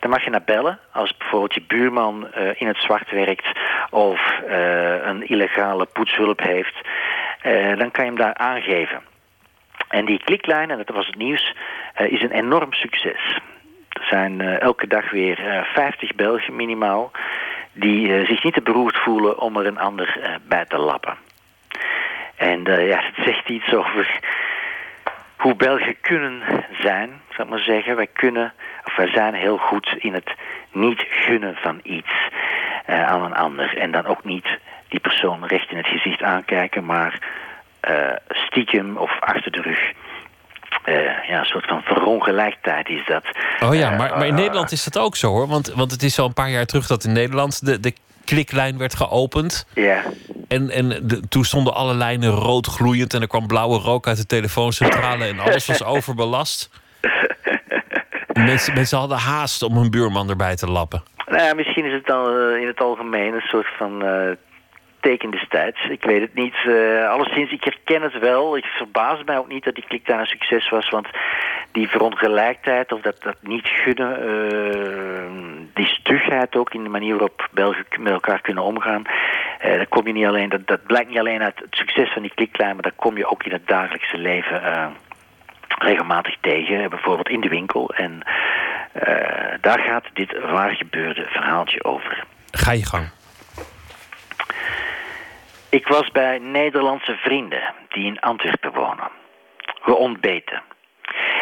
Daar mag je naar bellen als bijvoorbeeld je buurman in het zwart werkt of een illegale poetshulp heeft. dan kan je hem daar aangeven. En die kliklijn, en dat was het nieuws, is een enorm succes. Er zijn elke dag weer uh, 50 Belgen minimaal die zich niet te beroerd voelen om er een ander bij te lappen. En ja, [laughs] het zegt iets over hoe Belgen kunnen zijn, ik maar zeggen. Wij kunnen, of wij zijn heel goed in het niet gunnen van iets aan een ander. En dan ook niet die persoon recht in het gezicht aankijken, maar uh, stiekem of achter de rug. Uh, ja, een soort van verongelijkheid is dat. Oh ja, maar, maar in Nederland is dat ook zo hoor. Want, want het is al een paar jaar terug dat in Nederland de, de kliklijn werd geopend. Ja. En, en de, toen stonden alle lijnen rood gloeiend en er kwam blauwe rook uit de telefooncentrale en alles was [laughs] overbelast. Mensen, hadden haast om hun buurman erbij te lappen. Nou, misschien is het dan uh, in het algemeen een soort van uh, teken destijds. Ik weet het niet. Uh, alleszins, ik herken het wel. Ik verbaas mij ook niet dat die klik daar een succes was. Want die verongelijkheid of dat, dat niet gunnen, die stugheid ook in de manier waarop Belgen met elkaar kunnen omgaan. Dat, kom je niet alleen, dat, dat blijkt niet alleen uit het succes van die kliklijn, maar dat kom je ook in het dagelijkse leven regelmatig tegen. Bijvoorbeeld in de winkel. En daar gaat dit waar gebeurde verhaaltje over. Ga je gang. Ik was bij Nederlandse vrienden die in Antwerpen wonen. We ontbeten.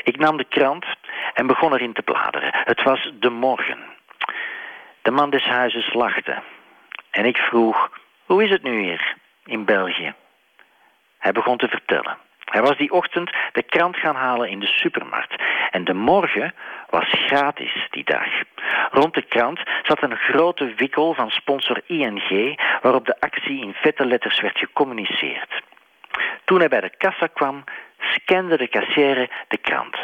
Ik nam de krant en begon erin te bladeren. Het was de morgen. De man des huizes lachte. En ik vroeg, hoe is het nu hier in België? Hij begon te vertellen. Hij was die ochtend de krant gaan halen in de supermarkt. En de morgen was gratis die dag. Rond de krant zat een grote wikkel van sponsor ING, waarop de actie in vette letters werd gecommuniceerd. Toen hij bij de kassa kwam, scande de kassière de krant.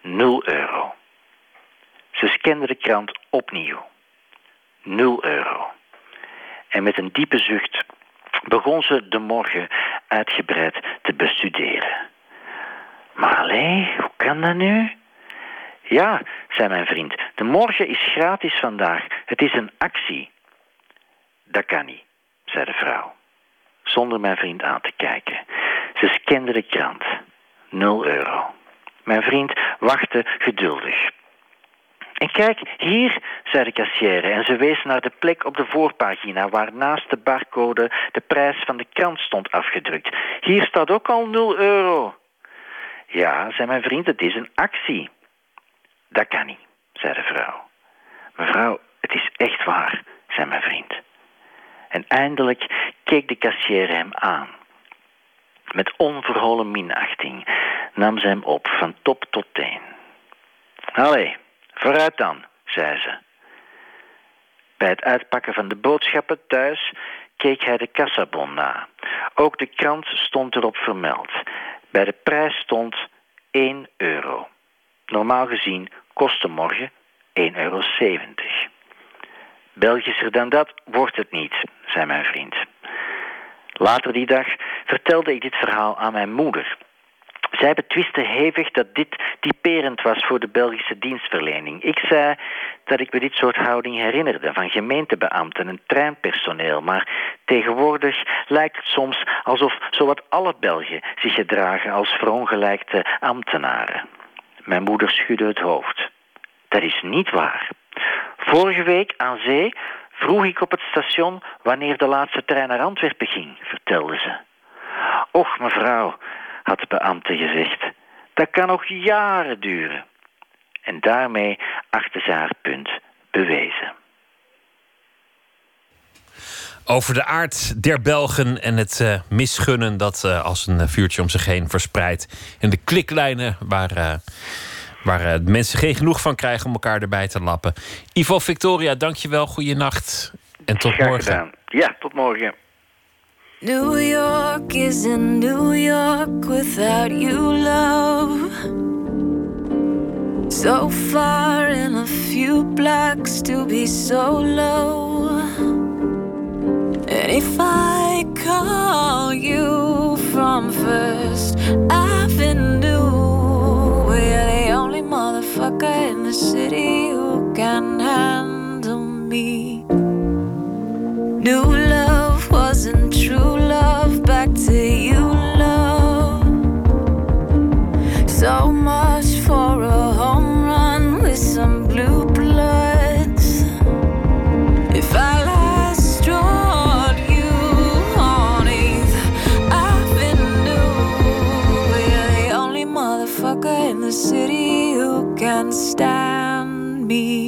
0 euro. Ze scande de krant opnieuw. 0 euro. En met een diepe zucht begon ze de morgen uitgebreid te bestuderen. Maar allee, hoe kan dat nu? Ja, zei mijn vriend, de morgen is gratis vandaag. Het is een actie. Dat kan niet, zei de vrouw, zonder mijn vriend aan te kijken. Ze scande de krant. Nul euro. Mijn vriend wachtte geduldig. En kijk, hier, zei de kassière en ze wees naar de plek op de voorpagina waar naast de barcode de prijs van de krant stond afgedrukt. Hier staat ook al 0 euro. Ja, zei mijn vriend, het is een actie. Dat kan niet, zei de vrouw. Mevrouw, het is echt waar, zei mijn vriend. En eindelijk keek de kassière hem aan. Met onverholen minachting nam ze hem op van top tot teen. Allee, vooruit dan, zei ze. Bij het uitpakken van de boodschappen thuis keek hij de kassabon na. Ook de krant stond erop vermeld. Bij de prijs stond 1 euro. Normaal gezien kostte morgen 1,70 euro. Belgischer dan dat wordt het niet, zei mijn vriend. Later die dag vertelde ik dit verhaal aan mijn moeder. Zij betwiste hevig dat dit typerend was voor de Belgische dienstverlening. Ik zei dat ik me dit soort houding herinnerde van gemeentebeambten en treinpersoneel, maar tegenwoordig lijkt het soms alsof zowat alle Belgen zich gedragen als verongelijkte ambtenaren. Mijn moeder schudde het hoofd. Dat is niet waar. Vorige week aan zee vroeg ik op het station wanneer de laatste trein naar Antwerpen ging, vertelde ze. Och, mevrouw, had de beambte gezegd, dat kan nog jaren duren. En daarmee achtte ze haar punt bewezen. Over de aard der Belgen en het uh, misgunnen dat uh, als een vuurtje om zich heen verspreidt. En de kliklijnen waar, uh, waar mensen geen genoeg van krijgen om elkaar erbij te lappen. Ivo Victoria, dankjewel. Goeienacht. En tot morgen. Ja, tot morgen. New York isn't New York without you, love. So far in a few blocks to be so low. And if I call you from First Avenue, we're the only motherfucker in the city who can handle me. New love city who can stand me.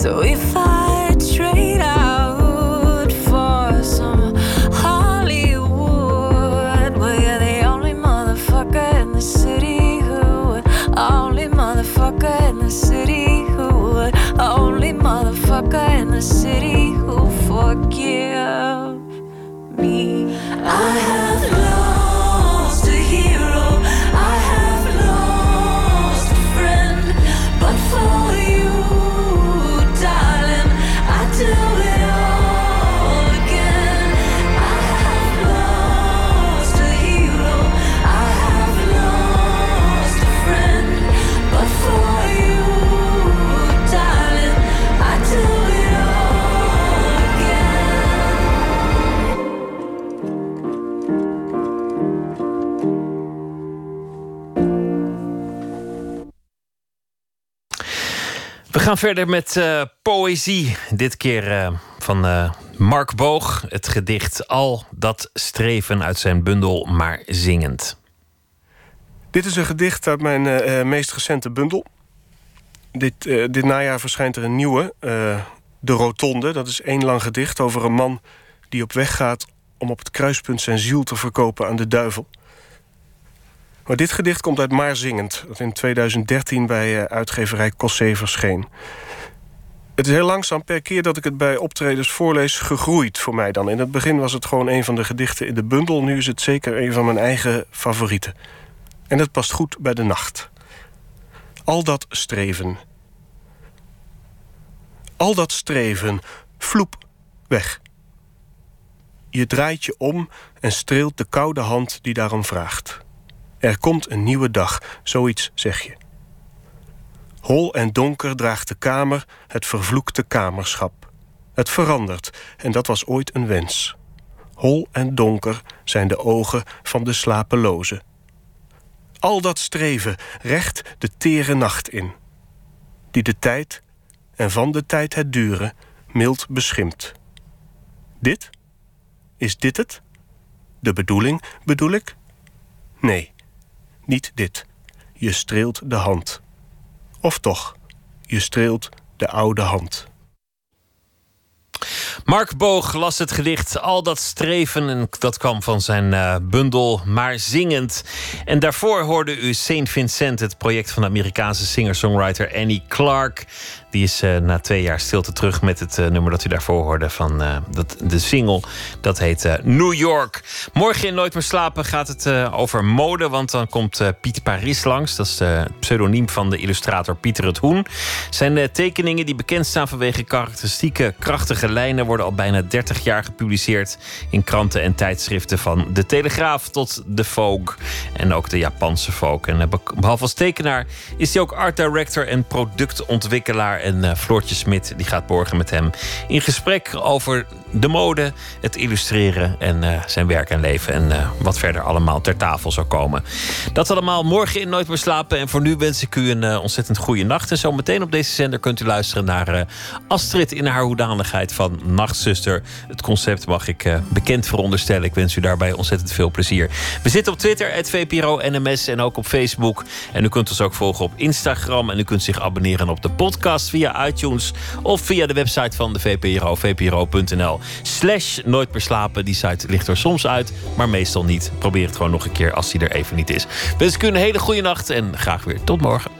So if I trade out for some Hollywood, well, you're the only motherfucker in the city who would, only motherfucker in the city who would, only motherfucker in the city who forgive me. I have We gaan verder met eh, poëzie. Dit keer eh, van eh, Mark Boog. Het gedicht Al dat streven uit zijn bundel Maar zingend. Dit is een gedicht uit mijn meest recente bundel. Dit, dit najaar verschijnt er een nieuwe, De Rotonde. Dat is één lang gedicht over een man die op weg gaat... om op het kruispunt zijn ziel te verkopen aan de duivel. Maar dit gedicht komt uit Maar Zingend... dat in 2013 bij eh, uitgeverij Cossé verscheen. Het is heel langzaam per keer dat ik het bij optredens voorlees gegroeid voor mij dan. In het begin was het gewoon een van de gedichten in de bundel. Nu is het zeker een van mijn eigen favorieten. En het past goed bij de nacht. Al dat streven. Al dat streven. Vloep. Weg. Je draait je om en streelt de koude hand die daarom vraagt. Er komt een nieuwe dag, zoiets zeg je. Hol en donker draagt de kamer het vervloekte kamerschap. Het verandert en dat was ooit een wens. Hol en donker zijn de ogen van de slapeloze. Al dat streven recht de tere nacht in, die de tijd en van de tijd het duren mild beschimpt. Dit? Is dit het? De bedoeling, bedoel ik? Nee, niet dit. Je streelt de hand. Of toch, je streelt de oude hand. Mark Boog las het gedicht Al dat streven. En dat kwam van zijn uh, bundel Maar Zingend. En daarvoor hoorde u Saint Vincent, het project van de Amerikaanse singer-songwriter Annie Clark. Die is uh, na twee jaar stilte terug met het uh, nummer dat u daarvoor hoorde van uh, dat, de single. Dat heet New York. Morgen in Nooit meer slapen gaat het over mode. Want dan komt Piet Paris langs. Dat is het pseudoniem van de illustrator Pieter het Hoen. Zijn tekeningen die bekend staan vanwege karakteristieke krachtige lijnen... worden al bijna 30 jaar gepubliceerd in kranten en tijdschriften... van De Telegraaf tot De Vogue en ook de Japanse Vogue. En behalve als tekenaar is hij ook art director en productontwikkelaar en uh, Floortje Smit die gaat morgen met hem in gesprek over de mode, het illustreren en uh, zijn werk en leven. En uh, wat verder allemaal ter tafel zou komen. Dat allemaal morgen in Nooit meer slapen. En voor nu wens ik u een ontzettend goede nacht. En zo meteen op deze zender kunt u luisteren naar Astrid in haar hoedanigheid van Nachtzuster. Het concept mag ik bekend veronderstellen. Ik wens u daarbij ontzettend veel plezier. We zitten op Twitter, VPRO NMS en ook op Facebook. En u kunt ons ook volgen op Instagram. En u kunt zich abonneren op de podcast via iTunes of via de website van de VPRO, vpro.nl. Slash Nooit meer slapen. Die site ligt er soms uit, maar meestal niet. Probeer het gewoon nog een keer als die er even niet is. Wens ik u een hele goede nacht en graag weer tot morgen.